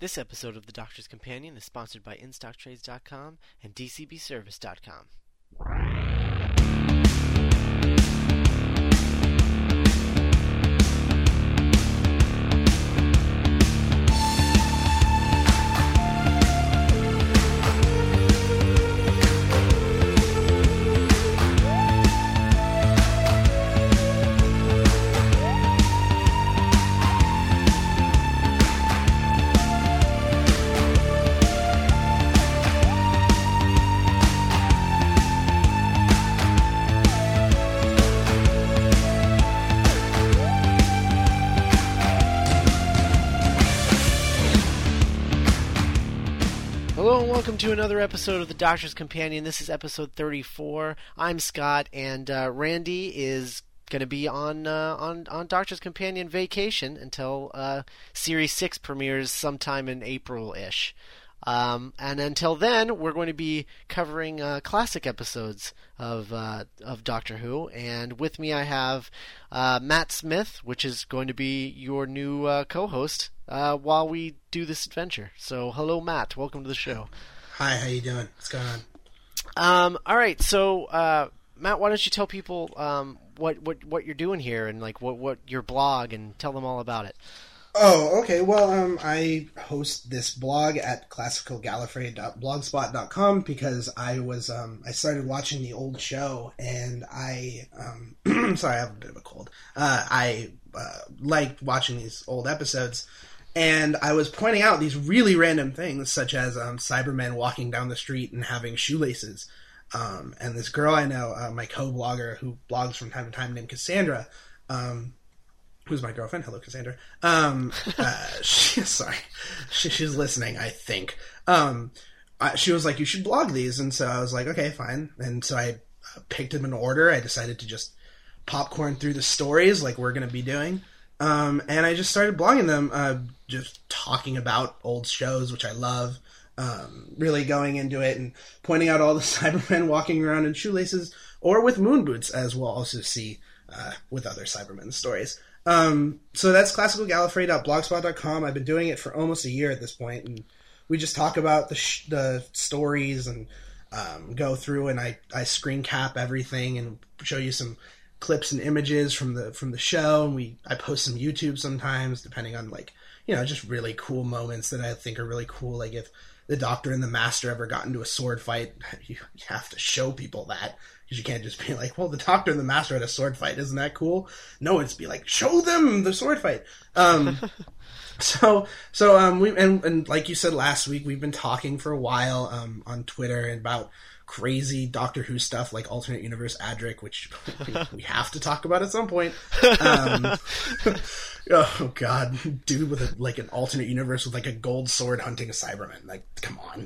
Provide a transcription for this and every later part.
This episode of The Doctor's Companion is sponsored by InStockTrades.com and DCBService.com. to another episode of The Doctor's Companion. This is episode 34. I'm Scott, and uh, Randy is going to be on uh, on on Doctor's Companion vacation until uh, Series Six premieres sometime in April-ish. Um, and until then, we're going to be covering uh, classic episodes of uh, of Doctor Who. And with me, I have uh, Matt Smith, which is going to be your new uh, co-host uh, while we do this adventure. So, hello, Matt. Welcome to the show. Hi, how you doing? What's going on? Um, all right, so uh, Matt, why don't you tell people um, what what what you're doing here and like what what your blog and tell them all about it. Oh, okay. Well, um, I host this blog at classicalgallifrey.blogspot.com because I was um, I started watching the old show and I um, sorry I have a bit of a cold. Uh, I uh, liked watching these old episodes, and I was pointing out these really random things such as um, Cybermen walking down the street and having shoelaces. Um, and this girl I know, uh, my co-blogger who blogs from time to time, named Cassandra. Um, who's my girlfriend. Hello, Cassandra. Um, uh, she, sorry, she, she's listening. I think. Um, I, she was like, "You should blog these," and so I was like, "Okay, fine." And so I uh, picked them in order. I decided to just popcorn through the stories like we're going to be doing. Um, and I just started blogging them, uh, just talking about old shows, which I love. Um, really going into it and pointing out all the Cybermen walking around in shoelaces or with moon boots, as we'll also see uh, with other Cybermen stories. Um, so that's classicalgallifrey.blogspot.com. I've been doing it for almost a year at this point, and we just talk about the sh- the stories and um, go through and I, I screen cap everything and show you some clips and images from the from the show. And we I post some YouTube sometimes, depending on like you know just really cool moments that I think are really cool. Like if the Doctor and the Master ever got into a sword fight, you, have to show people that because you can't just be like, well, the Doctor and the Master had a sword fight. Isn't that cool? No, it's be like, show them the sword fight. Um, so, so, um, we, and, and like you said last week, we've been talking for a while, um, on Twitter about crazy Doctor Who stuff like alternate universe Adric, which we, have to talk about at some point. Um, oh god, dude with a, like an alternate universe with like a gold sword hunting a Cyberman. Like, come on.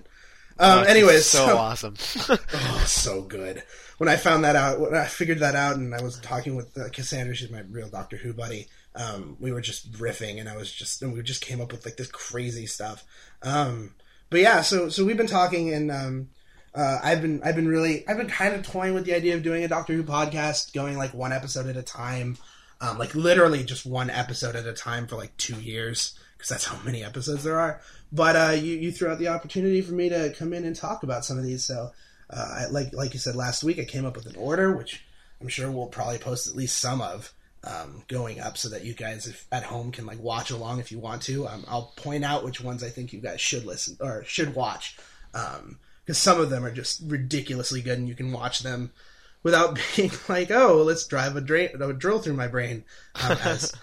Um, Oh, anyways, so, so- awesome. oh, so good. When I found that out, when I figured that out, and I was talking with uh, Cassandra, she's my real Doctor Who buddy. Um, we were just riffing, and I was just, and we just came up with like this crazy stuff. Um, but yeah, so so we've been talking, and um, uh, I've been I've been really I've been kind of toying with the idea of doing a Doctor Who podcast, going like one episode at a time, um, like literally just one episode at a time for like two years, because that's how many episodes there are. But uh, you you threw out the opportunity for me to come in and talk about some of these, so uh, I, like like you said last week, I came up with an order, which I'm sure we'll probably post at least some of um, going up, so that you guys if, at home can like watch along if you want to. Um, I'll point out which ones I think you guys should listen or should watch, because some of them are just ridiculously good, and you can watch them without being like, oh, let's drive a, dra- a drill through my brain, um, as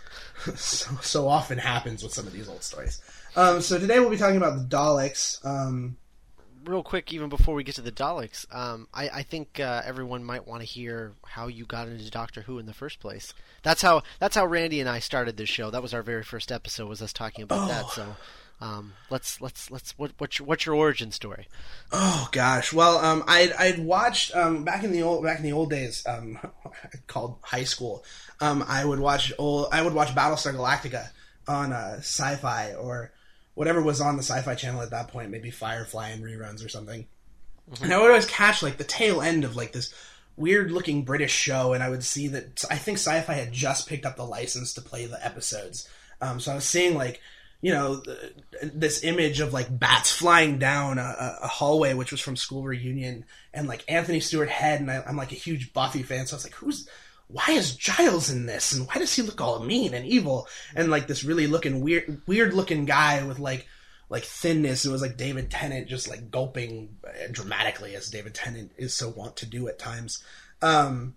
so, so often happens with some of these old stories. Um, so today we'll be talking about the Daleks. Um, Real quick, even before we get to the Daleks, um, I, I think uh, everyone might want to hear how you got into Doctor Who in the first place. That's how that's how Randy and I started this show. That was our very first episode. Was us talking about that. Oh. So um, let's let's let's what, what's your what's your origin story? Oh gosh, well, um, I'd I'd watched um, back in the old back in the old days, um, called high school. Um, I would watch old I would watch Battlestar Galactica on uh, Sci-Fi or whatever was on the Sci-Fi channel at that point, maybe Firefly and reruns or something. And I would always catch like the tail end of like this weird looking British show, and I would see that I think Sci-Fi had just picked up the license to play the episodes. Um, so I was seeing like you know, this image of like bats flying down a, a hallway, which was from School Reunion, and like Anthony Stewart Head, and I, I'm like a huge Buffy fan, so I was like, who's why is Giles in this, and why does he look all mean and evil, and like this really looking weird, weird looking guy with like like thinness. It was like David Tennant just like gulping dramatically, as David Tennant is so wont to do at times. Um,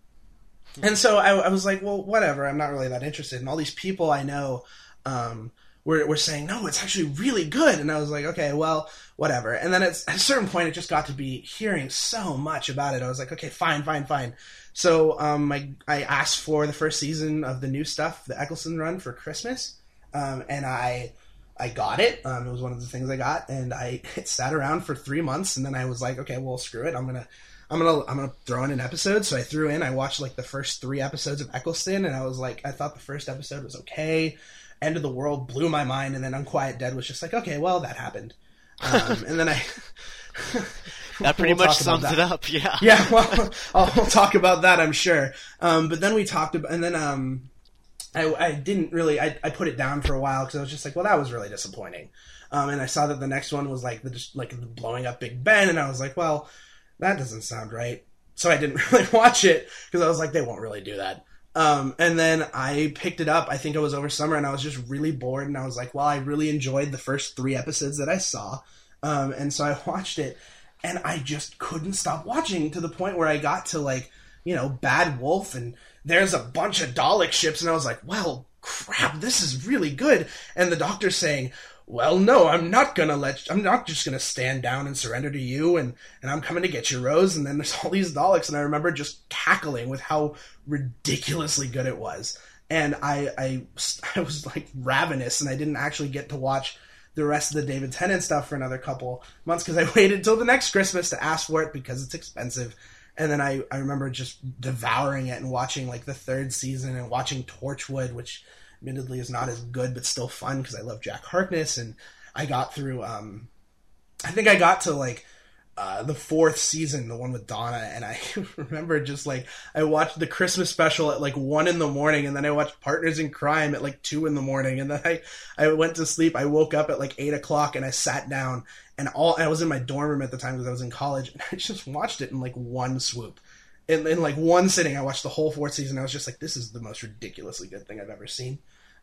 and so I, I was like, well, whatever. I'm not really that interested. And all these people I know. Um, were, were saying, no, it's actually really good. And I was like, okay, well, whatever. And then at a certain point, it just got to be hearing so much about it. I was like, okay, fine, fine, fine. So um, I, I asked for the first season of the new stuff, the Eccleston run for Christmas. Um, and I I got it. Um, it was one of the things I got, and I it sat around for three months, and then I was like, okay, well, screw it. I'm gonna I'm gonna I'm gonna throw in an episode. So I threw in. I watched like the first three episodes of Eccleston, and I was like, I thought the first episode was okay. End of the World blew my mind, and then Unquiet Dead was just like, okay, well, that happened. Um, and then I. that pretty we'll much sums it up, yeah. Yeah, well, I'll, we'll talk about that, I'm sure. Um, but then we talked about, and then um, I, I didn't really, I, I put it down for a while because I was just like, well, that was really disappointing. Um, and I saw that the next one was like the just like the blowing up Big Ben, and I was like, well, that doesn't sound right. So I didn't really watch it because I was like, they won't really do that. Um, and then I picked it up. I think it was over summer, and I was just really bored. And I was like, "Well, I really enjoyed the first three episodes that I saw," um, and so I watched it, and I just couldn't stop watching to the point where I got to like, you know, Bad Wolf, and there's a bunch of Dalek ships, and I was like, "Well, crap, this is really good." And the doctor's saying, well, no, I'm not gonna let, I'm not just gonna stand down and surrender to you, and, and I'm coming to get you, Rose. And then there's all these Daleks, and I remember just cackling with how ridiculously good it was. And I, I, I was like ravenous, and I didn't actually get to watch the rest of the David Tennant stuff for another couple months because I waited till the next Christmas to ask for it because it's expensive. And then I, I remember just devouring it and watching like the third season and watching Torchwood, which admittedly is not as good but still fun because I love Jack Harkness and I got through um I think I got to like uh, the fourth season, the one with Donna, and I remember just like I watched the Christmas special at like one in the morning, and then I watched Partners in Crime at like two in the morning, and then I I went to sleep. I woke up at like eight o'clock, and I sat down, and all I was in my dorm room at the time because I was in college, and I just watched it in like one swoop in, in like one sitting, I watched the whole fourth season. I was just like, this is the most ridiculously good thing I've ever seen.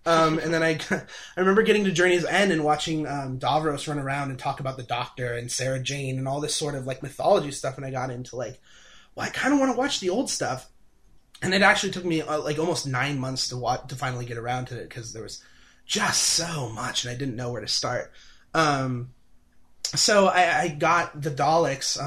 Um, and then I, I remember getting to Journey's End and watching um, Davros run around and talk about the Doctor and Sarah Jane and all this sort of like mythology stuff. And I got into like, well, I kind of want to watch the old stuff. And it actually took me uh, like almost nine months to watch to finally get around to it because there was just so much and I didn't know where to start. Um, so I, I, got the Daleks.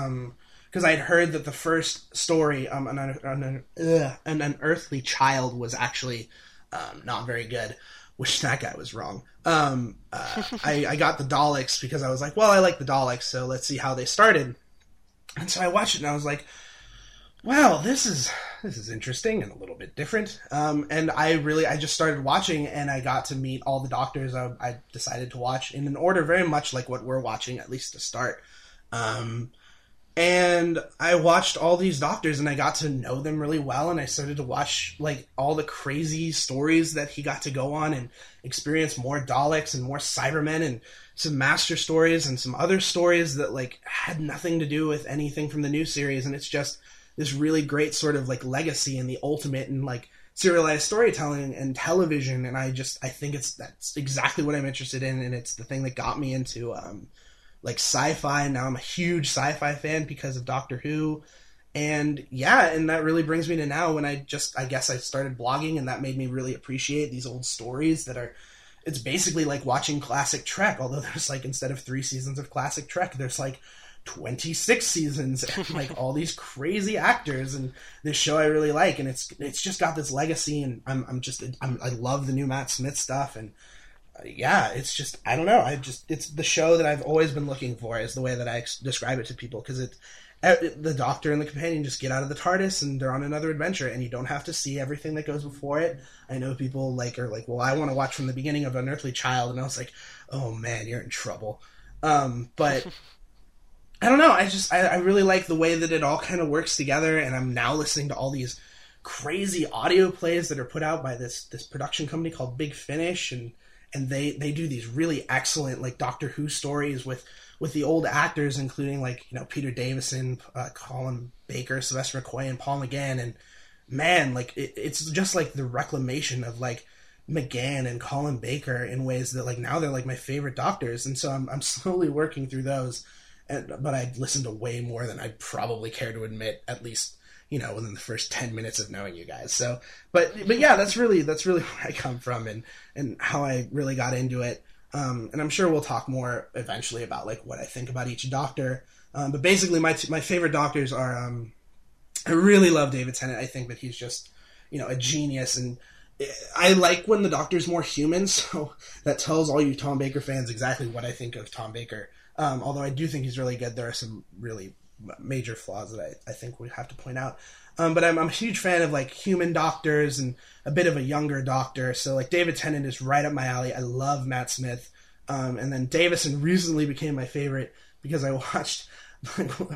Because I'd heard that the first story, um, an, an, an, an unearthly child, was actually um, not very good. Which that guy was wrong. Um, uh, I, I got the Daleks because I was like, well, I like the Daleks, so let's see how they started. And so I watched it and I was like, wow, this is this is interesting and a little bit different. Um, and I really, I just started watching and I got to meet all the doctors I, I, decided to watch in an order very much like what we're watching, at least to start. Um, and I watched all these doctors and I got to know them really well and I started to watch like all the crazy stories that he got to go on and experience more Daleks and more Cybermen and some master stories and some other stories that like had nothing to do with anything from the new series. And it's just this really great sort of like legacy and the ultimate and like serialized storytelling and television. And I just I think it's that's exactly what I'm interested in. And it's the thing that got me into um like sci-fi. Now I'm a huge sci-fi fan because of Doctor Who. And yeah, and that really brings me to now when I just I guess I started blogging and that made me really appreciate these old stories that are it's basically like watching classic Trek, although there's like instead of 3 seasons of classic Trek, there's like 26 seasons and like all these crazy actors and this show I really like and it's it's just got this legacy and I'm I'm just I'm, I love the new Matt Smith stuff and yeah, it's just I don't know. I just it's the show that I've always been looking for. Is the way that I ex- describe it to people because it, it, the Doctor and the companion just get out of the TARDIS and they're on another adventure, and you don't have to see everything that goes before it. I know people like are like, well, I want to watch from the beginning of Unearthly Child, and I was like, oh man, you're in trouble. Um, but. I don't know. I just I, I really like the way that it all kind of works together, and I'm now listening to all these crazy audio plays that are put out by this this production company called Big Finish, and and they they do these really excellent like Doctor Who stories with with the old actors, including like you know Peter Davison, uh, Colin Baker, Sylvester McCoy, and Paul McGann, and man, like it, it's just like the reclamation of like McGann and Colin Baker in ways that like now they're like my favorite doctors, and so I'm I'm slowly working through those, and but I listened to way more than I probably care to admit, at least you know within the first 10 minutes of knowing you guys. So but but yeah that's really that's really where i come from and and how i really got into it. Um, and i'm sure we'll talk more eventually about like what i think about each doctor. Um, but basically my my favorite doctors are um, i really love david tennant. I think that he's just you know a genius. And I like when the doctor's more human, so that tells all you Tom Baker fans exactly what I think of Tom Baker. Um, although I do think he's really good, there are some really major flaws that I, I think we have to point out. Um, but I'm, I'm a huge fan of like human doctors and a bit of a younger doctor. So like David Tennant is right up my alley. I love Matt Smith. Um, and then Davison recently became my favorite because I watched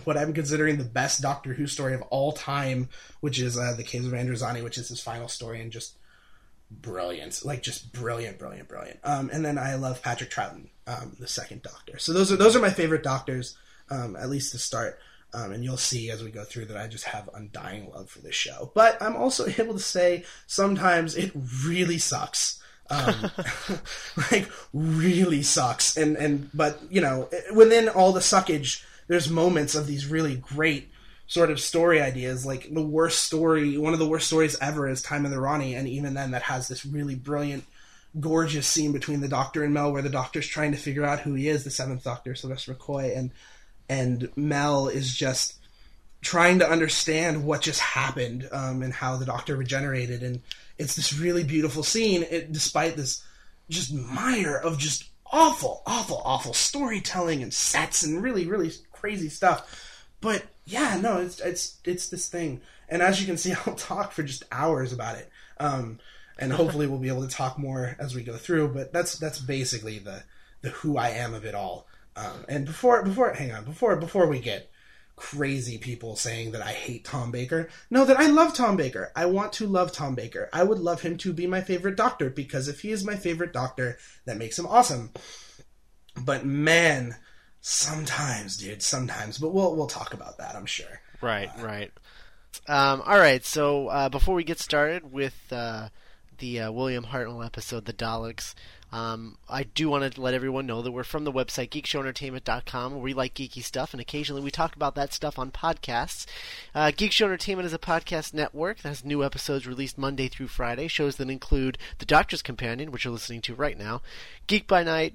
what I'm considering the best Doctor Who story of all time, which is uh, the Caves of Androzani, which is his final story and just brilliant, like just brilliant, brilliant, brilliant. Um, and then I love Patrick Troughton, um, the second Doctor. So those are those are my favorite Doctors, um, at least to start. Um, and you'll see as we go through that I just have undying love for this show. But I'm also able to say sometimes it really sucks. Um, like really sucks. And and but you know within all the suckage, there's moments of these really great sort of story ideas. Like the worst story, one of the worst stories ever is Time and the Rani, and even then that has this really brilliant gorgeous scene between the Doctor and Mel, where the Doctor's trying to figure out who he is, the Seventh Doctor, Sylvester McCoy, and and Mel is just trying to understand what just happened um, and how the Doctor regenerated, and it's this really beautiful scene. It, despite this just mire of just awful, awful, awful storytelling and sets and really, really crazy stuff. But yeah, no, it's it's it's this thing, and as you can see, I'll talk for just hours about it. Um, and hopefully we'll be able to talk more as we go through. But that's that's basically the the who I am of it all. Um, and before before hang on before before we get crazy people saying that I hate Tom Baker, know that I love Tom Baker. I want to love Tom Baker. I would love him to be my favorite doctor because if he is my favorite doctor, that makes him awesome. But man, sometimes, dude, sometimes. But we'll we'll talk about that. I'm sure. Right, uh, right. Um, all right. So uh, before we get started with uh, the uh, William Hartnell episode, The Daleks. Um, I do want to let everyone know that we're from the website geekshowentertainment.com where we like geeky stuff and occasionally we talk about that stuff on podcasts. Uh, Geek Show Entertainment is a podcast network that has new episodes released Monday through Friday. Shows that include The Doctor's Companion, which you're listening to right now, Geek by Night,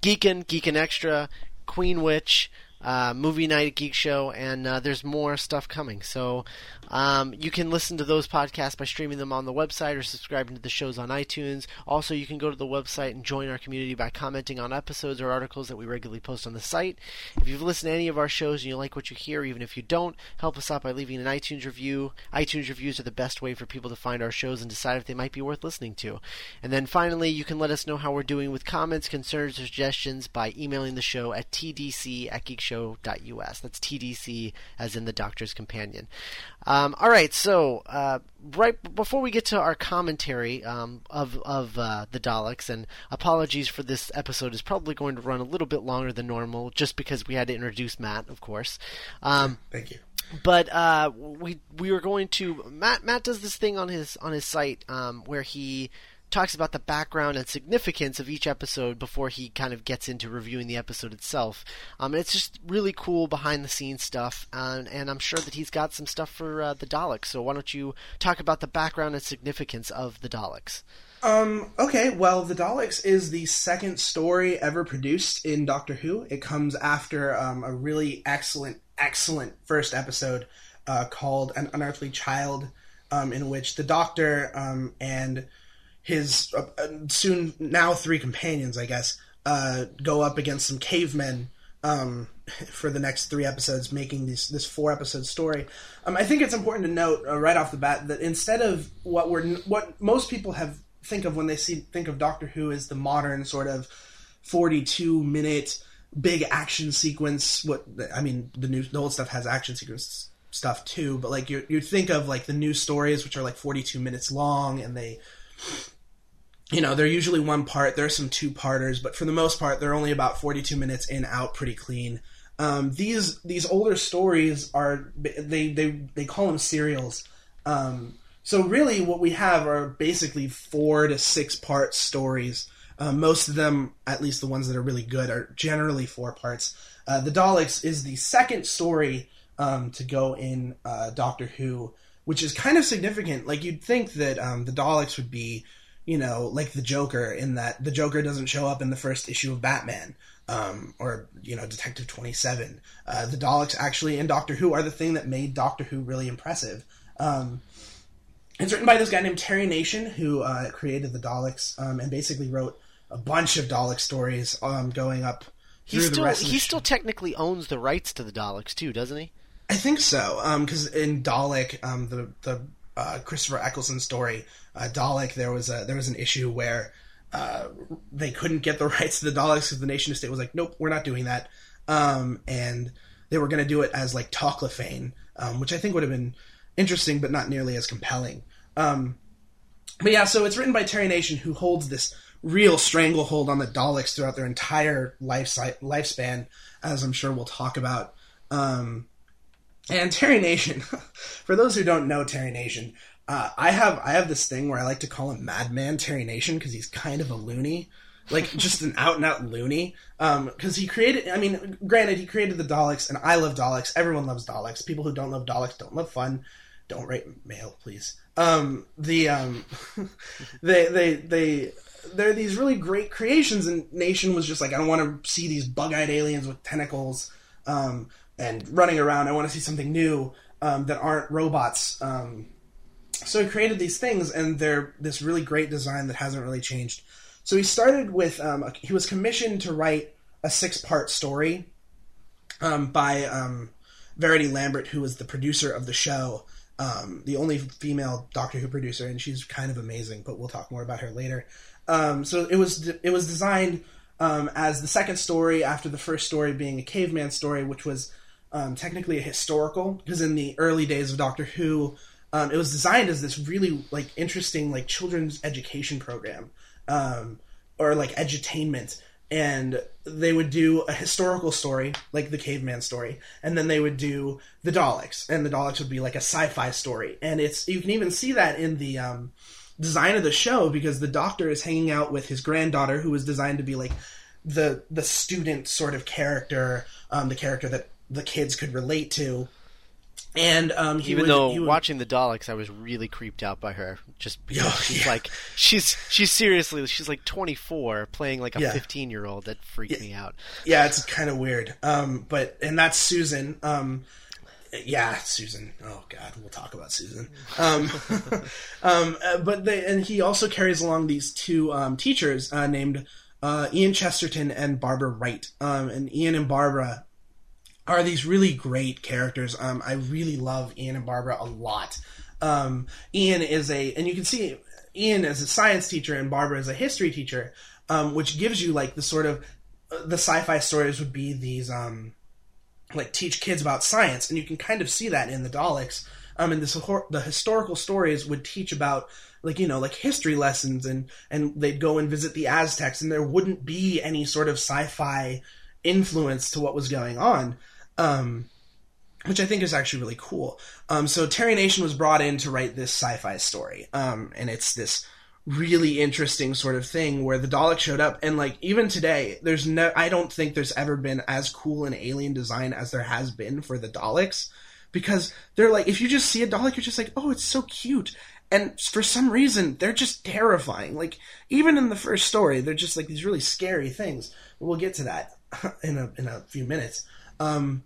Geekin, Geekin Extra, Queen Witch, uh, movie night at Geek Show, and uh, there's more stuff coming. So um, you can listen to those podcasts by streaming them on the website or subscribing to the shows on iTunes. Also, you can go to the website and join our community by commenting on episodes or articles that we regularly post on the site. If you've listened to any of our shows and you like what you hear, even if you don't, help us out by leaving an iTunes review. iTunes reviews are the best way for people to find our shows and decide if they might be worth listening to. And then finally, you can let us know how we're doing with comments, concerns, or suggestions by emailing the show at tdc at geekshow show.us. That's TDC as in the Doctor's Companion. Um, all right, so uh, right before we get to our commentary um, of of uh, the Daleks, and apologies for this episode is probably going to run a little bit longer than normal, just because we had to introduce Matt, of course. Um, Thank you but uh, we we were going to Matt Matt does this thing on his on his site um, where he talks about the background and significance of each episode before he kind of gets into reviewing the episode itself. Um, it's just really cool behind the scenes stuff, and, and I'm sure that he's got some stuff for uh, the Daleks. So why don't you talk about the background and significance of the Daleks? Um, okay, well, The Daleks is the second story ever produced in Doctor Who. It comes after um, a really excellent, excellent first episode uh, called An Unearthly Child, um, in which the Doctor um, and his uh, uh, soon now three companions, I guess, uh, go up against some cavemen um, for the next three episodes, making this this four episode story. Um, I think it's important to note uh, right off the bat that instead of what we're what most people have think of when they see think of Doctor Who as the modern sort of forty two minute big action sequence. What I mean, the new the old stuff has action sequence stuff too, but like you you think of like the new stories which are like forty two minutes long and they you know, they're usually one part. There are some two parters, but for the most part, they're only about 42 minutes in, out, pretty clean. Um, these these older stories are they they they call them serials. Um, so really, what we have are basically four to six part stories. Uh, most of them, at least the ones that are really good, are generally four parts. Uh, the Daleks is the second story um, to go in uh, Doctor Who, which is kind of significant. Like you'd think that um, the Daleks would be, you know, like the Joker, in that the Joker doesn't show up in the first issue of Batman. Um, or you know Detective Twenty Seven. Uh, the Daleks actually in Doctor Who are the thing that made Doctor Who really impressive. Um, it's written by this guy named Terry Nation, who uh, created the Daleks um, and basically wrote a bunch of Dalek stories um, going up He through still the rest of he still technically owns the rights to the Daleks too, doesn't he? I think so, because in Dalek, um, the the uh, Christopher Eccleston story, uh, Dalek, there was a there was an issue where uh, they couldn't get the rights to the Daleks because the Nation estate was like, nope, we're not doing that, um, and they were going to do it as like Toclafane, um, which I think would have been interesting, but not nearly as compelling. Um, but yeah, so it's written by Terry Nation, who holds this real stranglehold on the Daleks throughout their entire life lifespan, as I'm sure we'll talk about. Um, and Terry Nation, for those who don't know Terry Nation, uh, I have I have this thing where I like to call him Madman Terry Nation because he's kind of a loony, like just an out and out loony. Because he created, I mean, granted, he created the Daleks, and I love Daleks. Everyone loves Daleks. People who don't love Daleks don't love fun. Don't write mail, please. Um, the um, they they they they're these really great creations, and Nation was just like, I don't want to see these bug-eyed aliens with tentacles um, and running around. I want to see something new um, that aren't robots. Um, so he created these things, and they're this really great design that hasn't really changed. So he started with um, a, he was commissioned to write a six-part story um, by um, Verity Lambert, who was the producer of the show, um, the only female Doctor Who producer, and she's kind of amazing. But we'll talk more about her later. So it was it was designed um, as the second story after the first story being a caveman story, which was um, technically a historical because in the early days of Doctor Who, um, it was designed as this really like interesting like children's education program um, or like edutainment. And they would do a historical story, like the caveman story, and then they would do the Daleks, and the Daleks would be like a sci-fi story. And it's you can even see that in the um, design of the show because the doctor is hanging out with his granddaughter who was designed to be like the the student sort of character um, the character that the kids could relate to and um, he Even would, though would- watching the Daleks, I was really creeped out by her. Just because Yeah, she's yeah. like she's she's seriously she's like 24 playing like a Yeah. 15 year old. That freaked me out. yeah it's kind of weird um, but and that's Susan um, yeah Susan oh god we'll talk about Susan um, um, uh, but they, and he also carries along these two um, teachers uh, named uh, Ian Chesterton and Barbara Wright um, and Ian and Barbara are these really great characters. Um, I really love Ian and Barbara a lot. Um, Ian is a, and you can see Ian as a science teacher and Barbara as a history teacher, um, which gives you like the sort of uh, the sci-fi stories would be these um, like teach kids about science, and you can kind of see that in the Daleks. Um, and hor- the historical stories would teach about like you know like history lessons, and and they'd go and visit the Aztecs, and there wouldn't be any sort of sci-fi influence to what was going on. Um, which I think is actually really cool. Um, so Terry Nation was brought in to write this sci-fi story, um, and it's this really interesting sort of thing where the Dalek showed up, and like even today, there's no, I don't think there's ever been as cool an alien design as there has been for the Daleks, because they're like, if you just see a Dalek, you're just like, oh, it's so cute. And for some reason, they're just terrifying. Like even in the first story, they're just like these really scary things. We'll get to that in a in a few minutes. Um,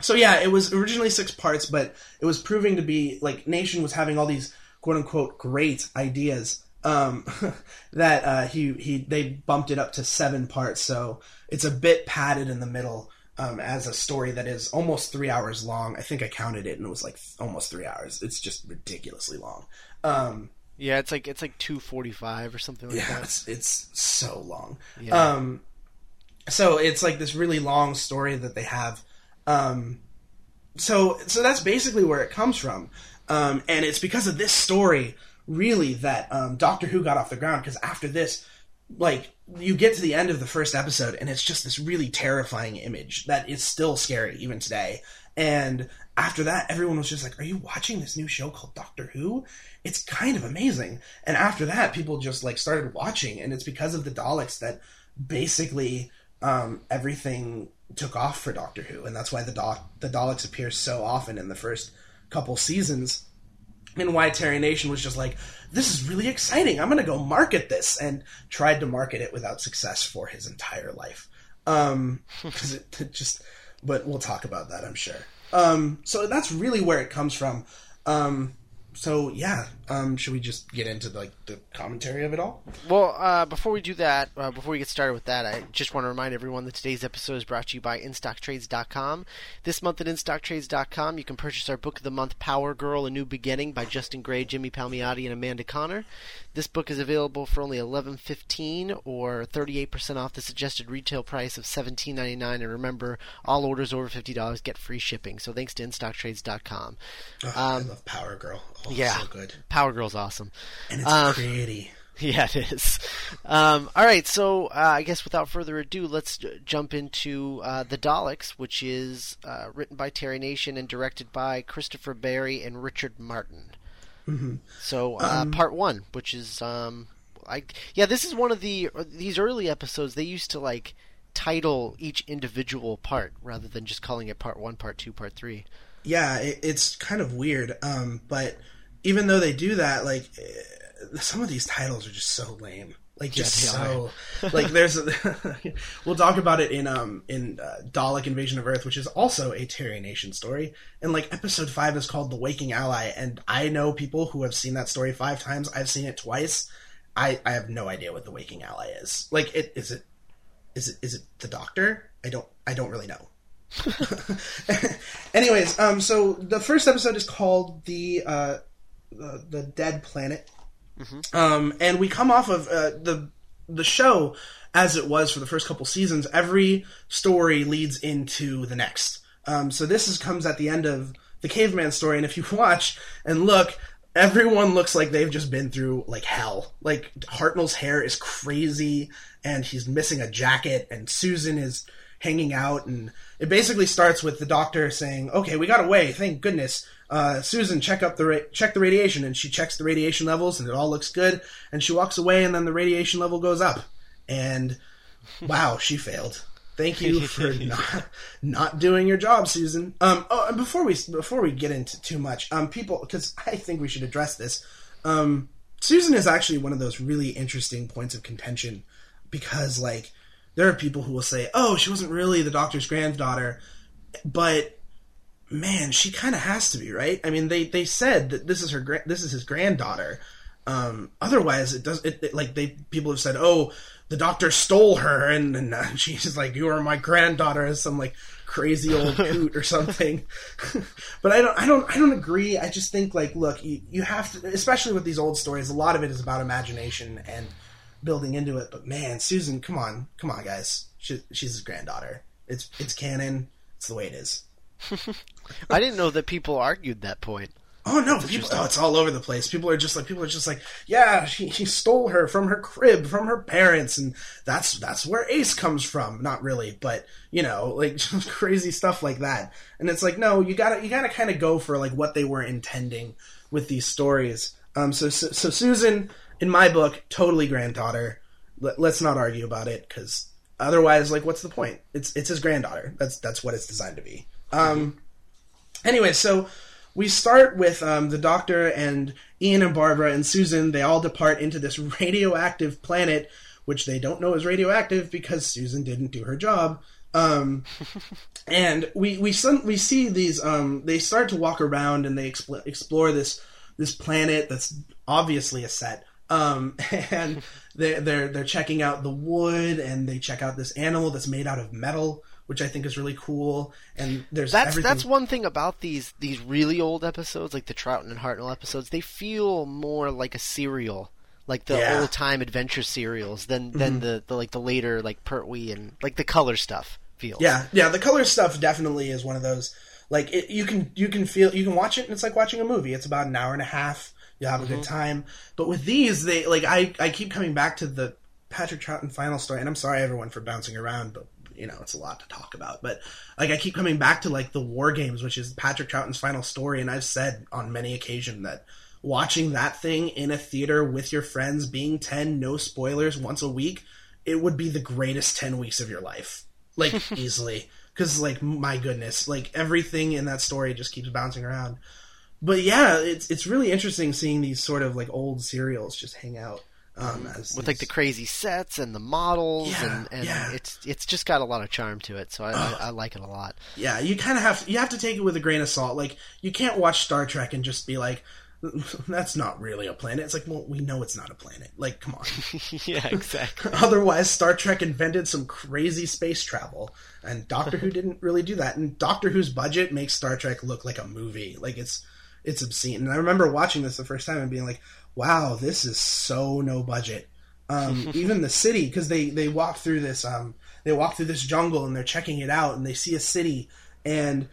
so yeah, it was originally six parts, but it was proving to be like Nation was having all these quote unquote great ideas. Um, that uh, he he they bumped it up to seven parts, so it's a bit padded in the middle um, as a story that is almost three hours long. I think I counted it, and it was like almost three hours. It's just ridiculously long. Um, Yeah, it's like it's like 245 or something like yeah, that. it's it's so long. Yeah. Um, so it's like this really long story that they have. Um, so so that's basically where it comes from, um, and it's because of this story really that um, Doctor Who got off the ground because after this, like you get to the end of the first episode and it's just this really terrifying image that is still scary even today. And after that, everyone was just like, "Are you watching this new show called Doctor Who? It's kind of amazing." And after that, people just like started watching, and it's because of the Daleks that basically um, everything took off for Doctor Who, and that's why the doc the Daleks appear so often in the first couple seasons. And why Terry Nation was just like, this is really exciting. I'm going to go market this, and tried to market it without success for his entire life. Um, because it, it just, but we'll talk about that, I'm sure. Um, so that's really where it comes from. Um, so yeah, um, should we just get into like the commentary of it all? Well, uh, before we do that, uh, before we get started with that, I just want to remind everyone that today's episode is brought to you by InStockTrades.com. This month at InStockTrades.com, you can purchase our book of the month, Power Girl: A New Beginning by Justin Gray, Jimmy Palmiotti, and Amanda Conner. This book is available for only eleven fifteen or thirty eight percent off the suggested retail price of seventeen ninety nine. And remember, all orders over fifty dollars get free shipping. So thanks to InStockTrades.com. Oh, I love Power Girl. Oh, yeah, so good, Power Girl's awesome. and it's Um, pretty. Yeah, it is. Um, all right, so uh, I guess without further ado, let's j- jump into uh, The Daleks, which is uh, written by Terry Nation and directed by Christopher Barry and Richard Martin. Mm-hmm. So, uh, part one, which is, um, I yeah, this is one of the these early episodes. They used to like title each individual part rather than just calling it part one, part two, part three. yeah, it, it's kind of weird. Um, but even though they do that, like eh, some of these titles are just so lame. Like just so like there's we'll talk about it in um in uh, Dalek Invasion of Earth, which is also a Terry Nation story. And like episode five is called The Waking Ally, and I know people who have seen that story five times. I've seen it twice. I I have no idea what The Waking Ally is. Like it is it is it is it the Doctor? I don't I don't really know. Anyways, um, so the first episode is called the uh, the, the Dead Planet, um, and we come off of uh, the the show as it was for the first couple seasons. Every story leads into the next. Um, so this is comes at the end of the caveman story, and if you watch and look, everyone looks like they've just been through like hell. Like Hartnell's hair is crazy, and he's missing a jacket, and Susan is hanging out, and it basically starts with the doctor saying, "Okay, we got away, thank goodness." Uh, Susan, check up the ra- check the radiation, and she checks the radiation levels, and it all looks good. And she walks away, and then the radiation level goes up, and wow, she failed. Thank you for not, not doing your job, Susan. Um, oh, and before we before we get into too much, um, people, because I think we should address this. Um, Susan is actually one of those really interesting points of contention because, like, there are people who will say, "Oh, she wasn't really the doctor's granddaughter," but man, she kind of has to be, right? I mean, they they said that this is her gra- this is his granddaughter. Um, otherwise, it does it, it like they people have said, "Oh, the doctor stole her," and, and uh, she's like, "You are my granddaughter," as some like crazy old coot or something. but I don't, I don't, I don't agree. I just think like, look, you, you have to, especially with these old stories. A lot of it is about imagination and building into it. But man, Susan, come on, come on, guys, she, she's his granddaughter. It's it's canon. It's the way it is. I didn't know that people argued that point. Oh no, people, oh, it's all over the place. People are just like people are just like, yeah, he, he stole her from her crib, from her parents, and that's that's where Ace comes from. Not really, but you know, like just crazy stuff like that. And it's like, no, you gotta you gotta kind of go for like what they were intending with these stories. Um, so so, so Susan, in my book, totally granddaughter. Let, let's not argue about it because otherwise, like, what's the point? It's it's his granddaughter. That's that's what it's designed to be. Um, anyway, so we start with um, the doctor and Ian and Barbara and Susan. They all depart into this radioactive planet, which they don't know is radioactive because Susan didn't do her job. Um, and we we we see these. Um, they start to walk around and they expl- explore this this planet that's obviously a set. Um, and they they're they're checking out the wood and they check out this animal that's made out of metal which I think is really cool. And there's That's everything. that's one thing about these these really old episodes, like the Troughton and Hartnell episodes. They feel more like a serial, like the Yeah. Mm-hmm. old time adventure serials, than than the, the like the later like Pertwee and like the color stuff feels. Yeah, yeah. The color stuff definitely is one of those. Like it, you can you can feel you can watch it and it's like watching a movie. It's about an hour and a half. you'll have a good time. But with these, they like I I keep coming back to the Patrick Troughton final story, and I'm sorry everyone for bouncing around, but you know it's a lot to talk about. But like I keep coming back to like the War Games, which is Patrick Troughton's final story, and I've said on many occasions that watching that thing in a theater with your friends, being ten, no spoilers, once a week, it would be the greatest ten weeks of your life, like easily. Because like my goodness, like everything in that story just keeps bouncing around. But yeah, it's it's really interesting seeing these sort of like old serials just hang out. Um, as with like the crazy sets and the models Yeah, and, and yeah. it's it's just got a lot of charm to it so I, I, I like it a lot yeah, you kind of have you have to take it with a grain of salt. Like you can't watch Star Trek and just be like, "That's not really a planet." It's like, well, we know it's not a planet. Like, come on. yeah exactly Otherwise, Star Trek invented some crazy space travel, and Doctor Who didn't really do that. And Doctor Who's budget makes Star Trek look like a movie. Like it's it's obscene. And I remember watching this the first time and being like, "Wow, this is so no budget." Um, even the city, because they they walk through this um they walk through this jungle and they're checking it out, and they see a city, and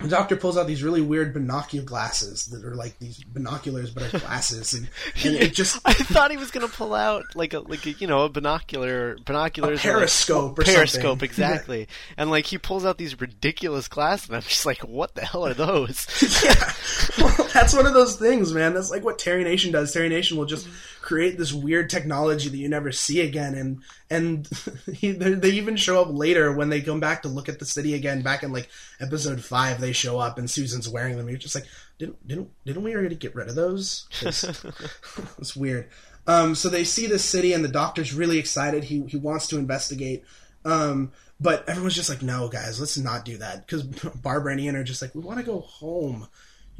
the doctor pulls out these really weird binocular glasses that are like these binoculars but are glasses, and, and it just I thought he was gonna pull out like a like a, you know a binocular binoculars A or, like, periscope periscope something. exactly and like he pulls out these ridiculous glasses and I'm just like what the hell are those yeah, well, that's one of those things, man. That's like what Terry Nation does. Terry Nation will just create this weird technology that you never see again, and and he, they even show up later when they come back to look at the city again. Back in like episode five, they show up and Susan's wearing them. You're just like, didn't didn't didn't we already get rid of those? It's, weird. Um, so they see this city, and the doctor's really excited. He he wants to investigate. Um, but everyone's just like, no, guys, let's not do that. Because Barbara and Ian are just like, we want to go home.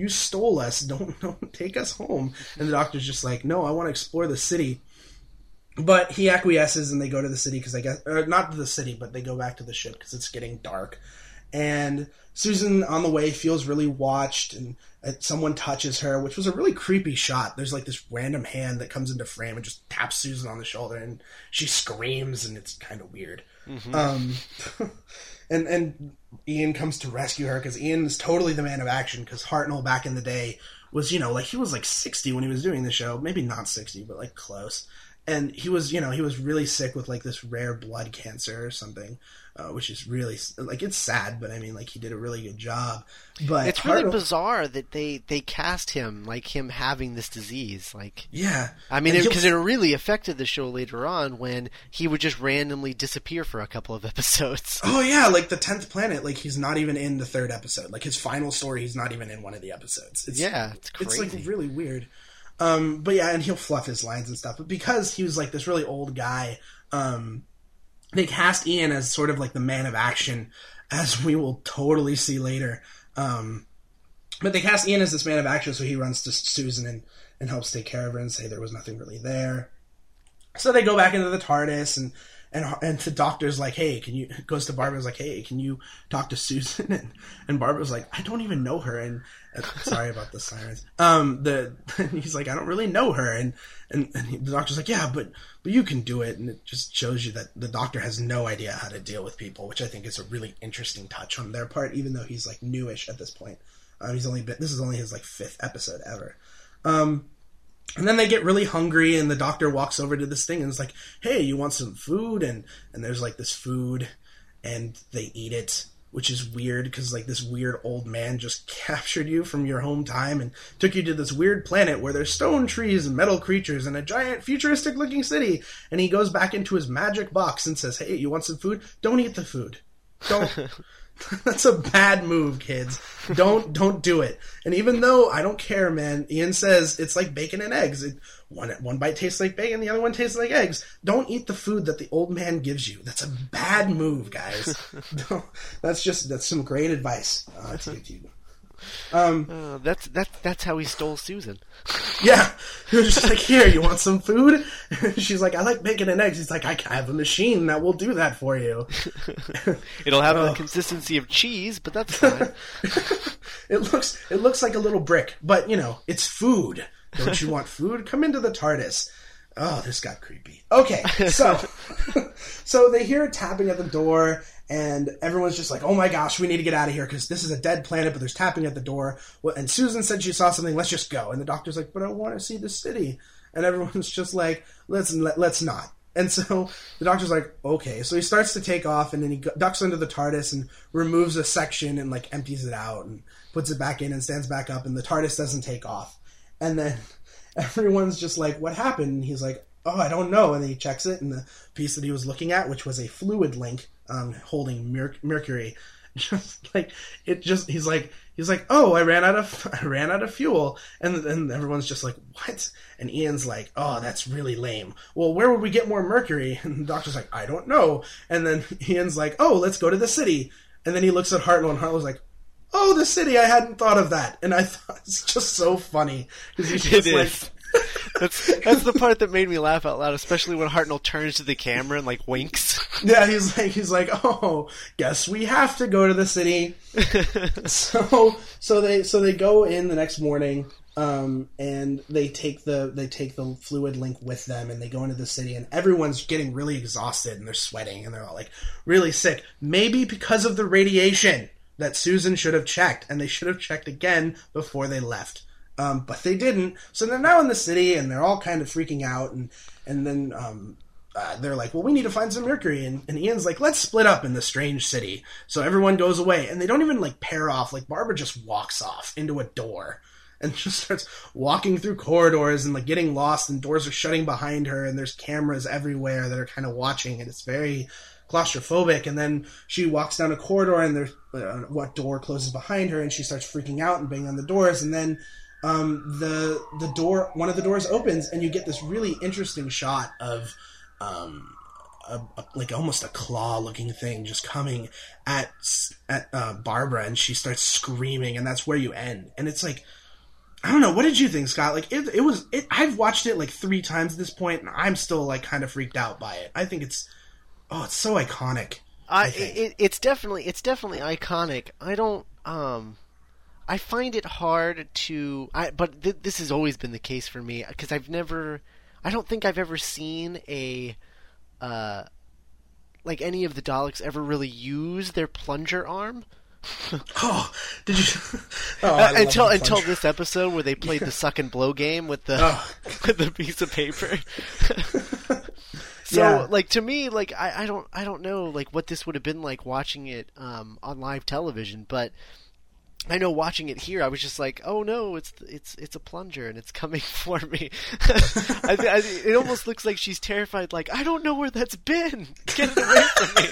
You stole us. Don't, don't take us home. And the doctor's just like, no, I want to explore the city. But he acquiesces and they go to the city because I guess, not to the city, but they go back to the ship because it's getting dark. And Susan on the way feels really watched and uh, someone touches her, which was a really creepy shot. There's like this random hand that comes into frame and just taps Susan on the shoulder and she screams and it's kind of weird. Um, and and Ian comes to rescue her because Ian is totally the man of action. Because Hartnell back in the day was, you know, like he was like sixty when he was doing the show, maybe not sixty, but like close. And he was, you know, he was really sick with like this rare blood cancer or something, uh, which is really like it's sad, but I mean, like he did a really good job. But it's really bizarre that they they cast him like him having this disease like yeah. I mean, because he'll- it really affected the show later on when he would just randomly disappear for a couple of episodes. Oh yeah, like the tenth planet, like he's not even in the third episode. Like his final story, he's not even in one of the episodes. It's, Yeah, it's it's like really weird. Um, but yeah, and he'll fluff his lines and stuff. But because he was like this really old guy, um, they cast Ian as sort of like the man of action, as we will totally see later. Um, but they cast Ian as this man of action, so he runs to Susan and, and helps take care of her and say there was nothing really there. So they go back into the TARDIS and and and the doctor's like, hey, can you goes to Barbara's like, hey, can you talk to Susan? And and Barbara's like, I don't even know her. And uh, sorry about the sirens. Um, the he's like, I don't really know her. And and, and he, the doctor's like, yeah, but but you can do it. And it just shows you that the doctor has no idea how to deal with people, which I think is a really interesting touch on their part, even though he's like newish at this point. Um, he's only been this is only his like fifth episode ever. Um, and then they get really hungry, and the doctor walks over to this thing and is like, "Hey, you want some food?" And and there's like this food, and they eat it, which is weird because like this weird old man just captured you from your home time and took you to this weird planet where there's stone trees and metal creatures and a giant futuristic looking city. And he goes back into his magic box and says, "Hey, you want some food? Don't eat the food. Don't." That's a bad move, kids. Don't don't do it. And even though I don't care, man, Ian says it's like bacon and eggs. It, one one bite tastes like bacon, the other one tastes like eggs. Don't eat the food that the old man gives you. That's a bad move, guys. That's just that's some great advice uh, to give to you. Uh, that's that's that's how he stole Susan. Yeah, he was just like, "Here, you want some food?" She's like, "I like bacon and eggs." He's like, "I have a machine that will do that for you." It'll have the Oh. consistency of cheese, but that's fine. it looks it looks like a little brick, but you know, it's food. Don't you want food? Come into the TARDIS. Oh, this got creepy. Okay, so so they hear a tapping at the door, and everyone's just like, "Oh my gosh, we need to get out of here because this is a dead planet." But there's tapping at the door, and Susan said she saw something. Let's just go. And the doctor's like, "But I want to see the city," and everyone's just like, "Let's let, let's not." And so the doctor's like, "Okay." So he starts to take off, and then he ducks under the TARDIS and removes a section and like empties it out and puts it back in and stands back up, and the TARDIS doesn't take off. And then everyone's just like, "What happened?" And he's like, "Oh, I don't know." And then he checks it, and the piece that he was looking at, which was a fluid link um, holding mer- Mercury, just like it, just he's like he's like, "Oh, I ran out of I ran out of fuel," and then everyone's just like, "What?" And Ian's like, "Oh, that's really lame. Well, where would we get more Mercury?" And the doctor's like, "I don't know." And then Ian's like, "Oh, let's go to the city." And then he looks at Hartnell, and Hartnell's like, "Oh, the city! I hadn't thought of that." And I thought it's just so funny because he's just It like, is. That's that's the part that made me laugh out loud, especially when Hartnell turns to the camera and like winks. yeah, he's like, he's like, "Oh, guess we have to go to the city." so, so they so they go in the next morning. Um, and they take the they take the fluid link with them, and they go into the city, and everyone's getting really exhausted, and they're sweating, and they're all like really sick. Maybe because of the radiation that Susan should have checked, and they should have checked again before they left. Um, but they didn't. So they're now in the city, and they're all kind of freaking out, and and then um, uh, they're like, "Well, we need to find some Mercury," and, and Ian's like, "Let's split up in the strange city." So everyone goes away, and they don't even like pair off. Like Barbara just walks off into a door and just starts walking through corridors and like getting lost, and doors are shutting behind her, and there's cameras everywhere that are kind of watching, and it's very claustrophobic. And then she walks down a corridor, and there's uh, what door closes behind her, and she starts freaking out and banging on the doors, and then um, the the door one of the doors opens, and you get this really interesting shot of um, a, a, like almost a claw looking thing just coming at at uh, Barbara, and she starts screaming, and that's where you end. And it's like. I don't know. What did you think, Scott? Like it, it was. It, I've watched it like three times at this point, and I'm still like kind of freaked out by it. I think it's, oh, it's so iconic. I, think. it, it's definitely it's definitely iconic. I don't um I find it hard to I but th- this has always been the case for me because I've never I don't think I've ever seen a uh like any of the Daleks ever really use their plunger arm Oh, did you? Oh, I until until this episode where they played the suck and blow game with the Oh. with the piece of paper. so Yeah. like to me like I, I don't I don't know like what this would have been like watching it um, on live television, but I know watching it here, I was just like, "Oh no, it's it's it's a plunger and it's coming for me." I, I, it almost looks like she's terrified. Like, I don't know where that's been. Get it away from me.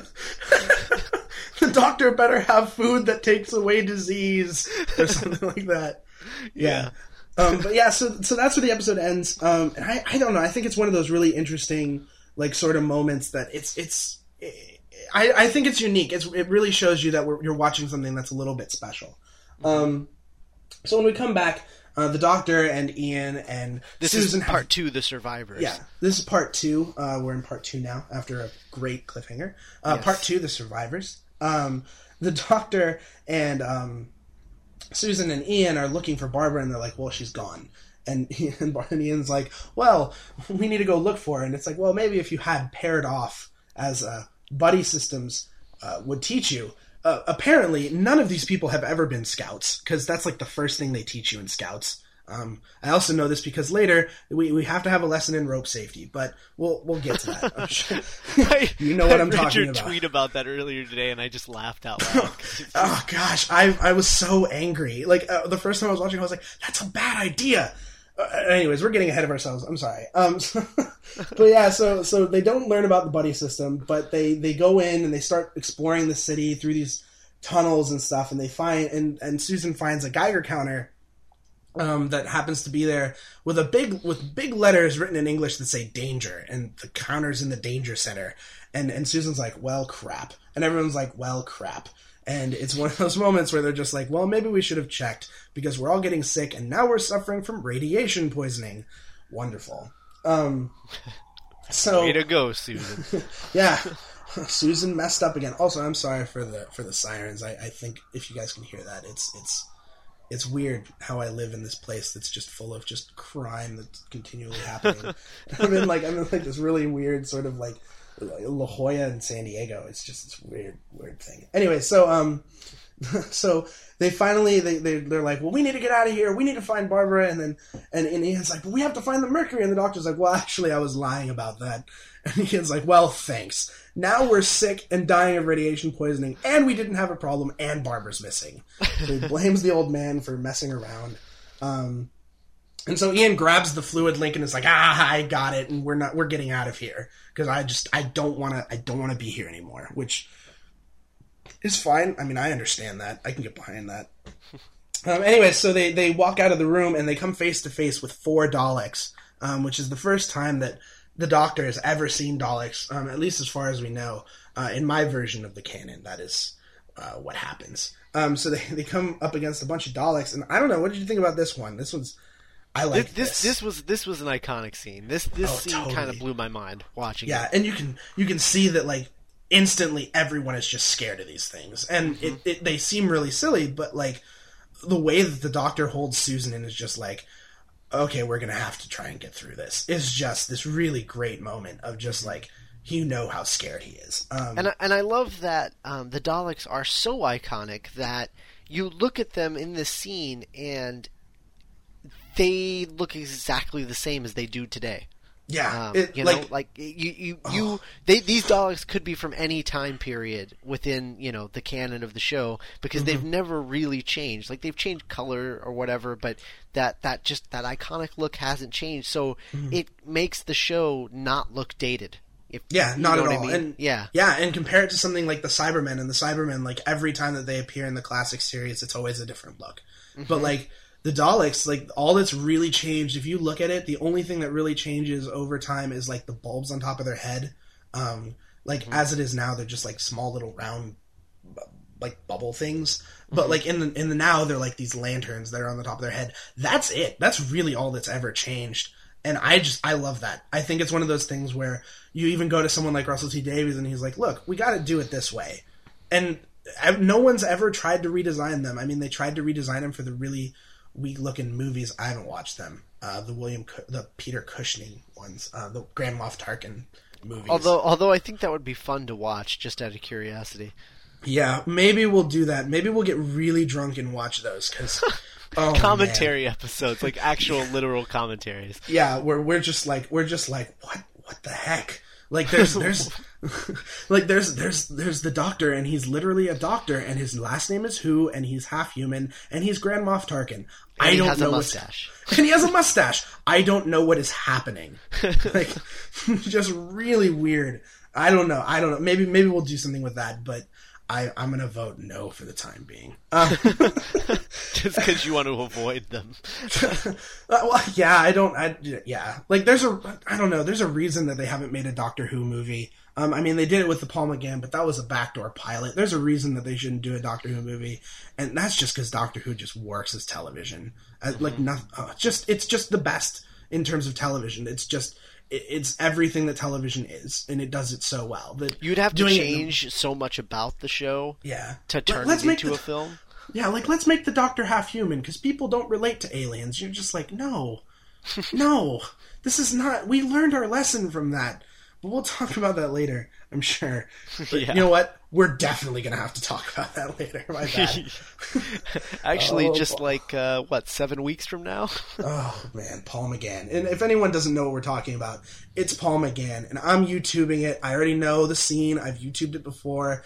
the doctor better have food that takes away disease or something like that. Yeah. um, but yeah, so so that's where the episode ends. Um, and I, I don't know. I think it's one of those really interesting, like, sort of moments that it's it's. I, I think it's unique. It's, it really shows you that we're, you're watching something that's a little bit special. Um, so when we come back, uh, the doctor and Ian and This Susan is have- part two, the survivors. yeah, this is part two. Uh, we're in part two now after a great cliffhanger. Uh, Yes. Part two, the survivors. Um, the doctor and um, Susan and Ian are looking for Barbara, and they're like, "Well, she's gone." And, and Bar- and Ian's like, "Well, we need to go look for her." And it's like, "Well, maybe if you had paired off as uh, buddy systems uh, would teach you." Uh, apparently, none of these people have ever been scouts because that's like the first thing they teach you in scouts. Um, I also know this because later we, we have to have a lesson in rope safety, but we'll we'll get to that. Sure. you know what I I'm read talking your tweet about that earlier today, and I just laughed out loud. Oh gosh, I I was so angry. Like uh, the first time I was watching, I was like, "That's a bad idea." Uh, anyways, we're getting ahead of ourselves. I'm sorry. Um, so- but yeah, so so they don't learn about the buddy system, but they they go in and they start exploring the city through these tunnels and stuff, and they find and and Susan finds a Geiger counter. Um, that happens to be there with a big with big letters written in English that say danger, and the counter's in the danger center. And and Susan's like, well, crap, and everyone's like, well, crap. And it's one of those moments where they're just like, well, maybe we should have checked because we're all getting sick and now we're suffering from radiation poisoning. Wonderful. Um, so Way to go, Susan. yeah, Susan messed up again. Also, I'm sorry for the for the sirens. I, I think if you guys can hear that, it's it's it's weird how I live in this place that's just full of just crime that's continually happening. I'm in like I'm in like this really weird sort of like La Jolla and San Diego. It's just this weird, weird thing. Anyway, so um, so they finally they, they they're like, well, we need to get out of here. We need to find Barbara, and then and, and Ian's like, but we have to find the Mercury, and the doctor's like, well, actually, I was lying about that. And Ian's like, well, thanks. Now we're sick and dying of radiation poisoning, and we didn't have a problem, and Barbara's missing. So he blames the old man for messing around. Um, and so Ian grabs the fluid link and is like, "Ah, I got it, and we're not, we're getting out of here because I just, I don't want to, I don't want to be here anymore." Which is fine. I mean, I understand that. I can get behind that. Um, anyway, so they they walk out of the room and they come face to face with four Daleks, um, which is the first time that the Doctor has ever seen Daleks, um, at least as far as we know. Uh, in my version of the canon, that is uh, what happens. Um, so they, they come up against a bunch of Daleks, and I don't know. What did you think about this one? This one's I like this, this. this. was this was an iconic scene. This this Oh, scene totally. kind of blew my mind watching. Yeah, it. and you can you can see that like instantly everyone is just scared of these things, and it, it they seem really silly, but like the way that the Doctor holds Susan in is just like, okay, we're gonna have to try and get through this. It's just this really great moment of just like you know how scared he is. Um, And I, and I love that um, the Daleks are so iconic that you look at them in this scene and they look exactly the same as they do today. yeah, Um, it, you like know, like you, you, you, they, these Daleks could be from any time period within, you know, the canon of the show because they've Mm-hmm. never really changed. Like they've changed color or whatever, but that, that just that iconic look hasn't changed. So Mm-hmm. it makes the show not look dated. If, Yeah, not at what I all. mean. And yeah, yeah, and compare it to something like the Cybermen and the Cybermen, like every time that they appear in the classic series, it's always a different look. Mm-hmm. But like the Daleks, like all that's really changed, if you look at it, the only thing that really changes over time is like the bulbs on top of their head. Um, like Mm-hmm. as it is now, they're just like small little round, like bubble things. Mm-hmm. But like in the in the now, they're like these lanterns that are on the top of their head. That's it. That's really all that's ever changed. And I just I love that. I think it's one of those things where you even go to someone like Russell T Davies and he's like, "Look, we got to do it this way." And I- no one's ever tried to redesign them. I mean, they tried to redesign them for the really weak looking movies. I haven't watched them. Uh, the William, the Peter Cushing ones, uh, the Grand Moff Tarkin movies. Although, although I think that would be fun to watch, just out of curiosity. yeah, maybe we'll do that. Maybe we'll get really drunk and watch those because oh, man. Commentary episodes, like actual literal commentaries. yeah we're we're just like we're just like what what the heck like there's there's like there's there's there's the doctor and he's literally a doctor and his last name is who and he's half human and he's grand moff tarkin. I And he don't has know a mustache. and he has a mustache. I don't know what is happening. Like just really weird. I don't know. I don't know. Maybe maybe we'll do something with that but I, I'm gonna vote no for the time being. Uh, just because you want to avoid them. Uh, well, yeah, I don't. I yeah, like there's a I don't know. There's a reason that they haven't made a Doctor Who movie. Um, I mean, they did it with the Paul McGann, but that was a backdoor pilot. There's a reason that they shouldn't do a Doctor Who movie, and that's just because Doctor Who just works as television. Uh, Like nothing. Uh, just it's just the best in terms of television. It's just it's everything that television is, and it does it so well. That You'd have to it- change so much about the show yeah, to turn let's it into the- a film. Yeah, like let's make the Doctor half human because people don't relate to aliens. You're just like, no, no, this is not. We learned our lesson from that, but we'll talk about that later. I'm sure. But Yeah. You know what? We're definitely gonna have to talk about that later. My bad. Actually, Oh, just like uh, what seven weeks from now. oh man, Paul McGann. And if anyone doesn't know what we're talking about, it's Paul McGann, and I'm YouTubing it. I already know the scene. I've YouTubed it before.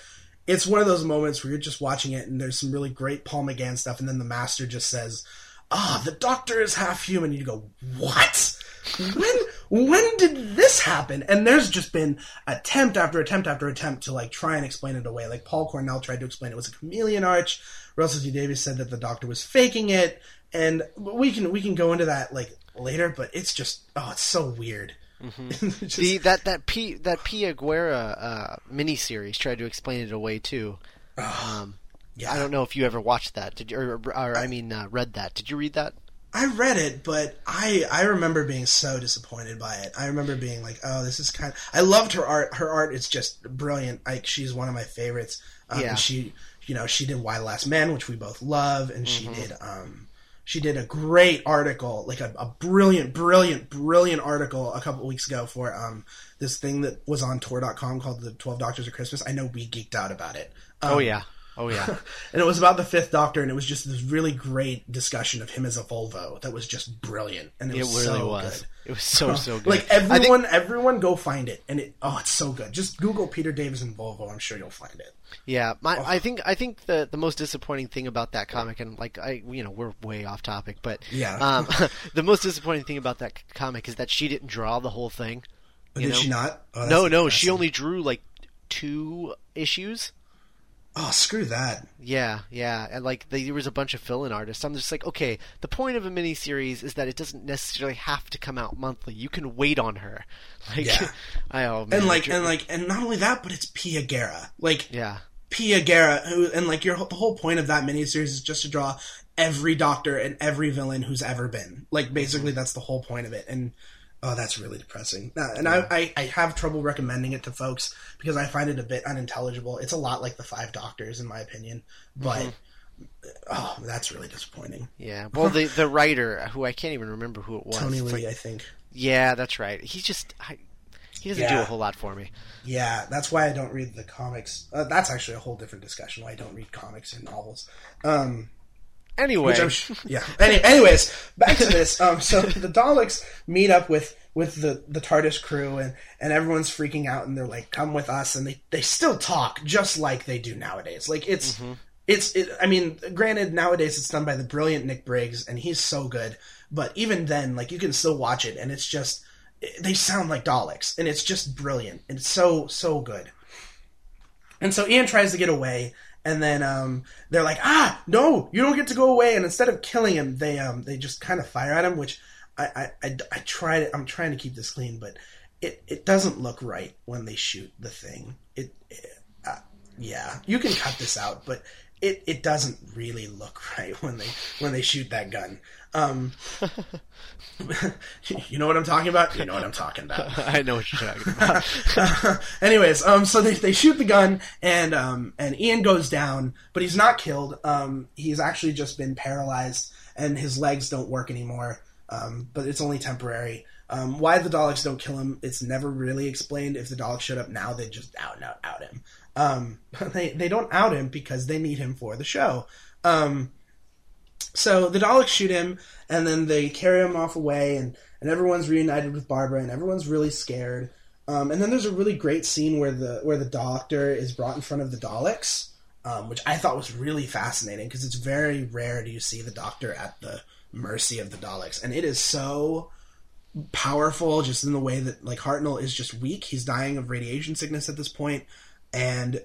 It's one of those moments where you're just watching it, and there's some really great Paul McGann stuff, and then the master just says, "Ah, the Doctor is half human." And You go, "What? When? When did this happen?" And there's just been attempt after attempt after attempt to like try and explain it away. Like Paul Cornell tried to explain it was a chameleon arch. Russell T Davies said that the Doctor was faking it, and we can we can go into that like later. But it's just oh, it's so weird. It's just- the that that P that Pia Guerra uh, miniseries tried to explain it away too. Um, yeah, I don't know if you ever watched that. Did you? Or, or I mean, uh, read that? Did you read that? I read it, but I I remember being so disappointed by it. I remember being like, "Oh, this is kind." Of... I loved her art. Her art is just brilliant. Like she's one of my favorites. Um, Yeah. She, you know, she did Y: The Last Man, which we both love, and she did um, she did a great article, like a, a brilliant, brilliant, brilliant article a couple weeks ago for um this thing that was on Tor.com called the Twelve Doctors of Christmas. I know we geeked out about it. Um, oh yeah. Oh yeah. and it was about the Fifth Doctor, and it was just this really great discussion of him as a Volvo that was just brilliant, and it, It was really so was. good. It was so so good. Like I think- everyone, everyone go find it, and it oh, it's so good. Just Google Peter Davison and Volvo. I'm sure you'll find it. Yeah, my, I think I think the the most disappointing thing about that comic, and like I, you know, we're way off topic, but Yeah. um, the most disappointing thing about that comic is that she didn't draw the whole thing. Did know? she not? Oh, No, no, she only drew like two issues. Oh, screw that. Yeah, yeah, and like there was a bunch of fill-in artists. I'm just like, okay, the point of a miniseries is that it doesn't necessarily have to come out monthly. You can wait on her. Like, Yeah. I oh man, And like, and like, and not only that, but it's Pia Guerra. Like yeah, Pia Guerra, who, and like your the whole point of that miniseries is just to draw every Doctor and every villain who's ever been. Like basically, mm-hmm. that's the whole point of it. And oh, that's really depressing. And I, I, I have trouble recommending it to folks because I find it a bit unintelligible. It's a lot like the Five Doctors, in my opinion. But oh, that's really disappointing. yeah. Well, the the writer who I can't even remember who it was. Tony Lee, like- I think. yeah, that's right. He just I, he doesn't do a whole lot for me. Yeah, that's why I don't read the comics. Uh, that's actually a whole different discussion. Why I don't read comics and novels. Um, Anyway, Which I'm sh- yeah. Any, anyways, back to this. Um, so the Daleks meet up with with the the TARDIS crew, and and everyone's freaking out, and they're like, "Come with us," and they they still talk just like they do nowadays. Like it's it's it, I mean, granted, nowadays it's done by the brilliant Nick Briggs, and he's so good. But even then, like you can still watch it, and it's just they sound like Daleks, and it's just brilliant. And it's so so good. And so Ian tries to get away, and then um, they're like, "Ah, no, you don't get to go away." And instead of killing him, they um, they just kind of fire at him. Which I I, I, I to I'm trying to keep this clean, but it, it doesn't look right when they shoot the thing. It, it uh, yeah, you can cut this out, but it, it doesn't really look right when they when they shoot that gun. Um, you know what I'm talking about. You know what I'm talking about. I know what you're talking about. Anyways, um, so they, they shoot the gun and um, and Ian goes down, but he's not killed. Um, he's actually just been paralyzed and his legs don't work anymore. Um, but it's only temporary. Um, why the Daleks don't kill him, it's never really explained. If the Daleks showed up now, they'd just out and out out him. Um, they they don't out him because they need him for the show. Um, so the Daleks shoot him, and then they carry him off away, and, and everyone's reunited with Barbara, and everyone's really scared. Um, and then there's a really great scene where the where the Doctor is brought in front of the Daleks, um, which I thought was really fascinating because it's very rare do you see the Doctor at the mercy of the Daleks, and it is so powerful just in the way that like Hartnell is just weak. He's dying of radiation sickness at this point, and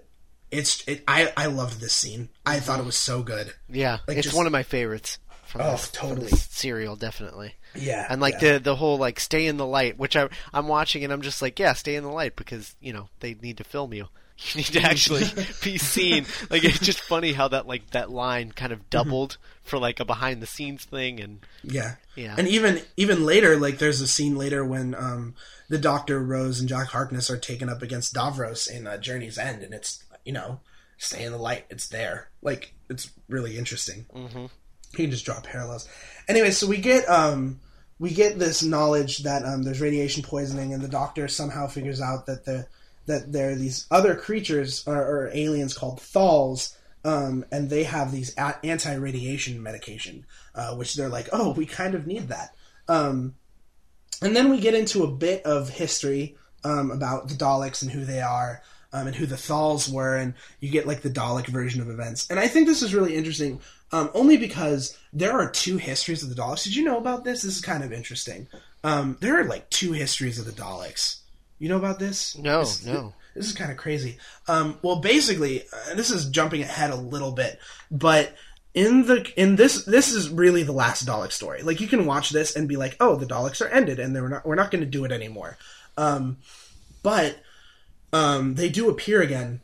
it's it. I I loved this scene. I thought it was so good. Yeah, Like, it's just- one of my favorites. From Oh, this, from totally. this serial, definitely. Yeah, And like yeah. the the whole like stay in the light, which I I'm watching and I'm just like, yeah, stay in the light because you know they need to film you. You need to actually be seen. Like it's just funny how that like that line kind of doubled for like a behind the scenes thing and Yeah. Yeah. And even even later, like there's a scene later when um the Doctor Rose and Jack Harkness are taken up against Davros in uh, Journey's End, and it's you know stay in the light. It's there. Like it's really interesting. Mm-hmm. You can just draw parallels. Anyway, so we get um we get this knowledge that um there's radiation poisoning, and the Doctor somehow figures out that the that there are these other creatures or, or aliens called Thals, um, and they have these a- anti-radiation medication, uh, which they're like, oh, we kind of need that. Um, and then we get into a bit of history um, about the Daleks and who they are, um, and who the Thals were, and you get like the Dalek version of events. And I think this is really interesting, um, only because there are two histories of the Daleks. Did you know about this? This is kind of interesting. Um, there are like two histories of the Daleks. You know about this? No, This- no. This is kind of crazy. Um, well, basically, uh, this is jumping ahead a little bit, but in the in this this is really the last Dalek story. Like you can watch this and be like, oh, the Daleks are ended, and they're not we're not going to do it anymore. Um, but um, they do appear again.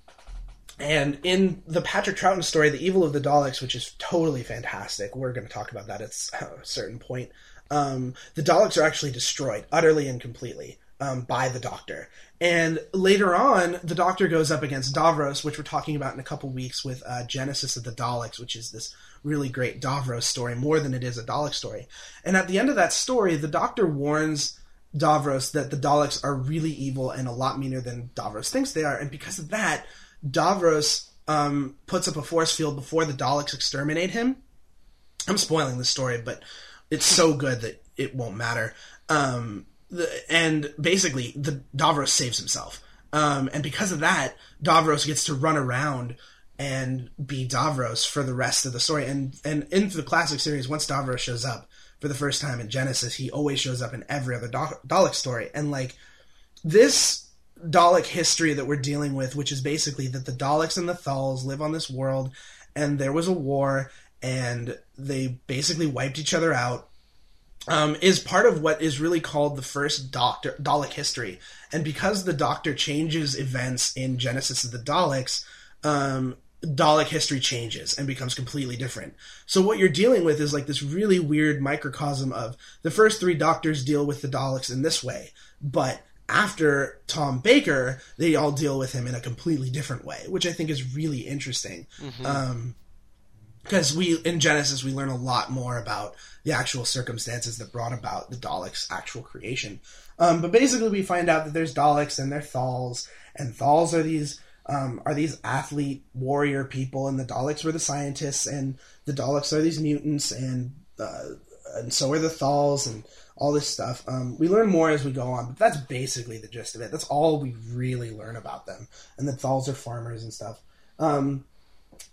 And in the Patrick Troughton story, The Evil of the Daleks, which is totally fantastic, we're going to talk about that at a certain point. Um, the Daleks are actually destroyed utterly and completely. um, by the Doctor. And later on, the Doctor goes up against Davros, which we're talking about in a couple weeks with uh, Genesis of the Daleks, which is this really great Davros story, more than it is a Dalek story. And at the end of that story, the Doctor warns Davros that the Daleks are really evil and a lot meaner than Davros thinks they are. And because of that, Davros um, puts up a force field before the Daleks exterminate him. I'm spoiling the story, but it's so good that it won't matter. Um, the, and basically, the Davros saves himself. Um, and because of that, Davros gets to run around and be Davros for the rest of the story. And and into the classic series, once Davros shows up for the first time in Genesis, he always shows up in every other Dalek story. And like this Dalek history that we're dealing with, which is basically that the Daleks and the Thals live on this world, and there was a war, and they basically wiped each other out. Um, is part of what is really called the first Doctor Dalek history, and because the Doctor changes events in Genesis of the Daleks, um, Dalek history changes and becomes completely different. So what you're dealing with is like this really weird microcosm of the first three Doctors deal with the Daleks in this way, but after Tom Baker, they all deal with him in a completely different way, which I think is really interesting. Mm-hmm. Um, because we in Genesis we learn a lot more about the actual circumstances that brought about the Daleks' actual creation. Um, but basically, we find out that there's Daleks and they're Thals, and Thals are these um, are these athlete warrior people, and the Daleks were the scientists, and the Daleks are these mutants, and uh, and so are the Thals, and all this stuff. Um, we learn more as we go on, but that's basically the gist of it. That's all we really learn about them. And the Thals are farmers and stuff. Um,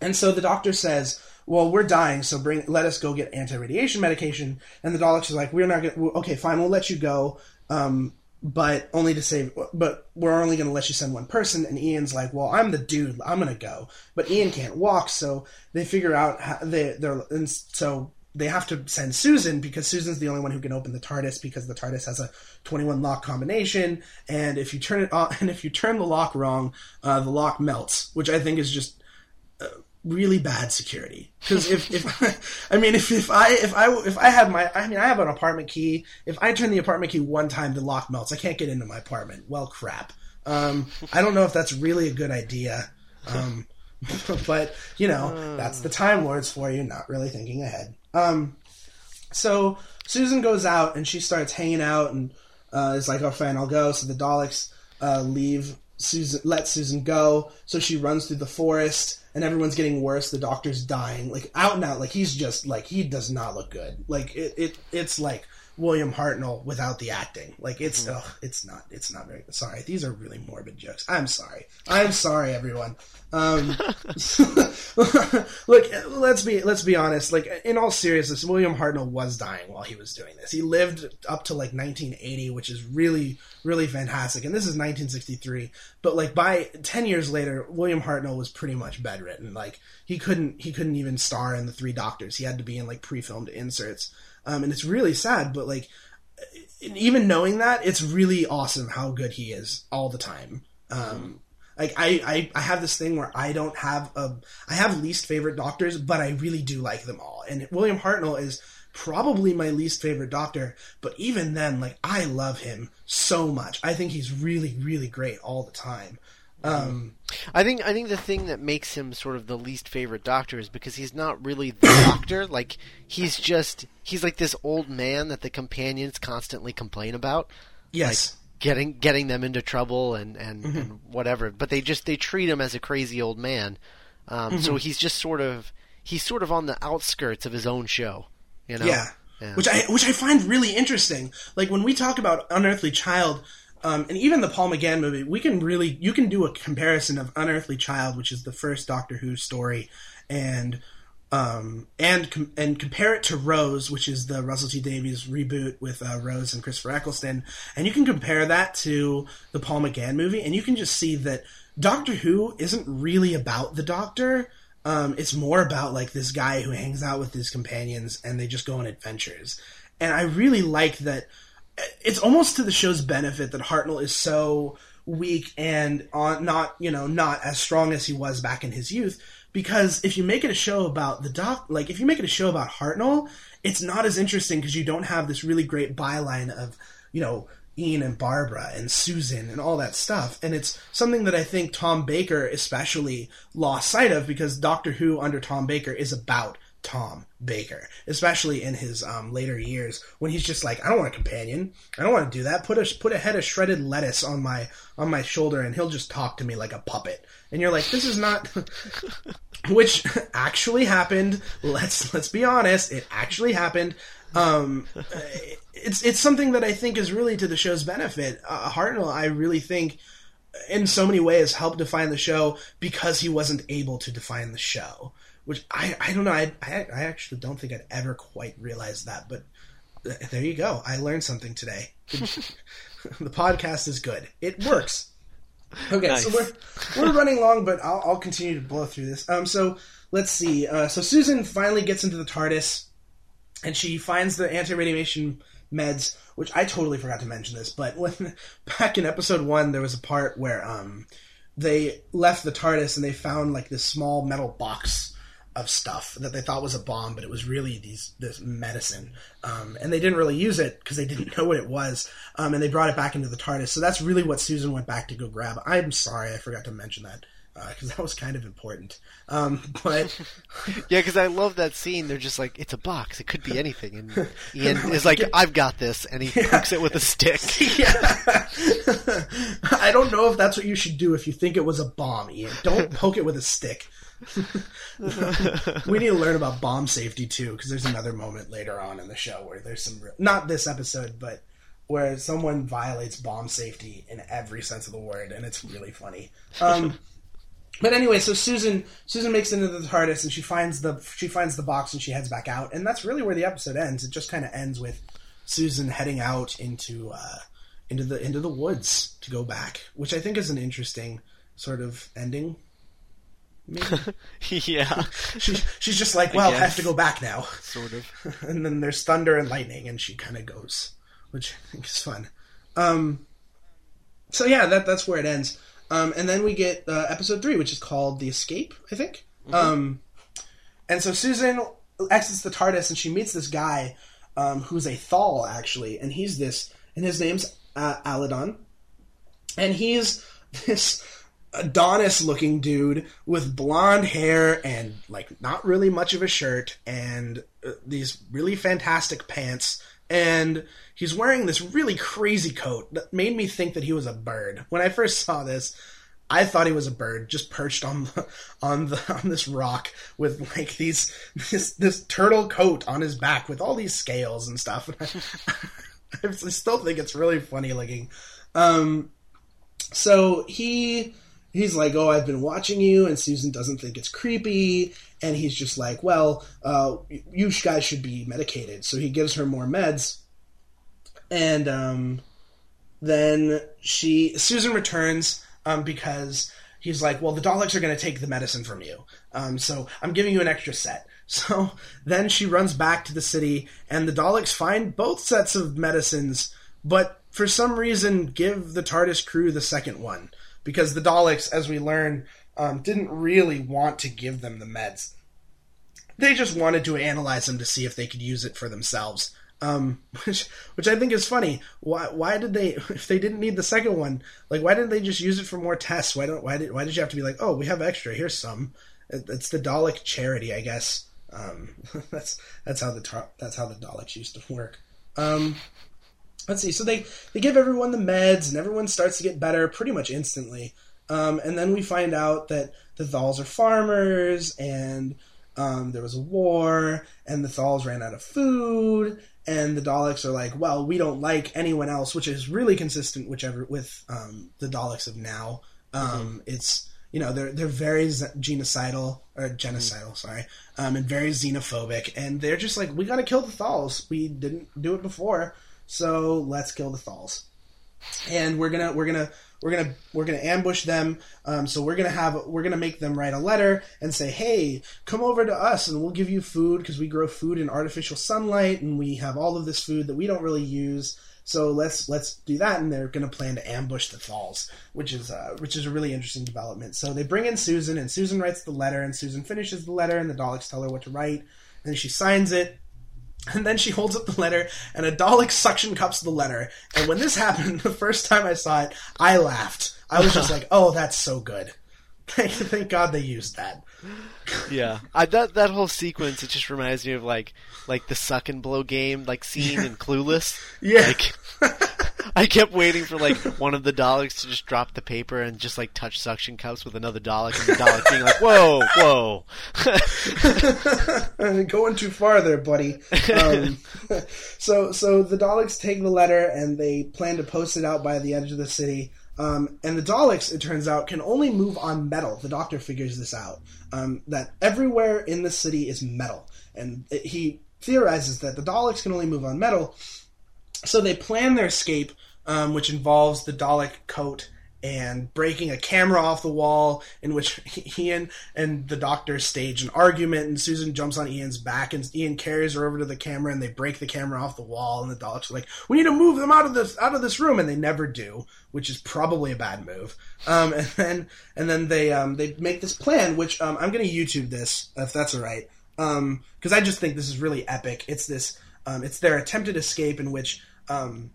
and so the doctor says, "Well, we're dying, so bring let us go get anti-radiation medication." And the Daleks are like, "We're not going. Okay, fine, we'll let you go, um, but only to save. But we're only going to let you send one person." And Ian's like, "Well, I'm the dude. I'm going to go, but Ian can't walk." So they figure out how they they're and so they have to send Susan because Susan's the only one who can open the TARDIS because the TARDIS has a 21 lock combination, and if you turn it on, and if you turn the lock wrong, uh, the lock melts, which I think is just really bad security. Because if, if I mean if, if I if I if I have my I mean I have an apartment key. If I turn the apartment key one time, the lock melts. I can't get into my apartment. Well, crap. Um, I don't know if that's really a good idea. Um, but you know that's the Time Lords for you, not really thinking ahead. Um, so Susan goes out and she starts hanging out and uh, is like, "Oh, fine, I'll go." So the Daleks uh, leave. Susan let Susan go. So she runs through the forest, and everyone's getting worse. The doctor's dying, like out and out. Like he's just like he does not look good. Like it, it it's like William Hartnell without the acting. Like it's oh, it's not it's not very sorry. These are really morbid jokes. I'm sorry. I'm sorry, everyone. Um, look, let's be let's be honest. Like in all seriousness, William Hartnell was dying while he was doing this. He lived up to like 1980, which is really really fantastic. And this is 1963, but like by 10 years later, William Hartnell was pretty much bedridden. Like he couldn't he couldn't even star in the Three Doctors. He had to be in like pre-filmed inserts um, and it's really sad. But like, even knowing that, it's really awesome how good he is all the time. Um, like I, I, I have this thing where I don't have a I have least favorite doctors, but I really do like them all. And William Hartnell is probably my least favorite doctor, but even then, like I love him so much. I think he's really, really great all the time. Um, I think I think the thing that makes him sort of the least favorite Doctor is because he's not really the Doctor. Like he's just he's like this old man that the companions constantly complain about. Yes. Like, getting getting them into trouble and and, mm-hmm. and, whatever. But they just they treat him as a crazy old man. Um, mm-hmm. So he's just sort of he's sort of on the outskirts of his own show. You know. Yeah. yeah. Which I which I find really interesting. Like when we talk about Unearthly Child, um, and even the Paul McGann movie, we can really you can do a comparison of Unearthly Child, which is the first Doctor Who story, and um, and and compare it to Rose, which is the Russell T Davies reboot with uh, Rose and Christopher Eccleston, and you can compare that to the Paul McGann movie, and you can just see that Doctor Who isn't really about the Doctor. Um, it's more about like this guy who hangs out with his companions, and they just go on adventures. And I really like that it's almost to the show's benefit that Hartnell is so weak and on not you know not as strong as he was back in his youth because if you make it a show about the doc like if you make it a show about Hartnell it's not as interesting because you don't have this really great byline of you know Ian and Barbara and Susan and all that stuff. And it's something that I think Tom Baker especially lost sight of because Doctor Who under Tom Baker is about Tom Baker, especially in his um, later years when he's just like, I don't want a companion. I don't want to do that. Put a put a head of shredded lettuce on my on my shoulder, and he'll just talk to me like a puppet. And you're like, this is not, which actually happened. Let's let's be honest, it actually happened. Um, it's it's something that I think is really to the show's benefit. Uh, Hartnell, I really think, in so many ways, helped define the show because he wasn't able to define the show. Which I I don't know. I I, I actually don't think I'd ever quite realized that, but there you go. I learned something today. the podcast is good. It works. Okay, nice. so we're we're running long, but I'll, I'll continue to blow through this. Um, so let's see. Uh, so Susan finally gets into the TARDIS, and she finds the anti-radiation meds, which I totally forgot to mention this, but when back in episode one, there was a part where um, they left the TARDIS and they found like this small metal box of stuff that they thought was a bomb, but it was really these this medicine, um, and they didn't really use it because they didn't know what it was, um, and they brought it back into the TARDIS. So that's really what Susan went back to go grab. I'm sorry, I forgot to mention that because uh, that was kind of important. Um, but yeah, because I love that scene. They're just like, it's a box. It could be anything. And Ian is like, I've got this, and he yeah. pokes it with a stick. yeah. I don't know if that's what you should do if you think it was a bomb, Ian. Don't poke it with a stick. we need to learn about bomb safety too, because there's another moment later on in the show where there's some not this episode, but where someone violates bomb safety in every sense of the word, and it's really funny. Um, but anyway, so Susan Susan makes it into the TARDIS and she finds the she finds the box and she heads back out, and that's really where the episode ends. It just kind of ends with Susan heading out into uh, into the into the woods to go back, which I think is an interesting sort of ending. yeah, she's she's just like, well, I, I, have to go back now, sort of. and then there's thunder and lightning, and she kind of goes, which I think is fun. Um, so yeah, that that's where it ends. Um, and then we get uh, episode three, which is called The Escape, I think. Mm-hmm. Um, and so Susan exits the TARDIS and she meets this guy um, who's a Thal, actually. And he's this, and his name's uh, Alydon. And he's this Adonis looking dude with blonde hair and, like, not really much of a shirt and uh, these really fantastic pants. And he's wearing this really crazy coat that made me think that he was a bird. When I first saw this, I thought he was a bird just perched on the, on the on this rock with like these this this turtle coat on his back with all these scales and stuff. I, I still think it's really funny looking. Um, so he he's like, "Oh, I've been watching you," and Susan doesn't think it's creepy, and he's just like, "Well, uh, you guys should be medicated." So he gives her more meds, and um, then she Susan returns um, because he's like, "Well, the Daleks are going to take the medicine from you, um, so I'm giving you an extra set." So then she runs back to the city, and the Daleks find both sets of medicines, but for some reason give the TARDIS crew the second one because the Daleks, as we learn, um, didn't really want to give them the meds. They just wanted to analyze them to see if they could use it for themselves um, which which I think is funny. Why why did they if they didn't need the second one, like why didn't they just use it for more tests? Why don't why did why did you have to be like, oh, we have extra, here's some. It's the Dalek charity, I guess. Um, that's that's how the that's how the Daleks used to work. Um, let's see. So they they give everyone the meds, and everyone starts to get better pretty much instantly. Um, and then we find out that the Thals are farmers, and um, there was a war, and the Thals ran out of food, and the Daleks are like, well, we don't like anyone else, which is really consistent, whichever with um, the Daleks of now. Um, mm-hmm. It's you know they're they're very genocidal or genocidal, mm-hmm. sorry, um, and very xenophobic, and they're just like, we got to kill the Thals. We didn't do it before, so let's kill the Thals, and we're gonna we're gonna we're gonna we're gonna ambush them. Um, so we're gonna have we're gonna make them write a letter and say, "Hey, come over to us, and we'll give you food because we grow food in artificial sunlight, and we have all of this food that we don't really use." So let's let's do that, and they're going to plan to ambush the Thals, which is uh, which is a really interesting development. So they bring in Susan, and Susan writes the letter, and Susan finishes the letter, and the Daleks tell her what to write, and she signs it, And then she holds up the letter, and a Dalek suction cups the letter. And when this happened, the first time I saw it, I laughed. I was just like, "Oh, that's so good." Thank, thank God they used that. Yeah, I, that that whole sequence it just reminds me of like like the suck and blow game like scene in Clueless. Yeah. Like, I kept waiting for like one of the Daleks to just drop the paper and just like touch suction cups with another Dalek, and the Dalek being like, "Whoa, whoa." Going too far there, buddy. Um, so, so the Daleks take the letter and they plan to post it out by the edge of the city. Um, and the Daleks, it turns out, can only move on metal. The Doctor figures this out. Um, that everywhere in the city is metal, and it, he theorizes that the Daleks can only move on metal. So they plan their escape, um, which involves the Dalek coat and breaking a camera off the wall, in which Ian and the Doctor stage an argument, and Susan jumps on Ian's back, and Ian carries her over to the camera, and they break the camera off the wall, and the are like, "We need to move them out of this out of this room," and they never do, which is probably a bad move. Um, and then and then they um, they make this plan, which um, I'm going to YouTube this if that's all right, because I just think this is really epic. It's this um, it's their attempted escape in which um,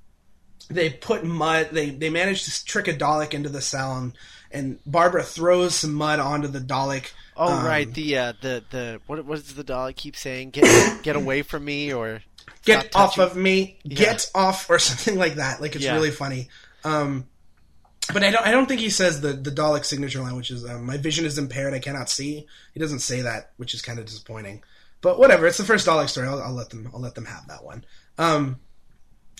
they put mud. They they manage to trick a Dalek into the cell, and, and Barbara throws some mud onto the Dalek. Oh um, right, the uh, the the what what does the Dalek keep saying? Get get away from me or Get off of me! Get off, or something like that. Like it's Yeah. really funny. Um, but I don't. I don't think he says the the Dalek signature line, which is um, "My vision is impaired. I cannot see." He doesn't say that, which is kind of disappointing. But whatever. It's the first Dalek story. I'll, I'll let them. I'll let them have that one. Um,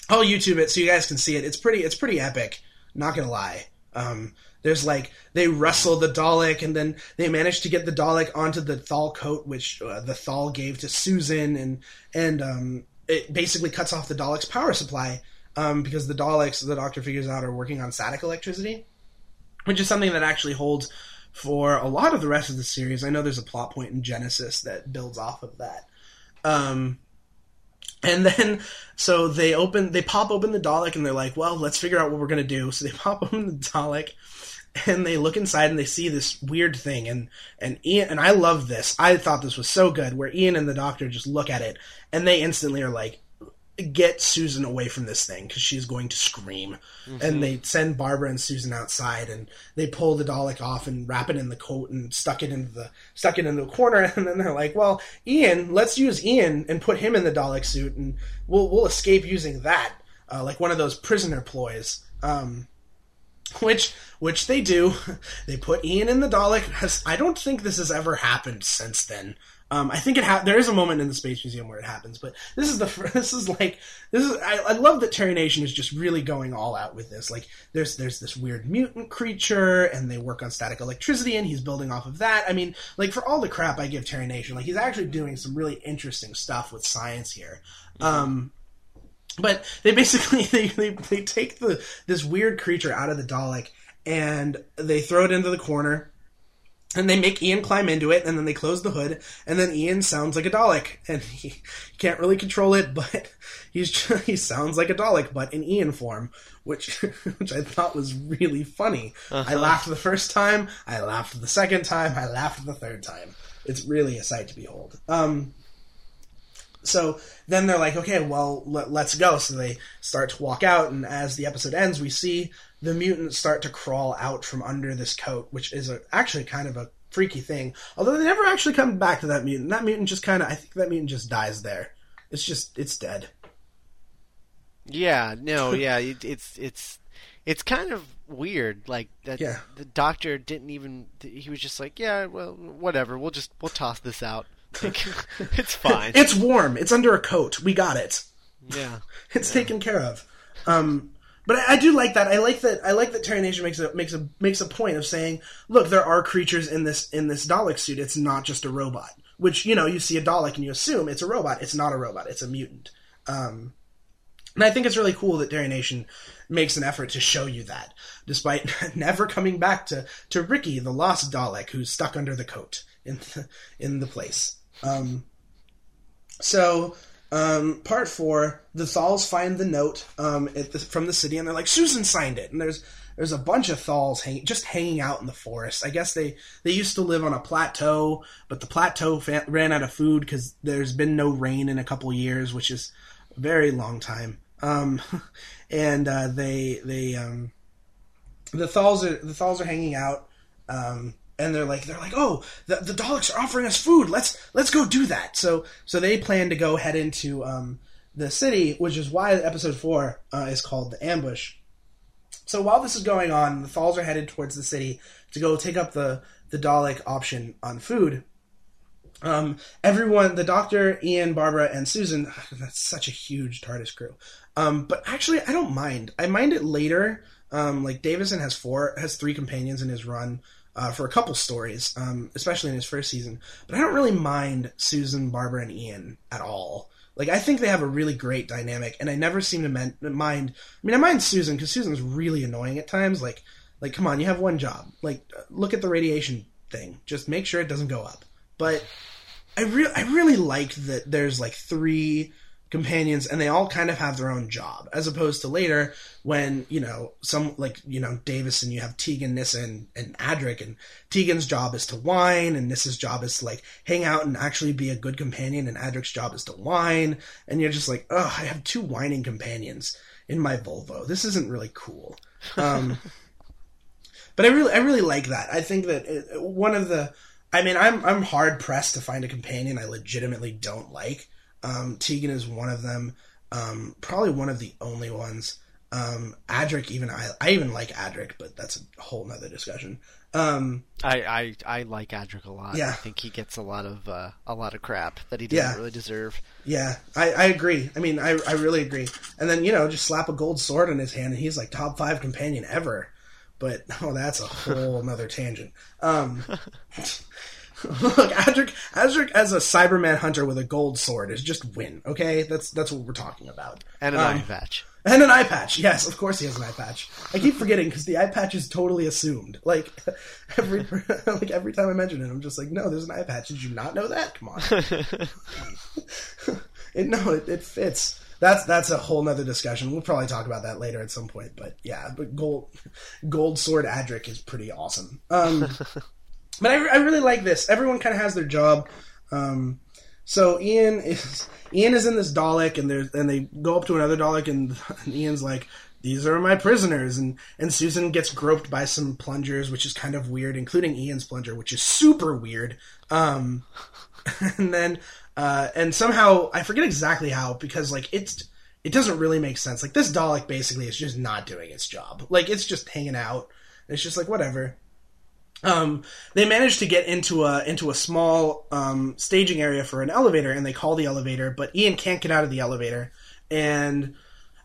I'll YouTube it so you guys can see it. It's pretty. It's pretty epic. Not gonna lie. Um, there's like they wrestle the Dalek, and then they manage to get the Dalek onto the Thal coat, which uh, the Thal gave to Susan, and and um, it basically cuts off the Dalek's power supply um, because the Daleks, the Doctor figures out, are working on static electricity, which is something that actually holds for a lot of the rest of the series. I know there's a plot point in Genesis that builds off of that. Um, and then, so they open, they pop open the Dalek, and they're like, "Well, let's figure out what we're gonna do." So they pop open the Dalek, and they look inside, and they see this weird thing. And and Ian and I love this. I thought this was so good, where Ian and the Doctor just look at it, and they instantly are like, "Get Susan away from this thing, because she's going to scream." And they send Barbara and Susan outside, and they pull the Dalek off and wrap it in the coat and stuck it into the stuck it into the corner. And then they're like, "Well, Ian, let's use Ian and put him in the Dalek suit, and we'll we'll escape using that, uh, like one of those prisoner ploys." Um, which which they do. They put Ian in the Dalek. I don't think this has ever happened since then. Um, I think it ha- there is a moment in the Space Museum where it happens, but this is the fir- this is like this is I, I love that Terry Nation is just really going all out with this. Like there's there's this weird mutant creature, and they work on static electricity, and he's building off of that. I mean, like for all the crap I give Terry Nation, like he's actually doing some really interesting stuff with science here. Um, but they basically they, they, they take the this weird creature out of the Dalek and they throw it into the corner and they make Ian climb into it and then they close the hood and then Ian sounds like a Dalek and he, can't really control it but he's he sounds like a Dalek but in Ian form which which I thought was really funny. I laughed the first time, I laughed the second time, I laughed the third time. It's really a sight to behold. Um so then they're like, okay, well, let, let's go. So they start to walk out, and as the episode ends, we see the mutants start to crawl out from under this coat, which is a, actually kind of a freaky thing. Although they never actually come back to that mutant. That mutant just kind of, I think that mutant just dies there. It's just, it's dead. Yeah, no, yeah, it, it's it's it's kind of weird. Like that, Yeah. the doctor didn't even. He was just like, yeah, well, whatever. We'll just we'll toss this out. Like, it's fine. It's warm. It's under a coat. We got it. yeah, It's taken care of. Um, but I, I do like that. I like that. I like that Terry Nation makes a makes a makes a point of saying, look, there are creatures in this in this Dalek suit. It's not just a robot. Which you know, you see a Dalek and you assume it's a robot. It's not a robot. It's a mutant. Um, and I think it's really cool that Terry Nation makes an effort to show you that, despite never coming back to, to Ricky, the lost Dalek, who's stuck under the coat in the, in the place. Um, so, um, part four, the Thals find the note um, the, from the city, and they're like, Susan signed it. And there's there's a bunch of Thals hang, just hanging out in the forest. I guess they they used to live on a plateau, but the plateau fa- ran out of food because there's been no rain in a couple years, which is a very long time. Um, and uh, they they um, the Thals are the Thals are hanging out. Um, and they're like they're like oh the, the Daleks are offering us food. Let's let's go do that. So so they plan to go head into um, the city which is why episode four uh, is called the ambush. So while this is going on the Thals are headed towards the city to go take up the the Dalek option on food. Um, everyone the doctor Ian Barbara and Susan that's such a huge TARDIS crew. Um, but actually I don't mind. I mind it later. Um, like Davison has four has three companions in his run uh, for a couple stories, um, especially in his first season. But I don't really mind Susan, Barbara, and Ian at all. Like I think they have a really great dynamic, and I never seem to men- mind. I mean, I mind Susan because Susan's really annoying at times. Like, like come on, you have one job. Like, look at the radiation thing. Just make sure it doesn't go up. But I really, I really like that. There's like three companions and they all kind of have their own job as opposed to later when you know some like you know davis and you have tegan nyssa and, adric and tegan's job is to whine and nyssa's job is to like hang out and actually be a good companion and adric's job is to whine and you're just like oh i have two whining companions in my volvo. This isn't really cool. Um, but i really i really like that. I think that it, one of the i mean i'm i'm hard pressed to find a companion i legitimately don't like um, Tegan is one of them. Um, probably one of the only ones. Um, Adric, even I, I even like Adric, but that's a whole nother discussion. Um, I, I, I like Adric a lot. Yeah. I think he gets a lot of uh, a lot of crap that he doesn't Yeah. really deserve. yeah, I, I agree. I mean, I, I really agree. And then you know, just slap a gold sword in his hand, and he's like top five companion ever. But oh, that's a whole nother tangent. Um, look, Adric, Adric as a Cyberman hunter with a gold sword is just win. Okay, that's that's what we're talking about. And an Um, eye patch. And an eye patch. Yes, of course he has an eye patch. I keep forgetting because the eye patch is totally assumed. Like every like every time I mention it, I'm just like, no, there's an eye patch. Did you not know that? Come on. it, no, it, it fits. That's that's a whole nother discussion. We'll probably talk about that later at some point. But yeah, but gold gold sword Adric is pretty awesome. Um, but I, I really like this. Everyone kind of has their job. Um, so Ian is Ian is in this Dalek, and there's and they go up to another Dalek, and, and Ian's like, "These are my prisoners," and and Susan gets groped by some plungers, which is kind of weird, including Ian's plunger, which is super weird. Um, and then uh, and somehow I forget exactly how because like it's it doesn't really make sense. Like this Dalek basically is just not doing its job. Like it's just hanging out. It's just like whatever. Um, they manage to get into a into a small um, staging area for an elevator, and they call the elevator, but Ian can't get out of the elevator, and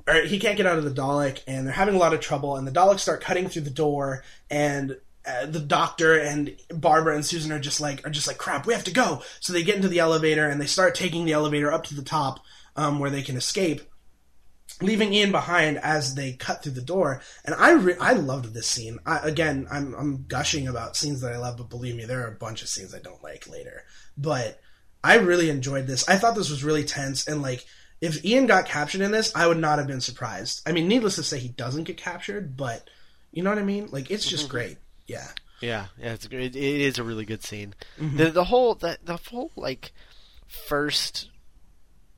or he can't get out of the Dalek, and they're having a lot of trouble. And the Daleks start cutting through the door, and uh, the Doctor and Barbara and Susan are just like are just like crap. We have to go. So they get into the elevator, and they start taking the elevator up to the top um, where they can escape leaving Ian behind as they cut through the door. And I re- I loved this scene. I, again, I'm I'm gushing about scenes that I love, but believe me, there are a bunch of scenes I don't like later. But I really enjoyed this. I thought this was really tense and like. If Ian got captured in this, I would not have been surprised. I mean, needless to say, he doesn't get captured, but you know what I mean. Like, it's just great. Yeah, Yeah, yeah, it's great. It is a really good scene. Mm-hmm. The the whole the the whole like first.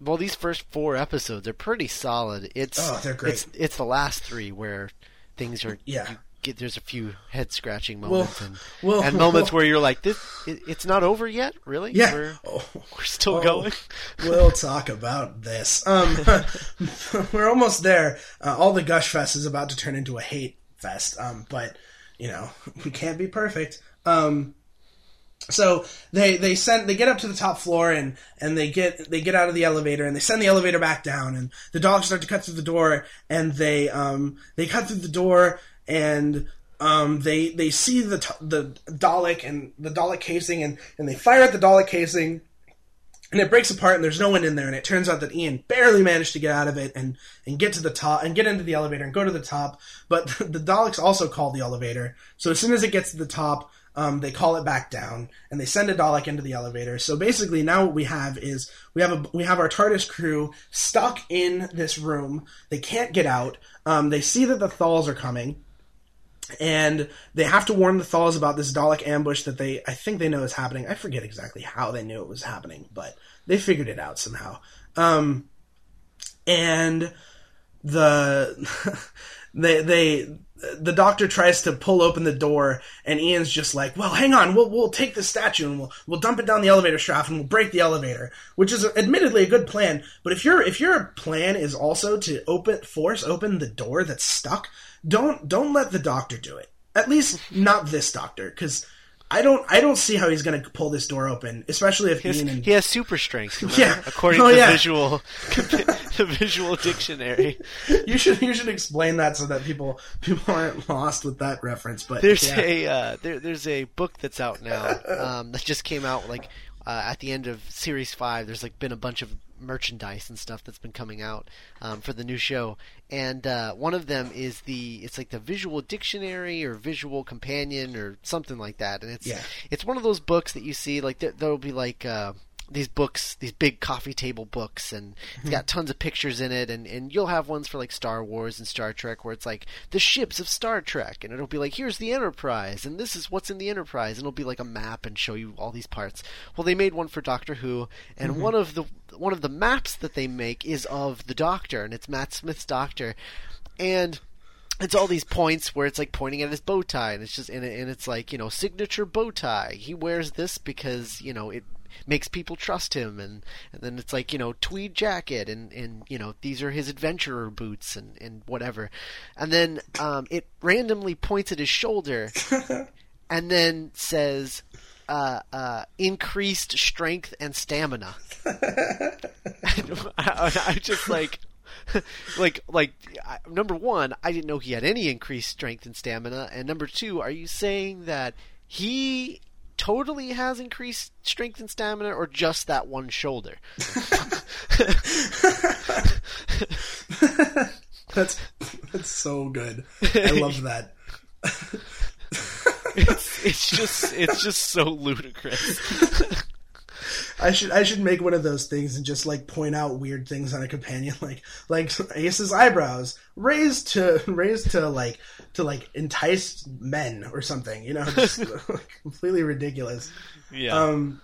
Well, these first four episodes are pretty solid. It's Oh, they're great. It's it's the last three where things are Yeah. get there's a few head scratching Well, moments and well, and moments well- where you're like this it, it's not over yet really yeah. we're, Oh. we're still Oh, going we'll talk about this. Um, we're almost there. Uh, all the gush fest is about to turn into a hate fest. Um, but you know we can't be perfect. Um, so they they send they get up to the top floor and and they get they get out of the elevator and they send the elevator back down and the dogs start to cut through the door and they um they cut through the door and um they they see the t- the Dalek and the Dalek casing and and they fire at the Dalek casing and it breaks apart and there's no one in there and it turns out that Ian barely managed to get out of it and and get to the top and get into the elevator and go to the top. But the Daleks also call the elevator. So as soon as it gets to the top um, they call it back down and they send a Dalek into the elevator so basically now what we have is we have a we have our TARDIS crew stuck in this room they can't get out um, they see that the Thals are coming and they have to warn the Thals about this Dalek ambush that they I think they know is happening. I forget exactly how they knew it was happening, but they figured it out somehow. Um, and the they they the doctor tries to pull open the door and Ian's just like, "Well, hang on. We'll we'll take the statue and we'll we'll dump it down the elevator shaft and we'll break the elevator." Which is admittedly a good plan, but if your if your plan is also to open force open the door that's stuck, don't don't let the doctor do it. At least not this doctor cuz I don't I don't see how he's going to pull this door open, especially if He has, and he has super strength. remember? Yeah. according Oh, to yeah. visual the visual dictionary. you should you should explain that so that people people aren't lost with that reference. But There's yeah. a uh, there, there's a book that's out now um, that just came out like uh, at the end of series five. There's like been a bunch of merchandise and stuff that's been coming out um, for the new show, and uh, one of them is the it's like the visual dictionary or visual companion or something like that, and it's Yeah. it's one of those books that you see like there, there'll be like. Uh, these books, these big coffee table books, and it's got tons of pictures in it, and, and you'll have ones for like Star Wars and Star Trek where it's like the ships of Star Trek, and it'll be like here's the Enterprise, and this is what's in the Enterprise, and it'll be like a map and show you all these parts. Well, they made one for Doctor Who, and one of the one of the maps that they make is of the Doctor, and it's Matt Smith's Doctor, and it's all these points where it's like pointing at his bow tie, and it's just and, and it's like you know signature bow tie. He wears this because you know it makes people trust him, and, and then it's like you know tweed jacket, and and you know these are his adventurer boots, and and whatever, and then um, it randomly points at his shoulder, and then says. Uh, uh, increased strength and stamina. I, I just like like like I- number one i didn't know he had any increased strength and stamina and number two are you saying that he totally has increased strength and stamina or just that one shoulder That's that's so good. I love that. It's, it's just it's just so ludicrous I should I should make one of those things and just like point out weird things on a companion, like like Ace's eyebrows raised to raised to like to like entice men or something, you know, just like, completely ridiculous. yeah Um,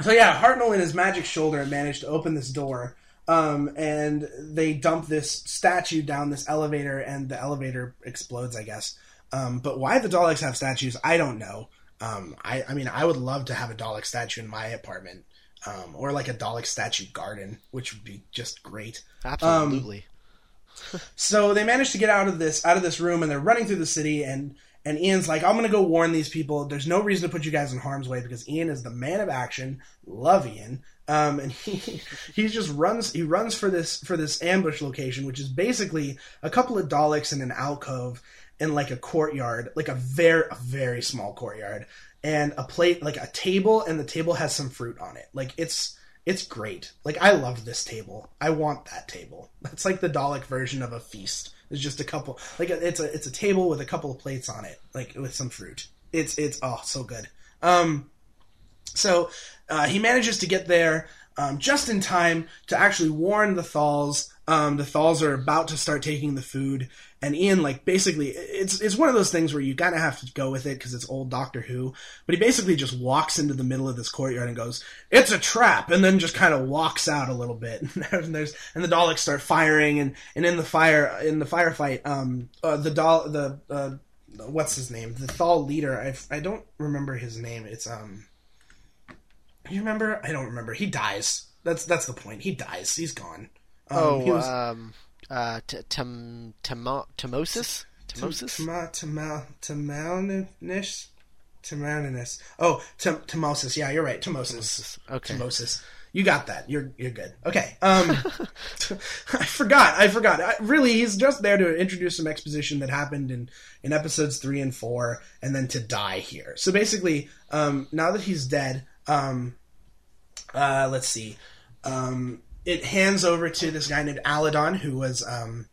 so yeah, Hartnell and his magic shoulder managed to open this door, um, and they dump this statue down this elevator, and the elevator explodes, I guess. Um, but why the Daleks have statues, I don't know. Um, I, I mean, I would love to have a Dalek statue in my apartment, um, or like a Dalek statue garden, which would be just great. absolutely So they manage to get out of this out of this room, and they're running through the city. And and Ian's like, "I'm gonna go warn these people. There's no reason to put you guys in harm's way because Ian is the man of action. Love Ian." Um, and he he just runs he runs for this for this ambush location, which is basically a couple of Daleks in an alcove in like a courtyard, like a very a very small courtyard, and a plate like a table, and the table has some fruit on it. Like it's it's great. Like I love this table. I want that table. That's like the Dalek version of a feast. It's just a couple like it's a it's a table with a couple of plates on it, like with some fruit. It's it's oh so good. Um so uh, he manages to get there um, just in time to actually warn the Thals. Um, the Thals are about to start taking the food, and Ian, like, basically, it's it's one of those things where you kind of have to go with it because it's old Doctor Who. But he basically just walks into the middle of this courtyard and goes, "It's a trap," and then just kind of walks out a little bit. and there's and the Daleks start firing, and and in the fire in the firefight, um, uh, the doll the uh, what's his name, the Thal leader, I I don't remember his name. It's um. You remember? I don't remember. He dies. That's that's the point. He dies. He's gone. Um, oh he was, um uh t- tem- temo- temosis temosis Tama- Tama- Tamaulinis? Tamaulinis. Oh, Tam- Tamosis. Yeah, you're right. Tamosis. okay Tamosis. You got that. You're you're good. Okay. Um, I forgot. I forgot. I, really, he's just there to introduce some exposition that happened in in episodes three and four, and then to die here. So basically, um, now that he's dead, um, uh, let's see. Um, it hands over to this guy named Alydon, who was um,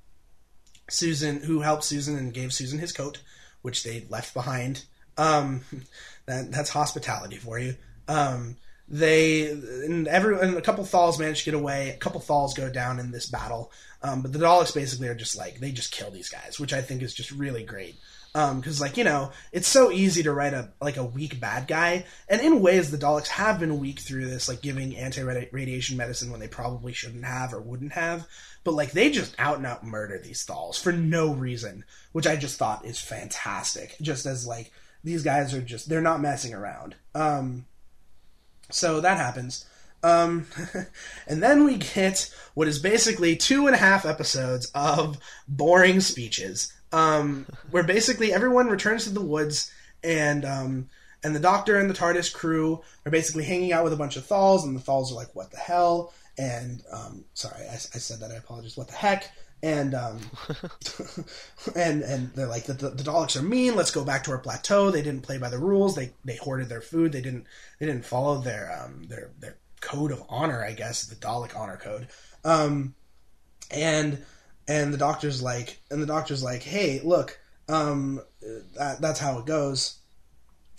Susan, who helped Susan and gave Susan his coat, which they left behind. Um, that, that's hospitality for you. Um, they and every and a couple Thals manage to get away. A couple Thals go down in this battle, um, but the Daleks basically are just like they just kill these guys, which I think is just really great. Because like you know it's so easy to write a like a weak bad guy. And in ways the daleks have been weak through this like giving anti-radiation medicine when they probably shouldn't have or wouldn't have. But like they just out and out murder these Thals for no reason which i just thought is fantastic. Just as like these guys are just they're not messing around. Um so that happens. Um, and then we get what is basically two and a half episodes of boring speeches um, where basically everyone returns to the woods and um, and the doctor and the TARDIS crew are basically hanging out with a bunch of Thals, and the Thals are like, "What the hell?" And um, sorry, I, I, said that. I apologize. What the heck? And um, and and they're like, the, the, the, Daleks are mean. Let's go back to our plateau. They didn't play by the rules. They they hoarded their food. They didn't they didn't follow their um, their their code of honor. I guess the Dalek honor code. Um, and and the doctor's like, and the doctor's like, hey, look, um, that, that's how it goes.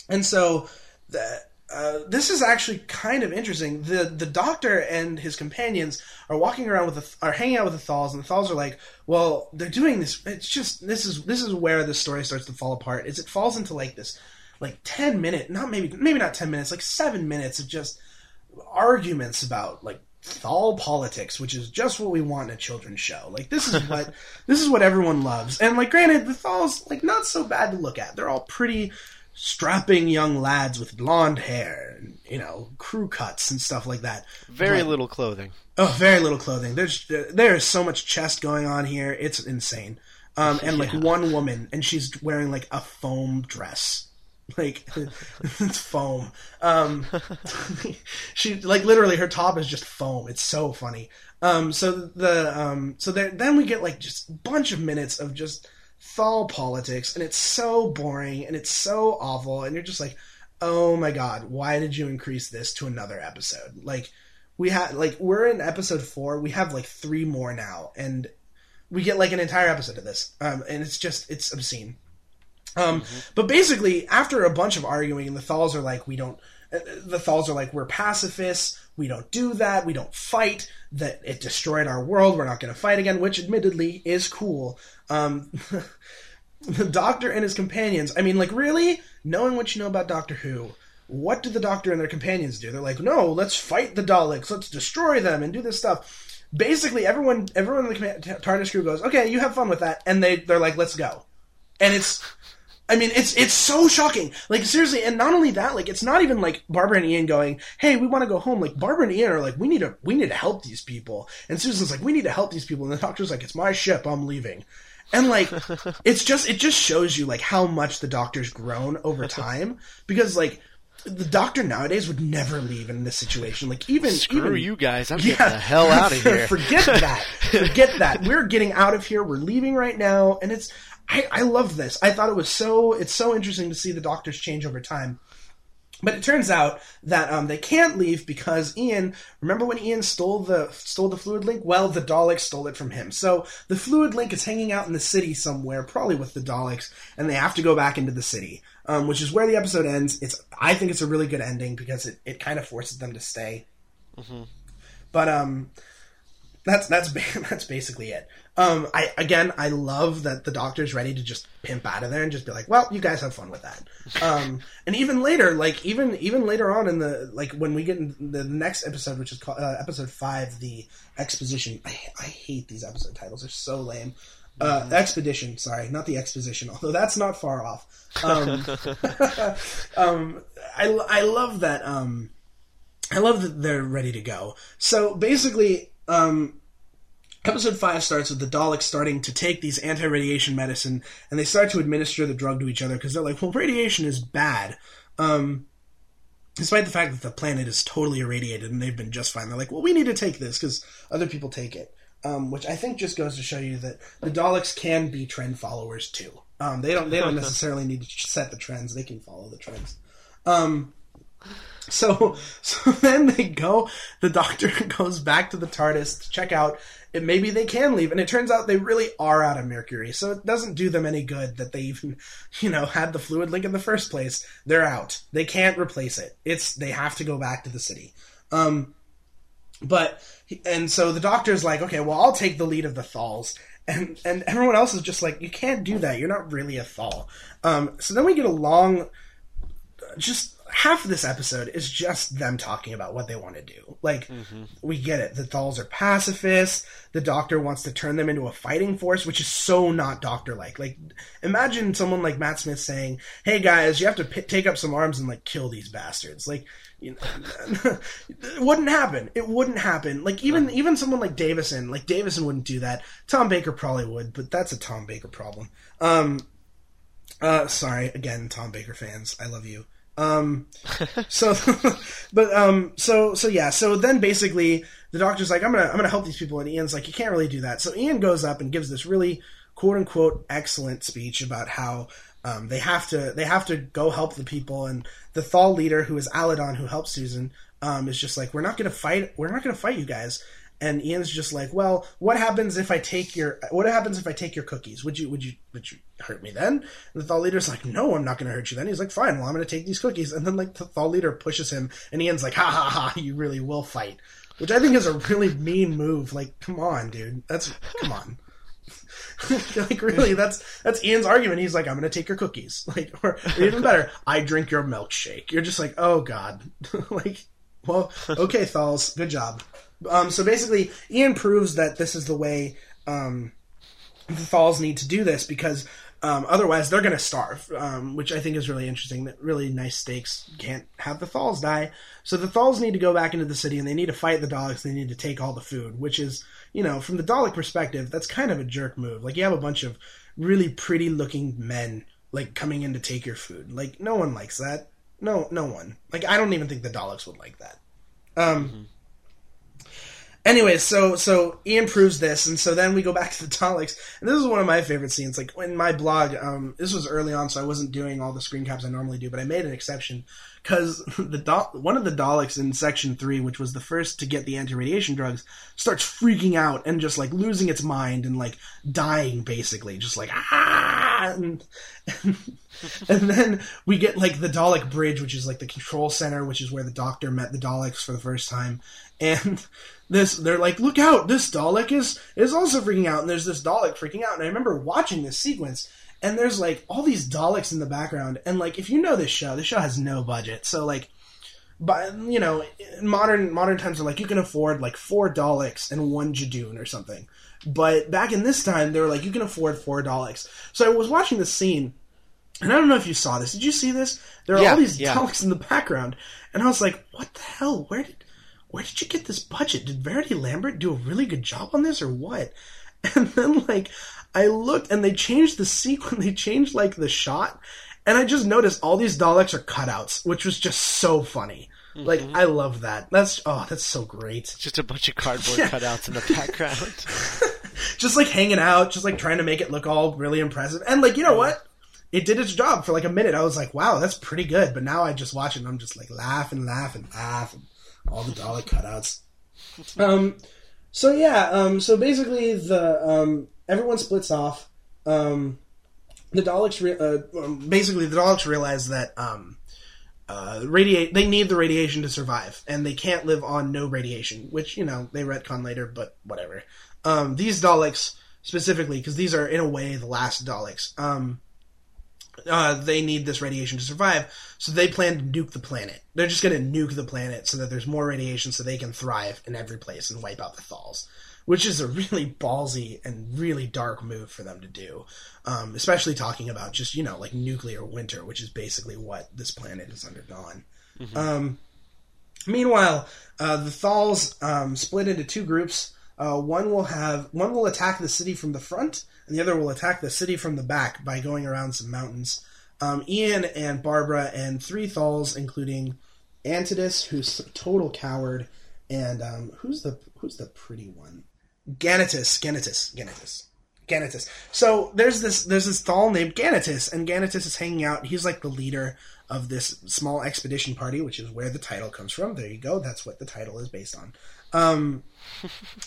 And so, the, uh, this is actually kind of interesting. The the doctor and his companions are walking around with the, are hanging out with the Thals, and the Thals are like, "Well, they're doing this. It's just this is this is where the story starts to fall apart. Is it falls into like this, like ten minute, not maybe maybe not ten minutes, like seven minutes of just arguments about like Thal politics, which is just what we want in a children's show. Like this is what this is what everyone loves. And like granted, the Thals like not so bad to look at. They're all pretty strapping young lads with blonde hair and you know crew cuts and stuff like that. Very but, little clothing. Oh, very little clothing. There's there's so much chest going on here. It's insane. Um, and like yeah. one woman, and she's wearing like a foam dress like it's foam. Um, she like literally her top is just foam. It's so funny. Um, so the um, so there, then we get like just bunch of minutes of just Thal politics, and it's so boring and it's so awful, and you're just like, oh my god, why did you increase this to another episode? Like we had like we're in episode four, we have like three more now, and we get like an entire episode of this, um, and it's just it's obscene. Um, mm-hmm. But basically, after a bunch of arguing, the Thals are like, we don't. Uh, the Thals are like, we're pacifists. We don't do that. We don't fight. That it destroyed our world. We're not going to fight again, which admittedly is cool. Um, the Doctor and his companions. I mean, like, really? Knowing what you know about Doctor Who, what do the Doctor and their companions do? They're like, no, let's fight the Daleks. Let's destroy them and do this stuff. Basically, everyone, everyone in the TARDIS crew goes, okay, you have fun with that, and they they're like, let's go. And it's I mean, it's it's so shocking. Like seriously, and not only that, like it's not even like Barbara and Ian going, "Hey, we want to go home." Like Barbara and Ian are like, "We need to we need to help these people," and Susan's like, "We need to help these people," and the doctor's like, "It's my ship, I'm leaving." And like, it's just it just shows you like how much the doctor's grown over time because like the doctor nowadays would never leave in this situation. Like even screw even, you guys, I'm yeah, getting the hell out of here. forget that. Forget that. We're getting out of here. We're leaving right now, and it's I, I love this. I thought it was so it's so interesting to see the doctors change over time. But it turns out that um, they can't leave because Ian. Remember when Ian stole the stole the fluid link? Well, the Daleks stole it from him. So the fluid link is hanging out in the city somewhere, probably with the Daleks, and they have to go back into the city, um, which is where the episode ends. It's I think it's a really good ending because it, it kind of forces them to stay. Mm-hmm. But um, that's that's that's basically it. Um, I again, I love that the doctor's ready to just pimp out of there and just be like, "Well, you guys have fun with that." Um, and even later, like even even later on in the like when we get in the next episode, which is called uh, episode five, the exposition. I, I hate these episode titles; they're so lame. Uh, mm-hmm. expedition, sorry, not the exposition, although that's not far off. Um, um, I I love that. Um, I love that they're ready to go. So basically, um, Episode 5 starts with the Daleks starting to take these anti radiation medicine and they start to administer the drug to each other because they're like, well, radiation is bad. Um, despite the fact that the planet is totally irradiated and they've been just fine. They're like, well, we need to take this because other people take it. Um, which I think just goes to show you that the Daleks can be trend followers too. Um, they don't they don't necessarily need to set the trends; they can follow the trends. Um, so so then they go. The Doctor goes back to the TARDIS to check out maybe they can leave. And it turns out they really are out of mercury. So it doesn't do them any good that they even, you know, had the fluid link in the first place. They're out. They can't replace it. It's, they have to go back to the city. Um, but, and so the doctor's like, okay, well, I'll take the lead of the Thals. and and everyone else is just like, you can't do that. You're not really a Thal. Um, so then we get a long, just half of this episode is just them talking about what they want to do. Like, mm-hmm. we get it. The Thals are pacifists. The Doctor wants to turn them into a fighting force, which is so not Doctor like. Like, imagine someone like Matt Smith saying, "Hey guys, you have to p- take up some arms and like kill these bastards." Like, you know, it wouldn't happen. It wouldn't happen. Like even even someone like Davison, like Davison wouldn't do that. Tom Baker probably would, but that's a Tom Baker problem. Um, uh, sorry again, Tom Baker fans, I love you. Um, so, but um, so so yeah. So then basically the doctor's like, I'm gonna I'm gonna help these people, and Ian's like, you can't really do that. So Ian goes up and gives this really quote unquote excellent speech about how um, they have to they have to go help the people, and the Thal leader, who is Alydon, who helps Susan, um, is just like, we're not gonna fight. We're not gonna fight you guys and Ian's just like, "Well, what happens if I take your what happens if I take your cookies? Would you would you would you hurt me then?" And the Thal leader's like, "No, I'm not going to hurt you then." He's like, "Fine, well, I'm going to take these cookies." And then like the Thal leader pushes him, and Ian's like, "Ha ha ha! You really will fight," which I think is a really mean move. Like, come on, dude, that's come on. like really, that's that's Ian's argument. He's like, "I'm going to take your cookies," like, or, or even better, I drink your milkshake. You're just like, "Oh God," like, well, okay, Thals, good job. Um, so basically, Ian proves that this is the way um, the Thals need to do this because um, otherwise they're going to starve, um, which I think is really interesting. That really nice stakes can't have the Thals die. So the Thals need to go back into the city and they need to fight the Daleks. They need to take all the food, which is, you know, from the Dalek perspective, that's kind of a jerk move. Like you have a bunch of really pretty looking men like coming in to take your food. Like no one likes that. No, no one. Like I don't even think the Daleks would like that. Um, mm-hmm. Anyways, so so Ian proves this, and so then we go back to the Daleks, and this is one of my favorite scenes. Like in my blog, um, this was early on, so I wasn't doing all the screen caps I normally do, but I made an exception because the one of the Daleks in section three, which was the first to get the anti-radiation drugs, starts freaking out and just like losing its mind and like dying, basically, just like ah. And, and, and then we get like the Dalek bridge, which is like the control center, which is where the Doctor met the Daleks for the first time, and this they're like look out this dalek is is also freaking out and there's this dalek freaking out and i remember watching this sequence and there's like all these daleks in the background and like if you know this show this show has no budget so like but you know modern modern times are like you can afford like four daleks and one judoon or something but back in this time they were like you can afford four daleks so i was watching this scene and i don't know if you saw this did you see this there are yeah, all these yeah. daleks in the background and i was like what the hell where did where did you get this budget? Did Verity Lambert do a really good job on this or what? And then like I looked and they changed the sequence, they changed like the shot, and I just noticed all these Daleks are cutouts, which was just so funny. Mm-hmm. Like I love that. That's oh, that's so great. Just a bunch of cardboard yeah. cutouts in the background. just like hanging out, just like trying to make it look all really impressive. And like, you know what? It did its job for like a minute. I was like, wow, that's pretty good. But now I just watch it and I'm just like laughing, laughing, laughing all the Dalek cutouts. Um, so yeah, um, so basically the um, everyone splits off. Um, the Daleks, re- uh, um, basically the Daleks realize that um, uh, radiate they need the radiation to survive, and they can't live on no radiation. Which you know they retcon later, but whatever. Um, these Daleks specifically, because these are in a way the last Daleks. Um, uh, they need this radiation to survive, so they plan to nuke the planet. They're just going to nuke the planet so that there's more radiation so they can thrive in every place and wipe out the Thals, which is a really ballsy and really dark move for them to do. Um, especially talking about just, you know, like nuclear winter, which is basically what this planet has undergone. Mm-hmm. Um, meanwhile, uh, the Thals um, split into two groups. Uh, one will have one will attack the city from the front, and the other will attack the city from the back by going around some mountains. Um, Ian and Barbara and three Thals, including Antodus, who's a total coward, and um, who's the who's the pretty one? Ganatus, Ganatus, Ganatus, Ganatus. So there's this there's this Thal named Ganatus, and Ganatus is hanging out. He's like the leader of this small expedition party, which is where the title comes from. There you go. That's what the title is based on. Um,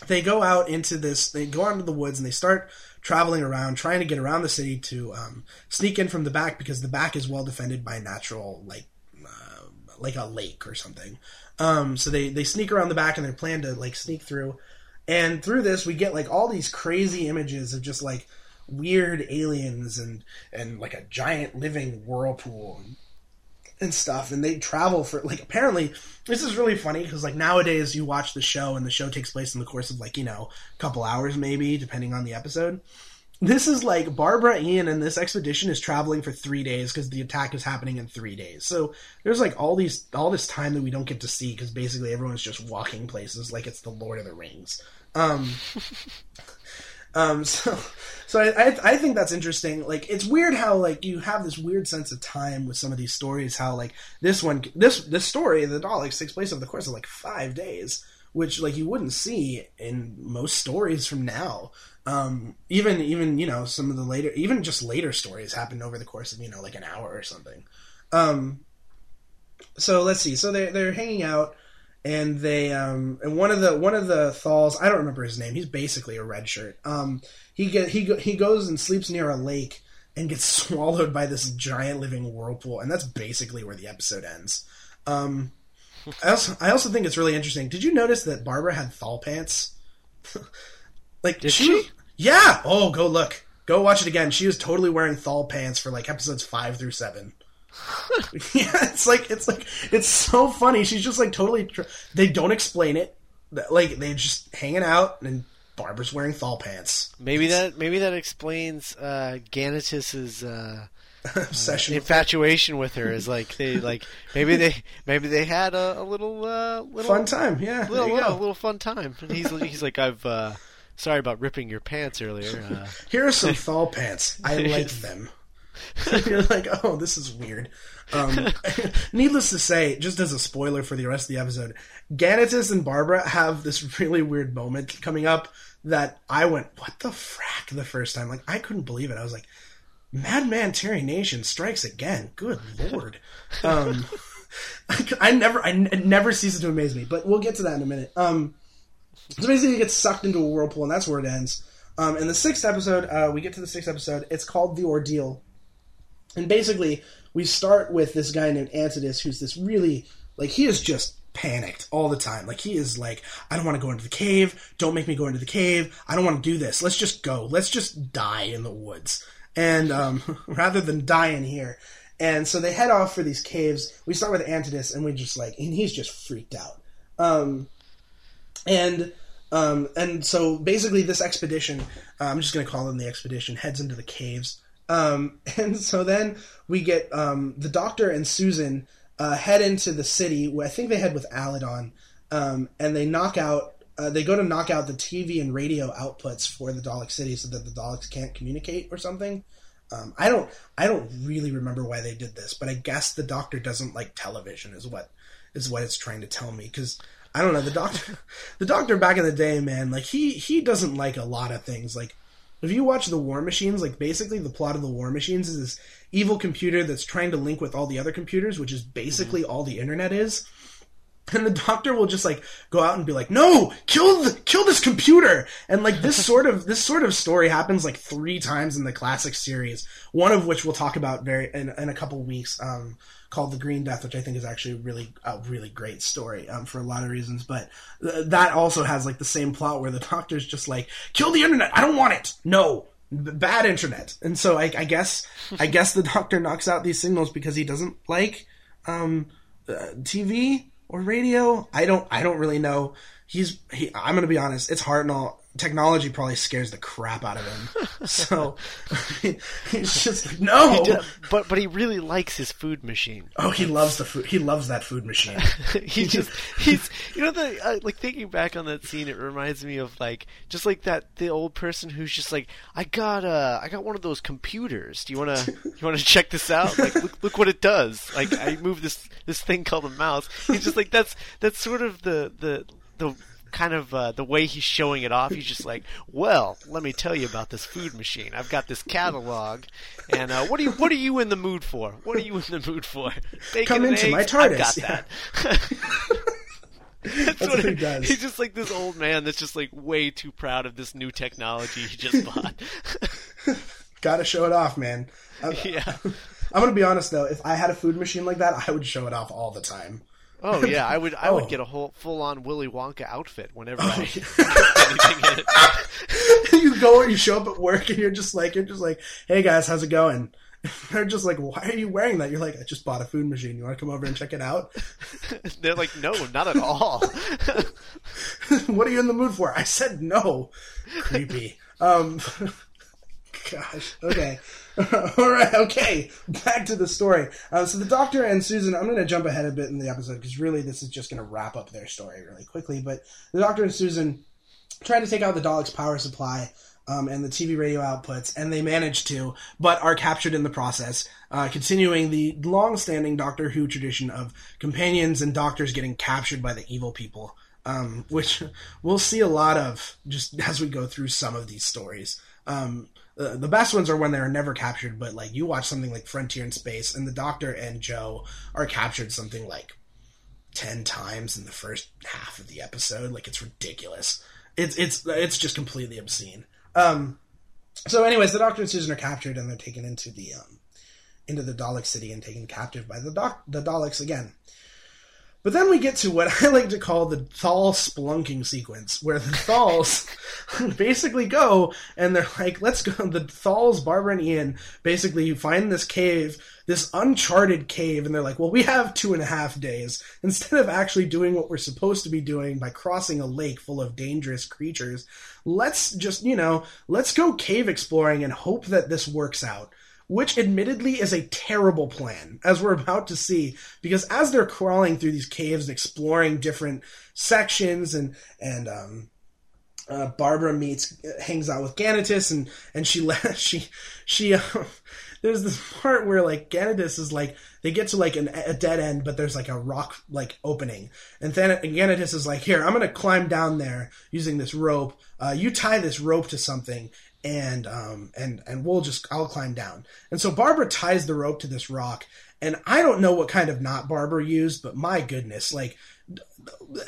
they go out into this. They go out into the woods and they start traveling around, trying to get around the city to um, sneak in from the back because the back is well defended by natural, like uh, like a lake or something. Um, so they they sneak around the back and they plan to like sneak through. And through this, we get like all these crazy images of just like weird aliens and and like a giant living whirlpool and stuff. And they travel for like apparently this is really funny because like nowadays you watch the show and the show takes place in the course of like you know a couple hours maybe depending on the episode. This is like Barbara Ian and this expedition is traveling for three days because the attack is happening in three days. So there's like all these all this time that we don't get to see because basically everyone's just walking places like it's the Lord of the Rings. Um, um, so so I, I I think that's interesting. Like it's weird how like you have this weird sense of time with some of these stories. How like this one this this story the Daleks takes place over the course of like five days, which like you wouldn't see in most stories from now. Um, even even you know some of the later even just later stories happened over the course of you know like an hour or something. Um, so let's see. So they they're hanging out and they um and one of the one of the Thals I don't remember his name. He's basically a red shirt. Um, he get he go, he goes and sleeps near a lake and gets swallowed by this giant living whirlpool, and that's basically where the episode ends. Um, I also I also think it's really interesting. Did you notice that Barbara had thal pants? like Did she, she? Yeah. Oh, go look. Go watch it again. She was totally wearing thal pants for like episodes five through seven. yeah, it's like it's like it's so funny. She's just like totally. Tr- they don't explain it. Like they're just hanging out, and Barbara's wearing thal pants. Maybe that maybe that explains uh, Ganatus's uh, Obsession. with- infatuation with her. Is like they like maybe they maybe they had a, a little uh, little Fun time. Yeah. little, there you little, fun time. And he's he's like I've uh, sorry about ripping your pants earlier. Uh, Here are some thal pants. I like them. You're like, oh, this is weird. Um, needless to say, just as a spoiler for the rest of the episode, Ganatus and Barbara have this really weird moment coming up that I went, what the frack, the first time. Like, I couldn't believe it. I was like, Madman Terry Nation strikes again. Good lord. Um, I, never, I it never ceases to amaze me. But we'll get to that in a minute. Um, so basically, he gets sucked into a whirlpool, and that's where it ends. Um, in the sixth episode, uh, we get to the sixth episode. It's called The Ordeal. And basically, we start with this guy named Antodus, who's this really, like, he is just panicked all the time. Like, he is like, I don't want to go into the cave. Don't make me go into the cave. I don't want to do this. Let's just go. Let's just die in the woods. And um, rather than die in here. And so they head off for these caves. We start with Antodus, and we just like, and he's just freaked out. Um, and um, and so basically, this expedition, uh, I'm just going to call them the expedition, heads into the caves. Um, and so then we get um, the Doctor and Susan uh, head into the city. Where I think they head with Alydon, um, and they knock out. Uh, they go to knock out the TV and radio outputs for the Dalek city so that the Daleks can't communicate or something. Um, I don't. I don't really remember why they did this, but I guess the Doctor doesn't like television. Is what is what it's trying to tell me because I don't know the Doctor. the Doctor back in the day, man, like he he doesn't like a lot of things. Like if you watch the War Machines, like basically the plot of the War Machines is this evil computer that's trying to link with all the other computers, which is basically all the internet is. And the doctor will just like go out and be like, "No, kill the kill this computer!" And like this sort of this sort of story happens like three times in the classic series. One of which we'll talk about very in, in a couple weeks, um, called the Green Death, which I think is actually really a really great story um, for a lot of reasons. But th- that also has like the same plot where the doctor's just like, "Kill the internet! I don't want it! No, B- bad internet." And so I, I guess I guess the doctor knocks out these signals because he doesn't like um, uh, TV or radio. I don't I don't really know. He's he, I'm gonna be honest. It's hard and all. Technology probably scares the crap out of him. so he's just like, no. d- but but he really likes his food machine. Oh, he loves the food. He loves that food machine. he just he's you know the uh, like thinking back on that scene it reminds me of like just like that the old person who's just like I got uh I got one of those computers do you want to you want to check this out like look look what it does like I move this this thing called a mouse he's just like that's that's sort of the the the kind of uh, the way he's showing it off he's just like well let me tell you about this food machine I've got this catalog and uh, what are you what are you in the mood for what are you in the mood for Bacon Come into my eggs? I've got yeah. that That's, what he does. He's just like this old man that's just like way too proud of this new technology he just bought. Gotta show it off, man. I'm, yeah. I'm gonna be honest though. If I had a food machine like that, I would show it off all the time. Oh yeah, I would I Oh. would get a whole full on Willy Wonka outfit whenever I anything in it. you go or you show up at work and you're just like you're just like hey guys how's it going? They're just like why are you wearing that? You're like i just bought a food machine. You want to come over and check it out? They're like, no, not at all. what are you in the mood for? I said no. Creepy. Um gosh okay all right okay back to the story uh, so the doctor and susan i'm going to jump ahead a bit in the episode because really this is just going to wrap up their story really quickly but the doctor and susan try to take out the Dalek's power supply um, and the TV radio outputs, and they manage to, but are captured in the process, uh, continuing the long-standing Doctor Who tradition of companions and doctors getting captured by the evil people, um, which we'll see a lot of just as we go through some of these stories. Um, the, the best ones are when they're never captured, but like you watch something like Frontier in Space, and the Doctor and Jo are captured something like 10 times in the first half of the episode. Like it's ridiculous. It's it's it's just completely obscene. Um so anyways the doctor and susan are captured and they're taken into the um into the dalek city and taken captive by the doc the daleks again but then we get to what I like to call the Thal splunking sequence, where the Thals basically go and they're like, let's go. The Thals, Barbara and Ian, basically find this cave, this uncharted cave, and they're like, well, we have two and a half days. Instead of actually doing what we're supposed to be doing by crossing a lake full of dangerous creatures, let's just, you know, let's go cave exploring and hope that this works out which admittedly is a terrible plan, as we're about to see, because as they're crawling through these caves and exploring different sections, and and um, uh, Barbara meets hangs out with Ganatus, and and she she she. Uh, there's this part where like Ganatus is like they get to like an, a dead end, but there's like a rock like opening, and then Ganatus is like, "Here, I'm gonna climb down there using this rope. Uh, you tie this rope to something, and um and and we'll just I'll climb down. And so Barbara ties the rope to this rock, and I don't know what kind of knot Barbara used, but my goodness, like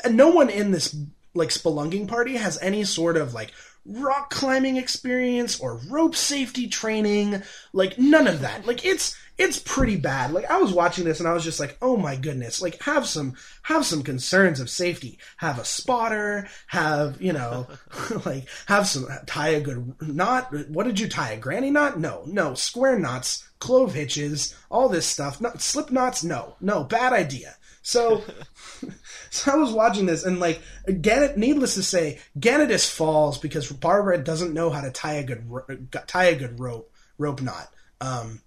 no one in this like spelunking party has any sort of like rock climbing experience or rope safety training like none of that like it's it's pretty bad. Like i was watching this and i was just like oh my goodness. Like have some have some concerns of safety. Have a spotter. Have you know like have some tie a good knot. What did you tie? A granny knot? No. No. Square knots. Clove hitches. All this stuff. No, slip knots? No. No. Bad idea. So so I was watching this and like Gan- needless to say, Ganatus falls because Barbara doesn't know how to tie a good tie a good rope rope knot. Um,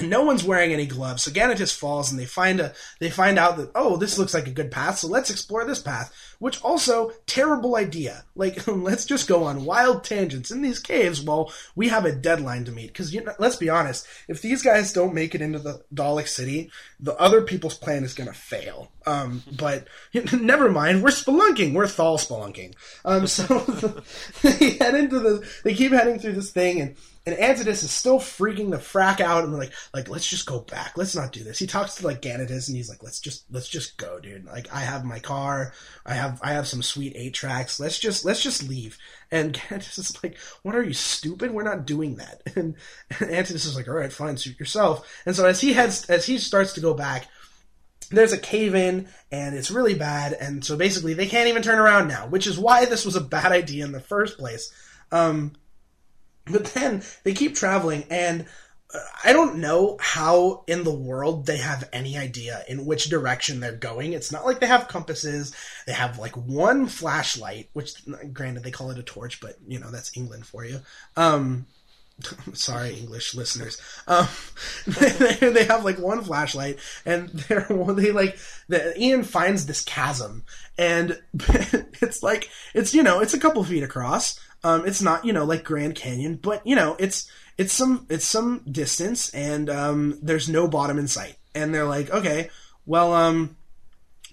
no one's wearing any gloves, so Ganatus falls, and they find a they find out that oh, this looks like a good path, so let's explore this path. Which also terrible idea. Like let's just go on wild tangents in these caves while we have a deadline to meet. Because you know, let's be honest, if these guys don't make it into the Dalek City, the other people's plan is going to fail. Um, but never mind, we're spelunking, we're Thal spelunking. Um, so they head into the, they keep heading through this thing, and and Antodus is still freaking the frack out, and like, like let's just go back, let's not do this. He talks to like Ganatus, and he's like, let's just let's just go, dude. Like I have my car, I have I have some sweet eight tracks. Let's just let's just leave. And Ganatus is like, what are you stupid? We're not doing that. And, and Antodus is like, all right, fine, suit yourself. And so as he heads as he starts to go back, there's a cave in and it's really bad and so basically they can't even turn around now which is why this was a bad idea in the first place um, but then they keep traveling and uh, i don't know how in the world they have any idea in which direction they're going. It's not like they have compasses. They have like one flashlight which granted they call it a torch but you know that's england for you. Um, sorry english listeners. Um they, they have like one flashlight and they're they like the ian finds this chasm and it's like it's you know it's a couple feet across um it's not you know like grand canyon but you know it's it's some it's some distance and um there's no bottom in sight and they're like okay well um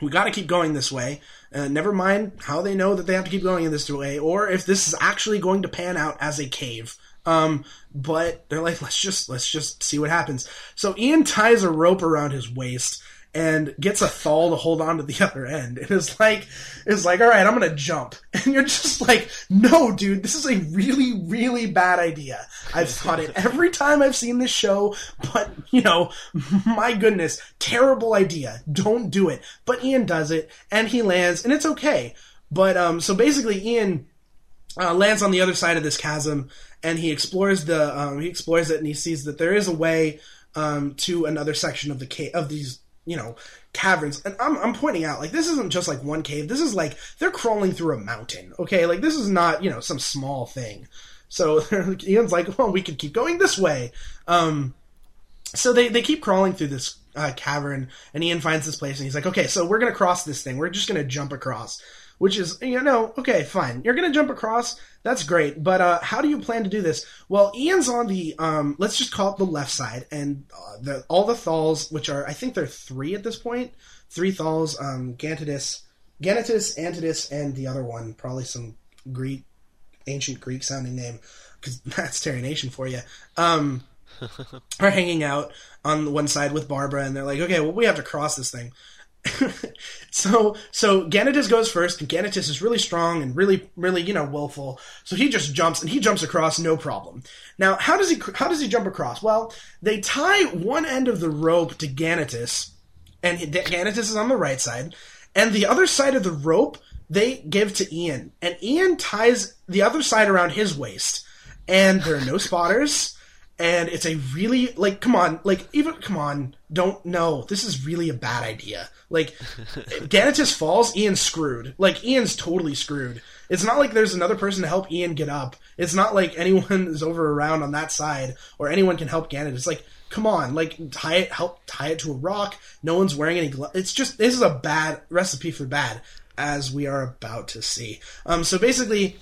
we got to keep going this way. Uh, never mind how they know that they have to keep going in this way, or if this is actually going to pan out as a cave. Um, but they're like, let's just let's just see what happens. So Ian ties a rope around his waist, and gets a thal to hold on to the other end. And it's like, it's like, all right, I'm gonna jump. And you're just like, no, dude, this is a really, really bad idea. I've thought it every time I've seen this show, but you know, my goodness, terrible idea. Don't do it. But Ian does it, and he lands, and it's okay. But um, so basically, Ian uh, lands on the other side of this chasm, and he explores the um, he explores it, and he sees that there is a way um, to another section of the cave of these you know caverns. And I'm, I'm pointing out like this isn't just like one cave. This is like they're crawling through a mountain okay? Like this is not you know some small thing. So ian's like well we could keep going this way. Um so they they keep crawling through this uh, cavern and ian finds this place and he's like okay so we're gonna cross this thing. We're just gonna jump across which is you know okay fine. You're gonna jump across. That's great. But uh, how do you plan to do this? Well ian's on the um, let's just call it the left side and uh, the, all the thals which are i think they're three at this point. Three thals um, gantidus ganatus antodus and the other one probably some greek ancient greek sounding name because that's terry nation for you um, are hanging out on one side with barbara and they're like okay well we have to cross this thing so so Ganatus goes first, and Ganatus is really strong and really really you know willful. So he just jumps and he jumps across no problem. Now how does he how does he jump across? Well, they tie one end of the rope to Ganatus, and Ganatus is on the right side, and the other side of the rope they give to Ian, and Ian ties the other side around his waist, and there are no spotters and it's a really like come on like even come on don't know. This is really a bad idea. Like Ganatus falls ian's screwed. Like ian's totally screwed. It's not like there's another person to help ian get up. It's not like anyone is over around on that side or anyone can help Ganatus it's like come on like tie it help tie it to a rock. No one's wearing any gloves it's just this is a bad recipe for bad as we are about to see. Um so basically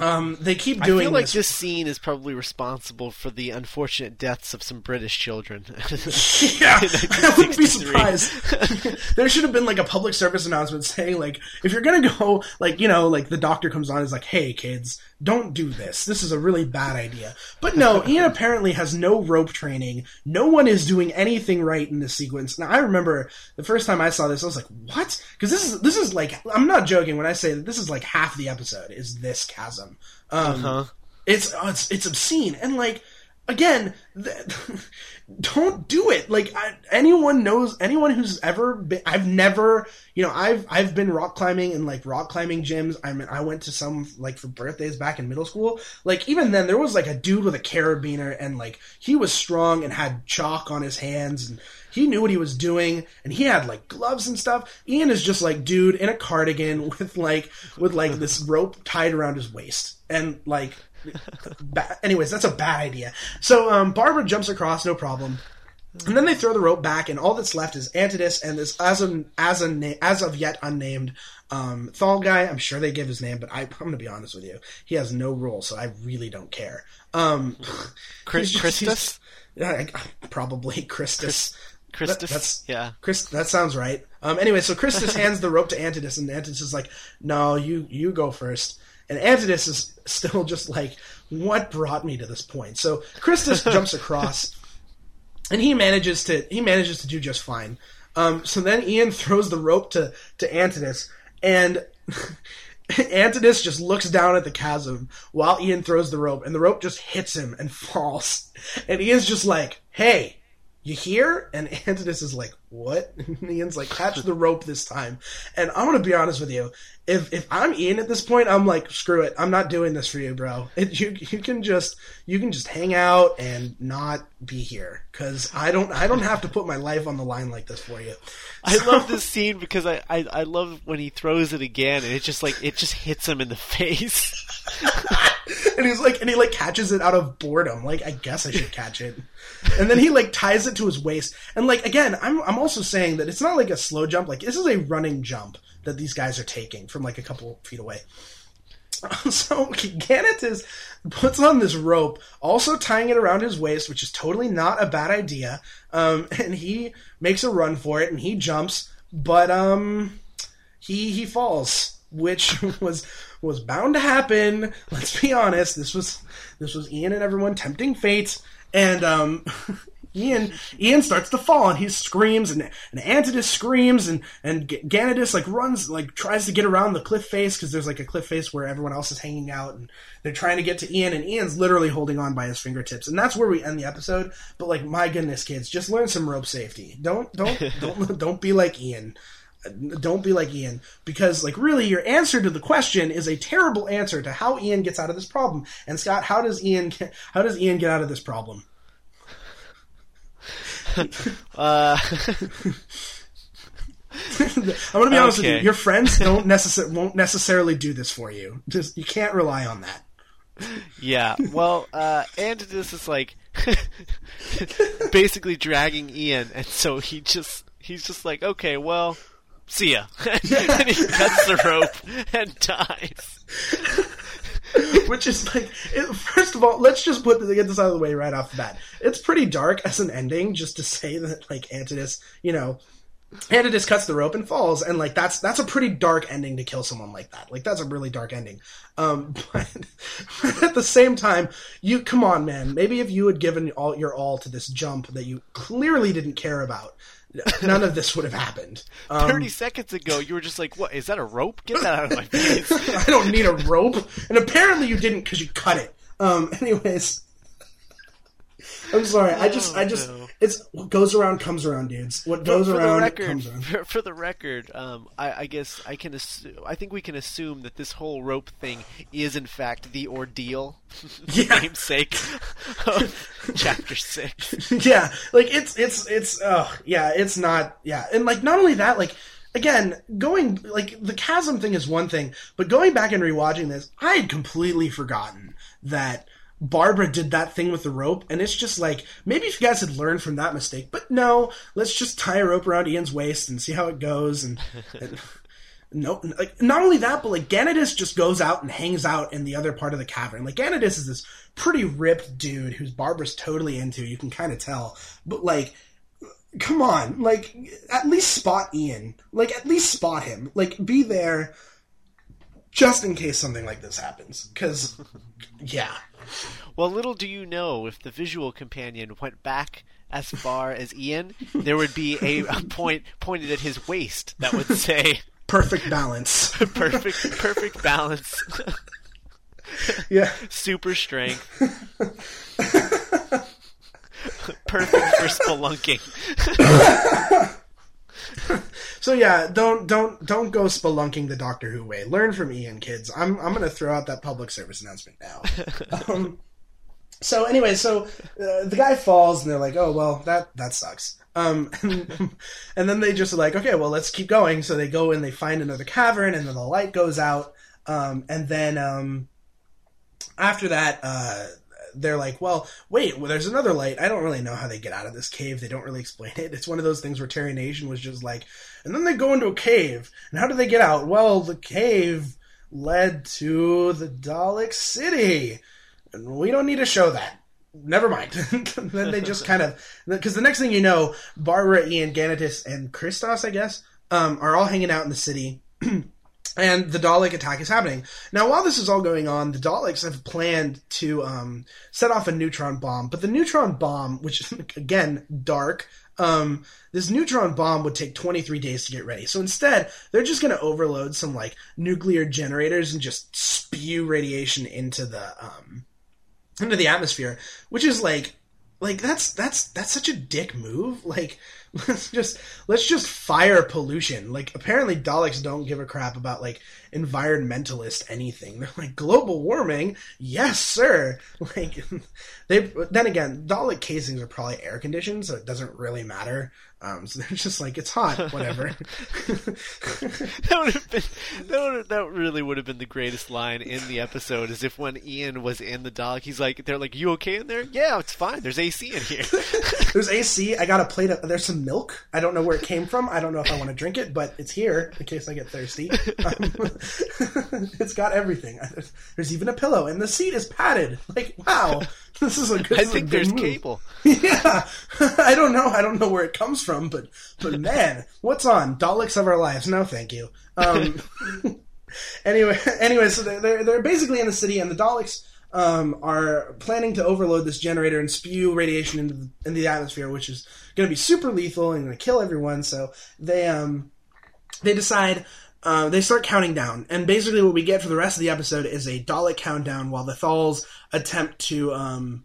um, they keep doing. I feel like this. this scene is probably responsible for the unfortunate deaths of some British children. yeah, I wouldn't be surprised. there should have been like a public service announcement saying, like, if you're gonna go, like, you know, like the doctor comes on, is like, hey kids, don't do this. This is a really bad idea. But no, Ian apparently has no rope training. No one is doing anything right in this sequence. Now I remember the first time I saw this, I was like, what? Because this is this is like, I'm not joking when I say that this is like half the episode is this chasm um, uh-huh. It's oh, it's it's obscene and like again, don't do it. Like I, anyone knows, anyone who's ever been, I've never, you know, I've I've been rock climbing in like rock climbing gyms. I mean, I went to some like for birthdays back in middle school. Like even then, there was like a dude with a carabiner, and like he was strong and had chalk on his hands and he knew what he was doing, and he had like gloves and stuff. Ian is just like dude in a cardigan with like with like this rope tied around his waist, and like. ba- anyways, that's a bad idea. So um, Barbara jumps across, no problem. And then they throw the rope back, and all that's left is Antodus and this as of, as, a, as of yet unnamed um, Thal guy. I'm sure they give his name, but I, am going to be honest with you. He has no role, so I really don't care. Um, Chris, Christus? Yeah, probably Christus. Christus. That, that's yeah. Chris. That sounds right. Um. Anyway, so Christus hands the rope to Antodus, and Antodus is like, "No, you you go first. And Antodus is still just like, "What brought me to this point?" So Christus jumps across, and he manages to he manages to do just fine. Um. So then Ian throws the rope to to Antodus, and. Antodus just looks down at the chasm while Ian throws the rope, and the rope just hits him and falls. And Ian's just like, "Hey, you hear? And Antodus is like, what? And Ian's like, catch the rope this time. And I'm gonna be honest with you. If if I'm Ian at this point, I'm like, screw it. I'm not doing this for you, bro. It, you you can just you can just hang out and not be here because I don't I don't have to put my life on the line like this for you. I love this scene because I, I I love when he throws it again and it just like it just hits him in the face. and he's like, and he like catches it out of boredom. Like, I guess I should catch it. And then he like ties it to his waist. And like again, I'm I'm also saying that it's not like a slow jump. Like this is a running jump that these guys are taking from like a couple feet away. So Ganatus puts on this rope, also tying it around his waist, which is totally not a bad idea. Um, and he makes a run for it, and he jumps, but um, he he falls, which was was bound to happen. Let's be honest. This was this was Ian and everyone tempting fate, and um, Ian Ian starts to fall and he screams and and Antodus screams and and Ganatus like runs like tries to get around the cliff face because there's like a cliff face where everyone else is hanging out and they're trying to get to Ian and Ian's literally holding on by his fingertips and that's where we end the episode. But like my goodness, kids, just learn some rope safety. Don't don't don't don't be like Ian don't be like Ian because like really your answer to the question is a terrible answer to how Ian gets out of this problem. And Scott, how does Ian how does Ian get out of this problem? uh... I'm gonna be honest okay. with you. Your friends don't necessar- won't necessarily do this for you. Just you can't rely on that. Yeah. Well, uh, and this is like basically dragging Ian, and so he just he's just like, okay, well, see ya. and he cuts the rope and dies. Which is like, it, first of all, let's just put this get this out of the way right off the bat. It's pretty dark as an ending, just to say that like Antodus, you know, Antodus cuts the rope and falls, and like that's that's a pretty dark ending to kill someone like that. Like that's a really dark ending. Um, but, but at the same time, you come on, man. Maybe if you had given all your all to this jump that you clearly didn't care about, none of this would have happened. Um, Thirty seconds ago, you were just like, "What is that? A rope? Get that out of my face!" I don't need a rope, and apparently you didn't because you cut it. Um, anyways, I'm sorry. I just, I just, no. It's what goes around comes around, dudes. What goes for, for around record, comes around. For, for the record, um, I, I, guess I can, assume, I think we can assume that this whole rope thing is in fact the ordeal, yeah. namesake of chapter six. yeah, like it's, it's, it's, oh, yeah, it's not, yeah, and like not only that, like again, going like the chasm thing is one thing, but going back and rewatching this, I had completely forgotten that Barbara did that thing with the rope, and it's just like maybe if you guys had learned from that mistake, but no, let's just tie a rope around Ian's waist and see how it goes. And, and no, like not only that, but like Ganatus just goes out and hangs out in the other part of the cavern. Like Ganatus is this pretty ripped dude who's Barbara's totally into. You can kind of tell, but like come on, like at least spot Ian. Like at least spot him. Like be there just in case something like this happens. Because yeah, well, little do you know, if the visual companion went back as far as Ian, there would be a, a point pointed at his waist that would say "perfect balance." perfect, perfect balance. yeah. Super strength. perfect for spelunking so yeah, don't don't don't go spelunking the Doctor Who way. Learn from Ian, kids. I'm I'm gonna throw out that public service announcement now. um, so anyway, so uh, the guy falls, and they're like, "Oh well, that that sucks." Um, and, and, then they just are like, "Okay, well, let's keep going." So they go and they find another cavern, and then the light goes out. Um, and then um, after that, uh, they're like, well, wait, well, there's another light. I don't really know how they get out of this cave. They don't really explain it. It's one of those things where Terry Nation was just like, and then they go into a cave. And how do they get out? Well, the cave led to the Dalek City. And we don't need to show that. Never mind. then they just kind of, because the next thing you know, Barbara, Ian, Ganatus, and Christos, I guess, um, are all hanging out in the city. and the Dalek attack is happening. Now, while this is all going on, the Daleks have planned to um, set off a neutron bomb, but the neutron bomb, which again dark, um, this neutron bomb would take 23 days to get ready. So instead, they're just going to overload some like nuclear generators and just spew radiation into the um, into the atmosphere, which is like like that's that's that's such a dick move. Like let's just let's just fire pollution. Like apparently Daleks don't give a crap about like environmentalist anything. They're like global warming, yes sir. Like they then again, Dalek casings are probably air conditioned, so it doesn't really matter. Um, so they're just like, it's hot, whatever. that would have been that, would that really would have been the greatest line in the episode. Is if when Ian was in the Dalek, he's like, they're like, "You okay in there? Yeah, it's fine. There's AC in here. there's AC. I got a plate of. There's some milk. I don't know where it came from. I don't know if I want to drink it, but it's here in case I get thirsty. Um, it's got everything. There's, even a pillow, and the seat is padded. Like, wow, this is a good. I think there's move. cable. Yeah, I don't know. I don't know where it comes from but but man, what's on Daleks of our lives? No, thank you. Um, anyway, anyway, so they're, they're they're basically in the city, and the Daleks um, are planning to overload this generator and spew radiation into the, into the atmosphere, which is going to be super lethal and going to kill everyone. So they um, they decide. Uh, they start counting down, and basically what we get for the rest of the episode is a Dalek countdown while the Thals attempt to um,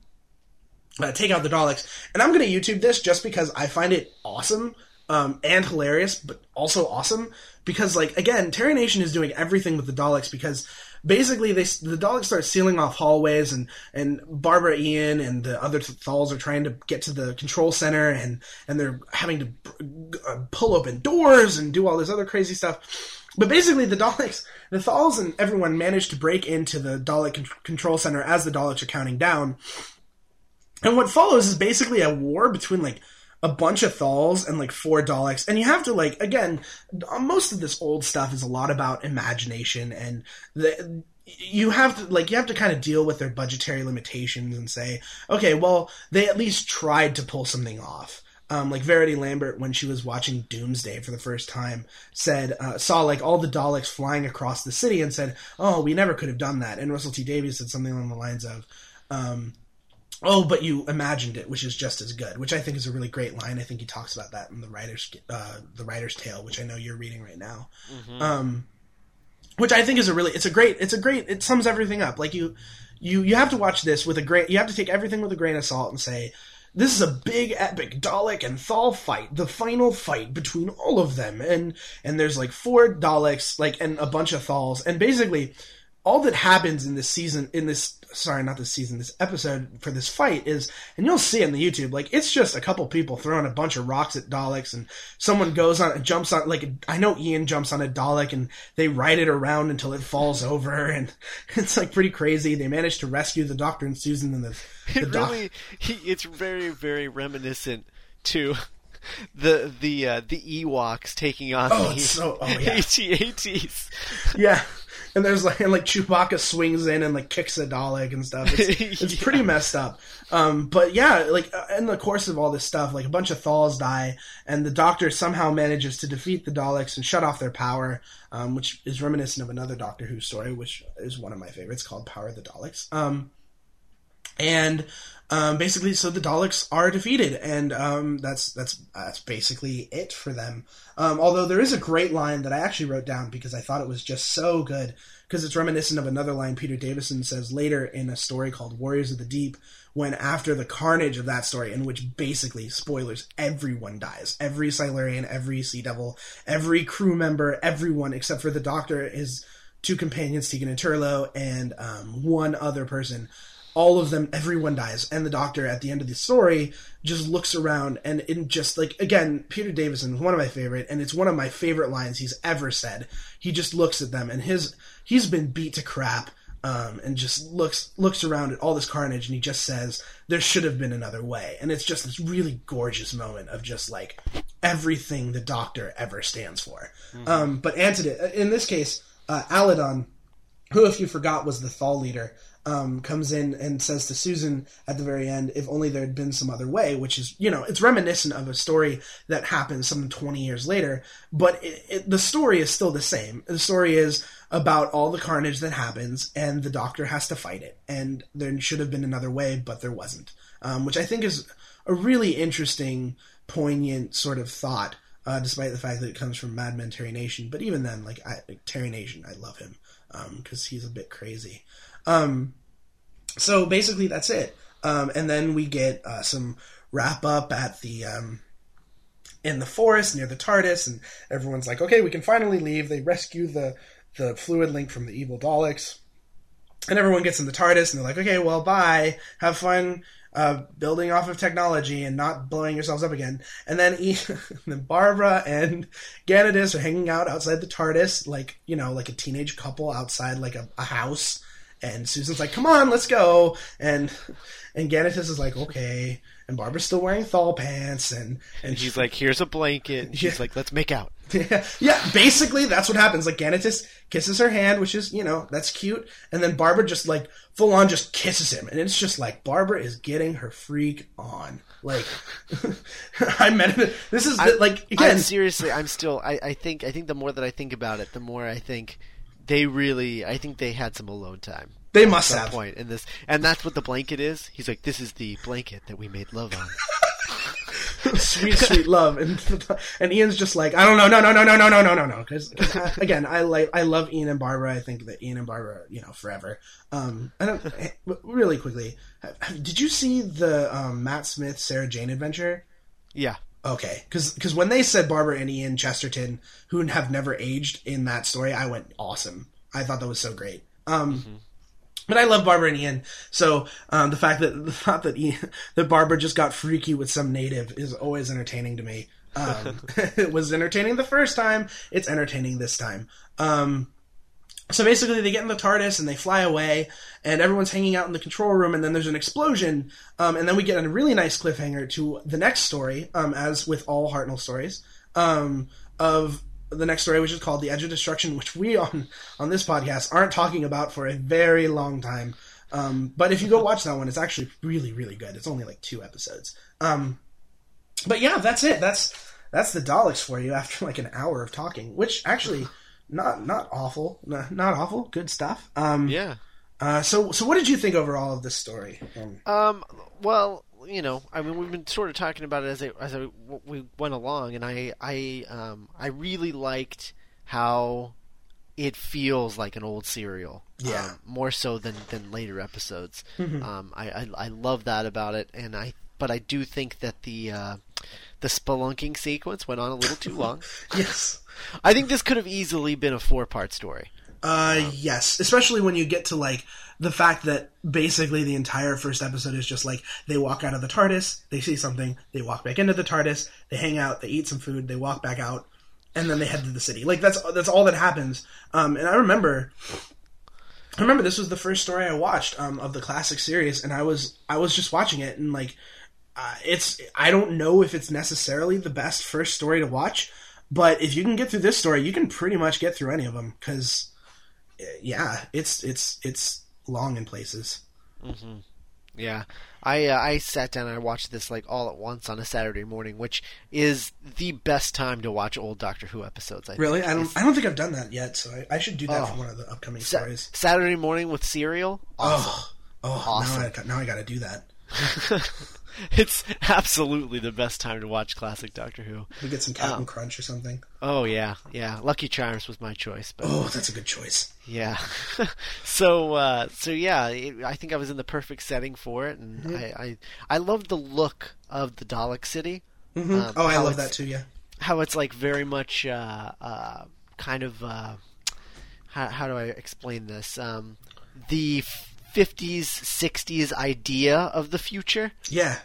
uh, take out the Daleks. And I'm going to YouTube this just because I find it awesome um, and hilarious, but also awesome because, like, again, Terry Nation is doing everything with the Daleks because basically they the Daleks start sealing off hallways, and and Barbara Ian and the other Thals are trying to get to the control center, and and they're having to uh, pull open doors and do all this other crazy stuff. But basically, the Daleks, the Thals, and everyone managed to break into the Dalek con- control center as the Daleks are counting down. And what follows is basically a war between like a bunch of Thals and like four Daleks. And you have to like again, most of this old stuff is a lot about imagination and the you have to like you have to kind of deal with their budgetary limitations and say, okay, well, they at least tried to pull something off. Um, like Verity Lambert, when she was watching Doomsday for the first time, said uh, saw like all the Daleks flying across the city and said, "Oh, we never could have done that." And Russell T Davies said something along the lines of, um, "Oh, but you imagined it, which is just as good." Which I think is a really great line. I think he talks about that in the writer's uh, the writer's tale, which I know you're reading right now. Mm-hmm. Um, which I think is a really it's a great it's a great it sums everything up. Like you you you have to watch this with a great you have to take everything with a grain of salt and say this is a big epic Dalek and Thal fight, the final fight between all of them, and and there's like four Daleks, like and a bunch of Thals, and basically all that happens in this season, in this sorry, not this season, this episode for this fight is, and you'll see it on the YouTube, like it's just a couple people throwing a bunch of rocks at Daleks, and someone goes on, a jumps on, like I know Ian jumps on a Dalek, and they ride it around until it falls over, and it's like pretty crazy. They manage to rescue the Doctor and Susan and the, the it doc- really, he, it's very, very reminiscent to the the uh, the Ewoks taking on Oh, the so- oh, yeah. AT-ATs. Yeah. And there's like and like Chewbacca swings in and like kicks a Dalek and stuff. It's, it's Yeah. pretty messed up. Um, but yeah, like uh, in the course of all this stuff, like a bunch of Thals die, and the Doctor somehow manages to defeat the Daleks and shut off their power, um, which is reminiscent of another Doctor Who story, which is one of my favorites, called Power of the Daleks. Um, and um, basically, so the Daleks are defeated, and um, that's that's that's basically it for them. Um, although there is a great line that I actually wrote down because I thought it was just so good because it's reminiscent of another line Peter Davison says later in a story called Warriors of the Deep. When after the carnage of that story, in which basically spoilers, everyone dies, every Silurian, every Sea Devil, every crew member, everyone except for the Doctor, his two companions, Tegan and Turlough, and um, one other person all of them everyone dies. And the doctor at the end of the story just looks around and in just like again peter davison is one of my favorite and it's one of my favorite lines he's ever said. He just looks at them and his he's been beat to crap um, and just looks looks around at all this carnage and he just says there should have been another way. And it's just this really gorgeous moment of just like everything the doctor ever stands for. Um, but antidote in this case uh, Alydon who, if you forgot, was the Thal leader, um, comes in and says to Susan at the very end, if only there had been some other way, which is, you know, it's reminiscent of a story that happened some 20 years later, but it, it, the story is still the same. The story is about all the carnage that happens, and the doctor has to fight it. And there should have been another way, but there wasn't. Um, which I think is a really interesting, poignant sort of thought. Uh, despite the fact that it comes from Mad Men Terry Nation, but even then, like, I, like Terry Nation, I love him because he's a bit crazy. Um, so basically, that's it. Um, and then we get uh, some wrap up at the um, in the forest near the TARDIS, and everyone's like, "Okay, we can finally leave." They rescue the the fluid link from the evil Daleks, and everyone gets in the TARDIS, and they're like, "Okay, well, bye. Have fun." Uh, building off of technology and not blowing yourselves up again, and then e- then Barbara and Ganatus are hanging out outside the TARDIS, like you know, like a teenage couple outside like a, a house, and Susan's like, "Come on, let's go," and and Ganatus is like, "Okay," and Barbara's still wearing thal pants, and and He's like, "Here's a blanket." And she's Yeah. like, "Let's make out." yeah, yeah, basically that's what happens. Like Ganatus kisses her hand, which is you know that's cute, and then Barbara just like full on just kisses him, and it's just like Barbara is getting her freak on. Like I meant it. This is the, like again. I'm seriously, I'm still. I, I think. I think the more that I think about it, the more I think they really. I think they had some alone time. They must have. point in this, and that's what the blanket is. He's like, "This is the blanket that we made love on." sweet, sweet love, and and Ian's just like, I don't know, no, no, no, no, no, no, no, no, no. Because again, I like, I love Ian and Barbara. I think that Ian and Barbara, you know, forever. Um, I don't really quickly. Did you see the um, Matt Smith Sarah Jane adventure? Yeah, Okay, because when they said Barbara and Ian Chesterton, who have never aged in that story, I went awesome. I thought that was so great. Um, But I love Barbara and Ian, so um, the fact that the thought that Ian, that Barbara just got freaky with some native is always entertaining to me. Um, it was entertaining the first time; it's entertaining this time. Um, so basically, they get in the TARDIS and they fly away, and everyone's hanging out in the control room, and then there's an explosion, um, and then we get a really nice cliffhanger to the next story, um, as with all Hartnell stories, um, of the next story, which is called "The Edge of Destruction," which we on on this podcast aren't talking about for a very long time. Um, but if you go watch that one, it's actually really, really good. It's only like two episodes. Um, but yeah, that's it. That's that's the Daleks for you after like an hour of talking, which actually not not awful, not, not awful, good stuff. Um, yeah. uh, so so what did you think overall of this story? Um, Um. Well, you know, I mean, we've been sort of talking about it as I, as I, we went along, and I I um I really liked how it feels like an old serial. Yeah. Um, more so than than later episodes. Um. I, I I love that about it, and I but I do think that the uh, the spelunking sequence went on a little too long. yes. I think this could have easily been a four part story. Uh, yes, especially when you get to like the fact that basically the entire first episode is just like they walk out of the TARDIS, they see something, they walk back into the TARDIS, they hang out, they eat some food, they walk back out, and then they head to the city. Like that's that's all that happens. Um, and I remember, I remember this was the first story I watched um, of the classic series, and I was I was just watching it and like uh, it's I don't know if it's necessarily the best first story to watch, but if you can get through this story, you can pretty much get through any of them because yeah, it's it's it's long in places. Yeah, I uh, I sat down and I watched this like all at once on a Saturday morning, which is the best time to watch old Doctor Who episodes. I think. Really, I don't I don't think I've done that yet, so I, I should do that Oh. for one of the upcoming Sa- stories. Saturday morning with cereal. Oh, oh, Awesome. now I now I got to do that. It's absolutely the best time to watch classic Doctor Who. We get some Captain Crunch or something. Oh yeah, yeah. Lucky Charms was my choice, but Oh, that's a good choice. yeah. so uh, so yeah, it, I think I was in the perfect setting for it, and Mm-hmm. I, I I loved the look of the Dalek City. Um, oh, I love that too. Yeah. how it's like very much uh, uh, kind of uh, how, how do I explain this? Um, the fifties, sixties idea of the future, Yeah,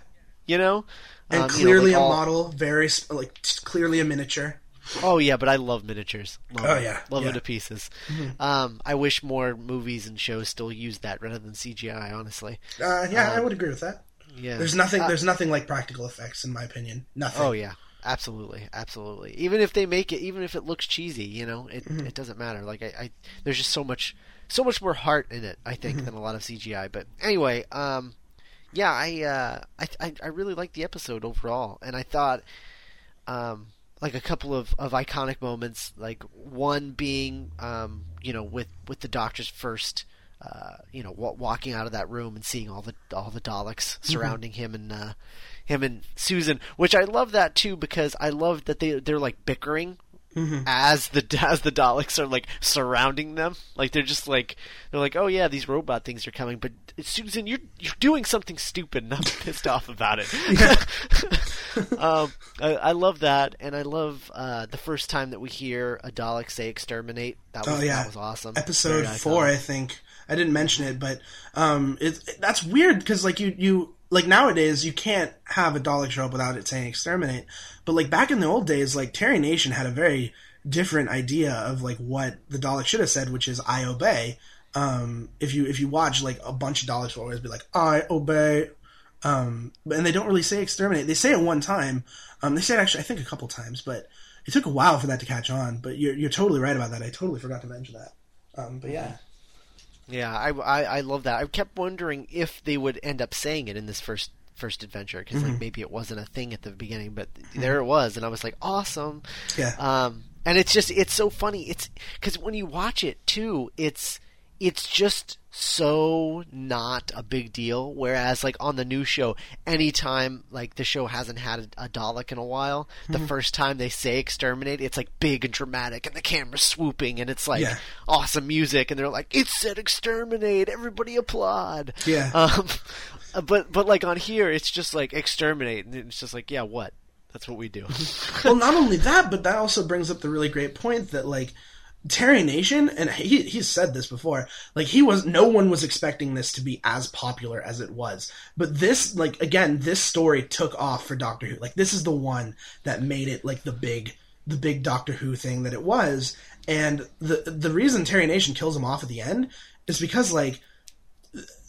you know, and Um, you know, clearly like a all- model, very like clearly a miniature. Oh yeah, but I love miniatures. Love Oh, yeah, love yeah. Mm-hmm. them to pieces. Um, I wish more movies and shows still use that rather than CGI. Honestly, Uh, yeah, I would agree with that. yeah. There's nothing. Uh, there's nothing like practical effects, in my opinion. Nothing. Oh yeah, absolutely, absolutely. Even if they make it, even if it looks cheesy, you know, it Mm-hmm. it doesn't matter. Like I, I, there's just so much, so much more heart in it. I think Mm-hmm. than a lot of CGI. But anyway, um, yeah, I, uh, I, I, I really liked the episode overall, and I thought, um, like a couple of, of iconic moments, like one being, um, you know, with with the Doctor's first. Uh, you know, wa- walking out of that room and seeing all the all the Daleks surrounding him and uh, him and Susan, which I love that too because I love that they they're like bickering as the as the Daleks are like surrounding them. Like they're just like they're like, oh yeah, these robot things are coming, but Susan, you're you're doing something stupid, and I'm pissed off about it. um, I, I love that, and I love uh, the first time that we hear a Dalek say "exterminate." That was Oh, yeah. that was awesome. episode Very four, iconic. I think. I didn't mention it, but um, it, it- that's weird because like you you like nowadays you can't have a Dalek show up without it saying exterminate. But like back in the old days, like Terry Nation had a very different idea of like what the Dalek should have said, which is "I obey." Um, if you if you watch like a bunch of Daleks will always be like "I obey," um, and they don't really say exterminate. They say it one time. Um, they say it actually I think a couple times, but it took a while for that to catch on. But you're you're totally right about that. I totally forgot to mention that. Um, but yeah. Yeah, I, I, I love that. I kept wondering if they would end up saying it in this first first adventure because Mm-hmm. like maybe it wasn't a thing at the beginning, but there it was, and I was like, awesome. Yeah. Um, and it's just it's so funny. It's because when you watch it too, it's it's just so not a big deal. Whereas, like on the new show, anytime like the show hasn't had a, a Dalek in a while, the Mm-hmm. first time they say exterminate, it's like big and dramatic, and the camera's swooping, and it's like Yeah. awesome music, and they're like, "It said exterminate, everybody applaud." Yeah. Um, but but like on here, it's just like exterminate, and it's just like, yeah, what? That's what we do. well, not only that, but that also brings up the really great point that like Terry Nation, and he he's said this before, like he was no one was expecting this to be as popular as it was. But this, like again, this story took off for Doctor Who. Like this is the one that made it like the big the big Doctor Who thing that it was. And the the reason Terry Nation kills him off at the end is because like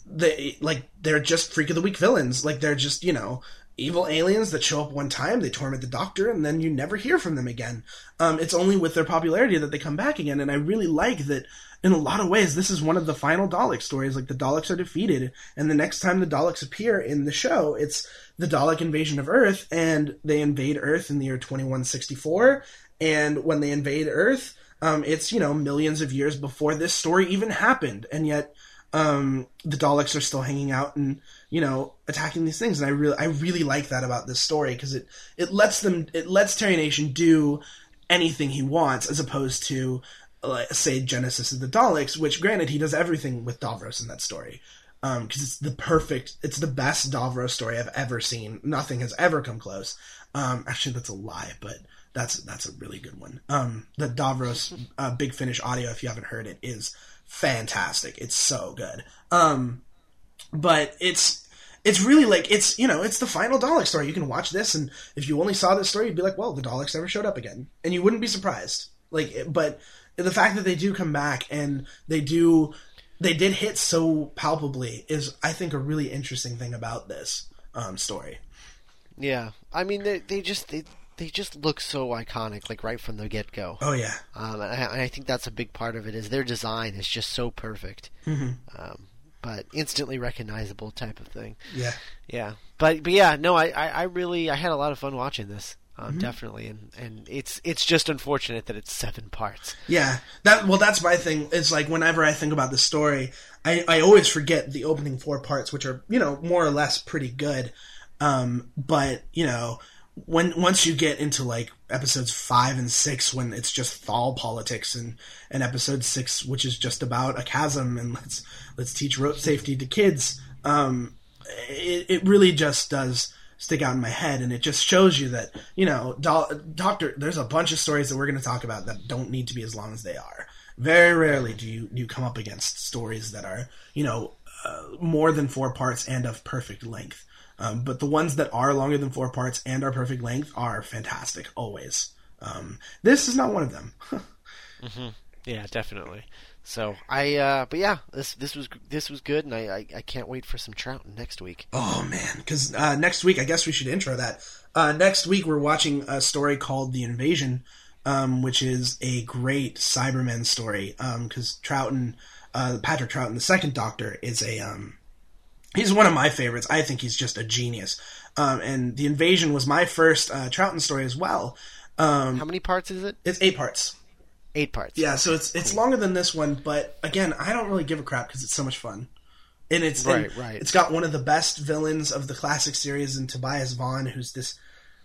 they like they're just freak of the week villains. Like they're just you know evil aliens that show up one time, they torment the Doctor, and then you never hear from them again. Um, it's only with their popularity that they come back again. And I really like that. In a lot of ways, this is one of the final Dalek stories. Like the Daleks are defeated, and the next time the Daleks appear in the show, it's the Dalek invasion of Earth, and they invade Earth in the year twenty one sixty four. And when they invade Earth, um, it's you know millions of years before this story even happened, and yet um, the Daleks are still hanging out and you know attacking these things. And I really, I really like that about this story because it it lets them, it lets Terry Nation do anything he wants as opposed to like, say Genesis of the Daleks, which granted he does everything with Davros in that story. Because it's the perfect, it's the best Davros story I've ever seen. Nothing has ever come close. Um, actually, that's a lie, but that's that's a really good one. Um, the Davros uh, Big Finish audio, if you haven't heard it, is fantastic. It's so good. Um, but it's it's really like it's you know it's the final Dalek story. You can watch this, and if you only saw this story, you'd be like, well, the Daleks never showed up again, and you wouldn't be surprised. Like, but the fact that they do come back and they do they did hit so palpably is, I think, a really interesting thing about this um, story. yeah, I mean they they just they they just look so iconic, like right from the get go. Oh yeah, Um, and, I, and I think that's a big part of it is their design is just so perfect, Mm-hmm. um, but instantly recognizable type of thing. yeah. Yeah, but but yeah, no, I, I, I really I had a lot of fun watching this, um, Mm-hmm. definitely, and and it's it's just unfortunate that it's seven parts. Yeah, that well, that's my thing. It's like whenever I think about the story, I, I always forget the opening four parts, which are you know more or less pretty good. Um, but you know, when once you get into like episodes five and six, when it's just fall politics, and and episode six, which is just about a chasm, and let's let's teach rope safety to kids. Um, it, it really just does stick out in my head and it just shows you that you know Do- doctor there's a bunch of stories that we're going to talk about that don't need to be as long as they are very rarely do you you come up against stories that are you know uh, more than four parts and of perfect length um, but the ones that are longer than four parts and are perfect length are fantastic always um, this is not one of them Yeah, definitely. So I, uh, but yeah, this this was this was good, and I, I, I can't wait for some Troughton next week. Oh man, because uh, next week I guess we should intro that. Uh, next week we're watching a story called The Invasion, um, which is a great Cybermen story. Because Troughton, uh, Patrick Troughton, the second Doctor, is a um, he's one of my favorites. I think he's just a genius. Um, and The Invasion was my first uh, Troughton story as well. Um, How many parts is it? it's eight parts. Eight parts. Yeah, so it's it's longer than this one, but again, I don't really give a crap because it's so much fun. And it's and Right, right. It's got one of the best villains of the classic series in Tobias Vaughn, who's this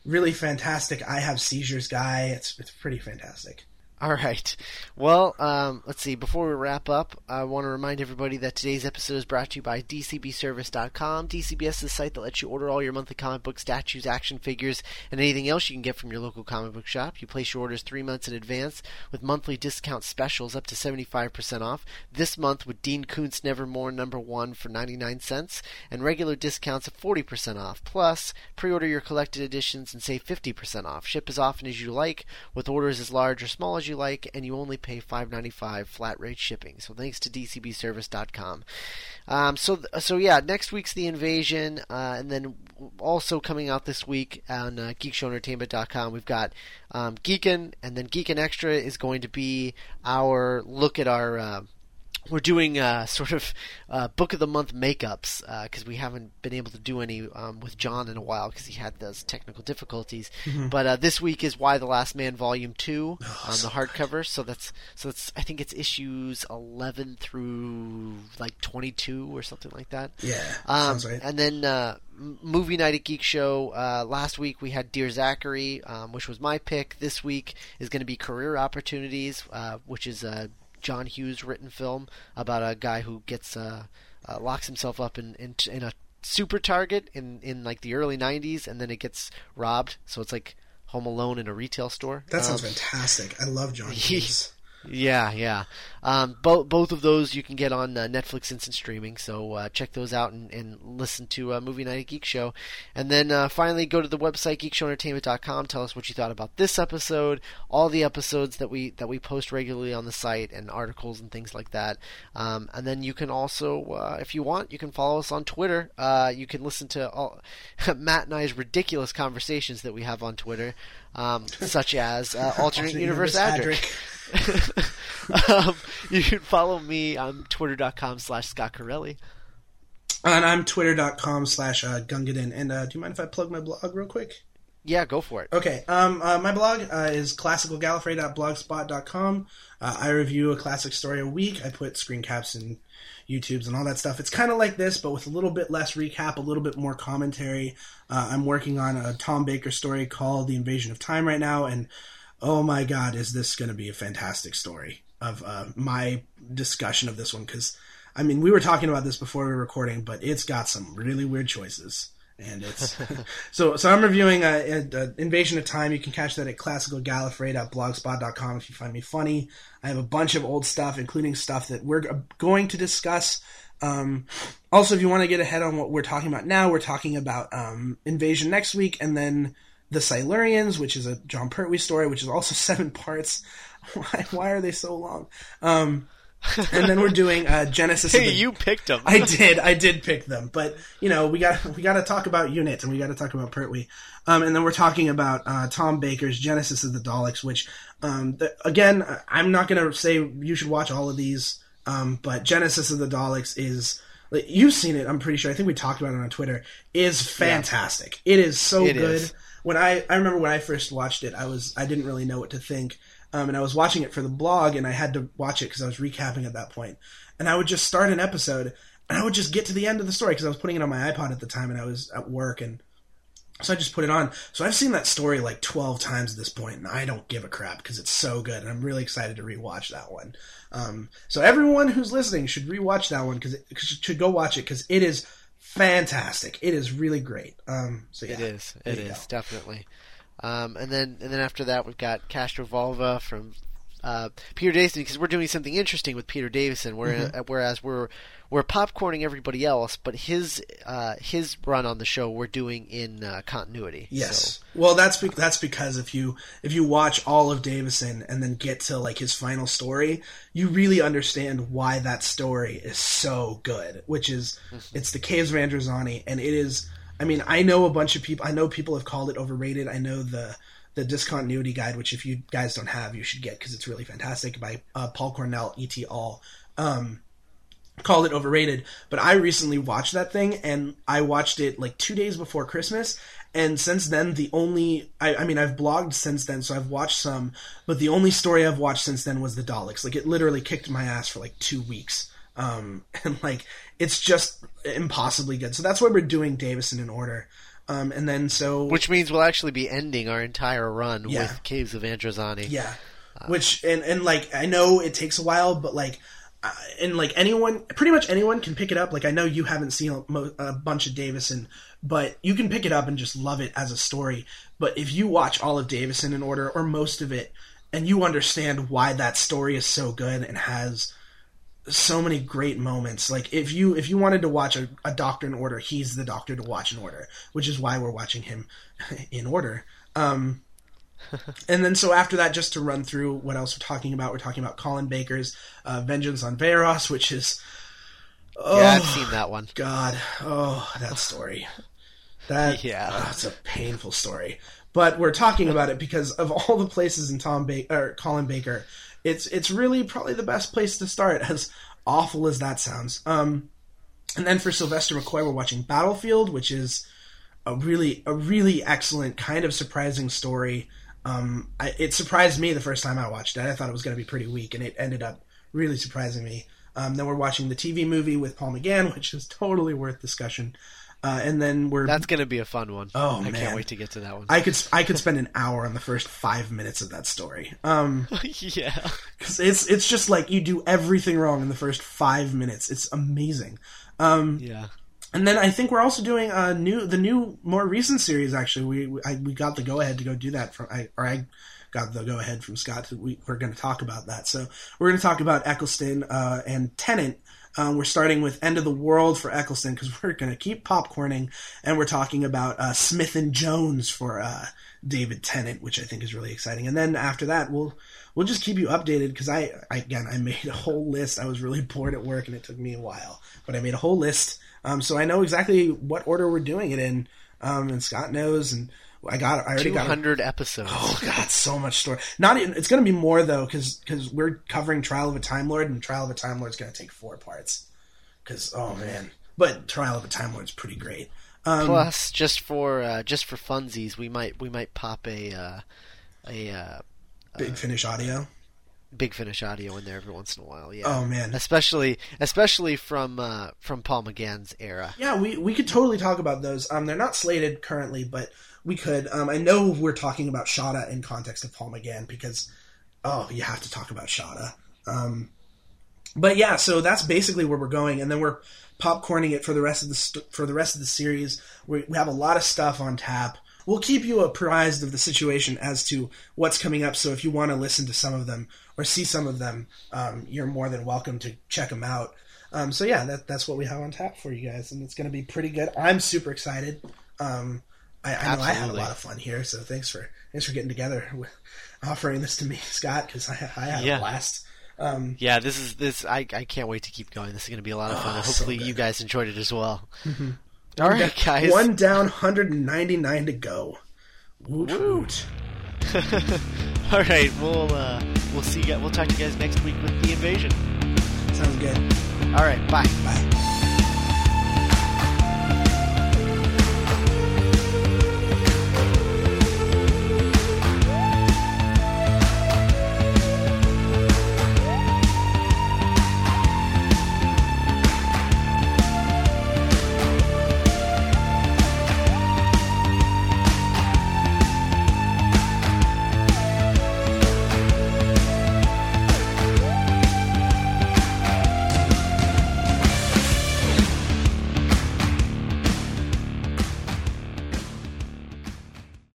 really fantastic I have seizures guy. It's it's pretty fantastic. All right. Well, um, let's see. Before we wrap up, I want to remind everybody that today's episode is brought to you by DCBService.com. DCBS is a site that lets you order all your monthly comic book statues, action figures, and anything else you can get from your local comic book shop. You place your orders three months in advance with monthly discount specials up to 75% off. This month with Dean Koontz Nevermore number one for 99 cents and regular discounts of 40% off. Plus, pre-order your collected editions and save 50% off. Ship as often as you like with orders as large or small as you like and you only pay $5.95 flat rate shipping. So thanks to dcbservice.com. Um, so so yeah, next week's the invasion uh, and then also coming out this week on uh, geekshowentertainment.com we've got um, Geekin and then Geekin Extra is going to be our look at our uh, we're doing uh, sort of uh, book of the month makeups because we haven't been able to do any um, with John in a while because he had those technical difficulties. Mm-hmm. But uh, this week is Y: The Last Man Volume Two Oh, on the hardcover. So that's so that's I think it's issues eleven through like twenty two or something like that. Yeah, Um, sounds right. And then uh, movie night at Geek Show. Uh, last week we had Dear Zachary, um, which was my pick. This week is going to be Career Opportunities, uh, which is a John Hughes written film about a guy who gets uh, uh, locks himself up in, in in a super target in in like the early '90s, and then it gets robbed. So it's like Home Alone in a retail store. That sounds Um, fantastic. I love John Hughes. Yeah, yeah. Um, both both of those you can get on uh, Netflix instant streaming. So uh, check those out and, and listen to uh, Movie Night at Geek Show. And then uh, finally go to the website geekshowentertainment.com. Tell us what you thought about this episode, all the episodes that we that we post regularly on the site, and articles and things like that. Um, and then you can also, uh, if you want, you can follow us on Twitter. Uh, you can listen to all, Matt and I's ridiculous conversations that we have on Twitter, um, such as uh, alternate, universe, Adric. um, you can follow me on twitter.com slash Scott Corelli. And I'm twitter.com slash uh, Gungadin. And uh, do you mind if I plug my blog real quick? Yeah, go for it. Okay, um, uh, my blog uh, is classicalgallifrey.blogspot.com. Uh, I review a classic story a week. I put screen caps and YouTubes and all that stuff. It's kind of like this, but with a little bit less recap, a little bit more commentary. Uh, I'm working on a Tom Baker story called The Invasion of Time right now, and oh my god, is this going to be a fantastic story of uh, my discussion of this one? Because, I mean, we were talking about this before we were recording, but it's got some really weird choices and it's so so i'm reviewing uh, uh, invasion of time you can catch that at classicalgallifrey.blogspot.com if you find me funny i have a bunch of old stuff including stuff that we're going to discuss um, also if you want to get ahead on what we're talking about now we're talking about um, invasion next week and then the silurians which is a john pertwee story which is also seven parts. Why, why are they so long? Um, and then we're doing uh, genesis of the Hey, the- you picked them. I did, I did pick them, but you know, we got we got to talk about unit and we got to talk about Pertwee, um, and then we're talking about uh, Tom Baker's Genesis of the Daleks, which um, the, again, I'm not going to say you should watch all of these, um, but Genesis of the Daleks is like, you've seen it. I'm pretty sure. I think we talked about it on Twitter. Is fantastic. It is so It good. is. When I I remember when I first watched it, I was I didn't really know what to think. Um, and I was watching it for the blog, and I had to watch it because I was recapping at that point. And I would just start an episode, and I would just get to the end of the story because I was putting it on my iPod at the time, and I was at work, and so I just put it on. So I've seen that story like twelve times at this point, and I don't give a crap because it's so good, and I'm really excited to rewatch that one. Um, so everyone who's listening should rewatch that one because should go watch it because it is fantastic. It is really great. Um, so yeah, It is. It is go. definitely. Um, and then and then after that we've got Castrovalva from uh, Peter Davison because we're doing something interesting with Peter Davison. Where, Mm-hmm. uh, whereas we're we're popcorning everybody else, but his uh, his run on the show we're doing in uh, continuity. Yes. So, Well, that's be- that's because if you if you watch all of Davison and then get to like his final story, you really understand why that story is so good. Which is it's the Caves of Androzani, and it is. I mean, I know a bunch of people. I know people have called it overrated. I know the the discontinuity guide, which if you guys don't have, you should get because it's really fantastic by uh, Paul Cornell, E.T. All. Um, called it overrated, but I recently watched that thing and I watched it like two days before Christmas. And since then, the only, I, I mean, I've blogged since then, so I've watched some, but the only story I've watched since then was the Daleks. Like, it literally kicked my ass for like two weeks. Um, and like, it's just impossibly good. So that's why we're doing Davison in order. Um, and then so. which means we'll actually be ending our entire run Yeah. with Caves of Androzani. Yeah. Which and and like I know it takes a while, but like uh, and like anyone, pretty much anyone can pick it up. Like I know you haven't seen a, mo- a bunch of Davison, but you can pick it up and just love it as a story. But if you watch all of Davison in order or most of it, and you understand why that story is so good and has so many great moments. Like if you if you wanted to watch a, a Doctor in order, he's the Doctor to watch in order, which is why we're watching him in order. Um, and then so after that, just to run through what else we're talking about, we're talking about Colin Baker's uh, Vengeance on Varos, which is oh Yeah, I've seen that one. God, oh that story, that Yeah. oh, it's a painful story. But we're talking about it because of all the places in Tom Baker or Colin Baker, it's it's really probably the best place to start. As awful as that sounds. Um, and then for Sylvester McCoy, we're watching Battlefield, which is a really a really excellent kind of surprising story. Um, I, it surprised me the first time I watched it. I thought it was going to be pretty weak, and it ended up really surprising me. Um, then we're watching the TV movie with Paul McGann, which is totally worth discussion. Uh, and then we're That's going to be a fun one. Oh, I man. can't wait to get to that one. I could I could spend an hour on the first five minutes of that story. Um, yeah. 'cause it's it's just like you do everything wrong in the first five minutes. It's amazing. Um, Yeah. and then I think we're also doing a new the new more recent series. Actually, we we, I, we got the go ahead to go do that from I or I got the go ahead from Scott. To, we, we're going to talk about that. So we're going to talk about Eccleston uh, and Tennant. Um, we're starting with End of the World for Eccleston because we're going to keep popcorning, and we're talking about uh, Smith and Jones for uh, David Tennant, which I think is really exciting. And then after that, we'll we'll just keep you updated because I, I again I made a whole list. I was really bored at work, and it took me a while, but I made a whole list, um, so I know exactly what order we're doing it in. Um, and Scott knows, and I got I already got. 200 episodes. Oh god, so much story. Not even, it's going to be more though, because we're covering Trial of a Time Lord, and Trial of a Time Lord is going to take four parts. Because oh man, but Trial of a Time Lord is pretty great. Um, Plus, just for uh, just for funsies, we might we might pop a uh, a uh, Big Finish audio. Big Finish audio in there every once in a while. Yeah. Oh man, Especially especially from uh, from Paul McGann's era. Yeah, we, we could totally talk about those. Um, they're not slated currently, but we could. Um, I know we're talking about Shada in context of Paul McGann because, oh, you have to talk about Shada. Um, but yeah, so that's basically where we're going, and then we're popcorning it for the rest of the st- for the rest of the series. We, we have a lot of stuff on tap. We'll keep you apprised of the situation as to what's coming up. So if you want to listen to some of them or see some of them, um, you're more than welcome to check them out. Um, so yeah, that, that's what we have on tap for you guys, and it's going to be pretty good. I'm super excited. Um, I, I know I had a lot of fun here, so thanks for thanks for getting together, with, offering this to me, Scott, because I, I had Yeah. a blast. Um, Yeah, this is this. I, I can't wait to keep going. This is going to be a lot of fun. Oh, and so hopefully, you guys enjoyed it as well. Mhm. All right, guys. One down, 199 to go. Woot woot. All right, we'll uh, we'll see. You, we'll talk to you guys next week with the invasion. Sounds good. All right, bye. Bye.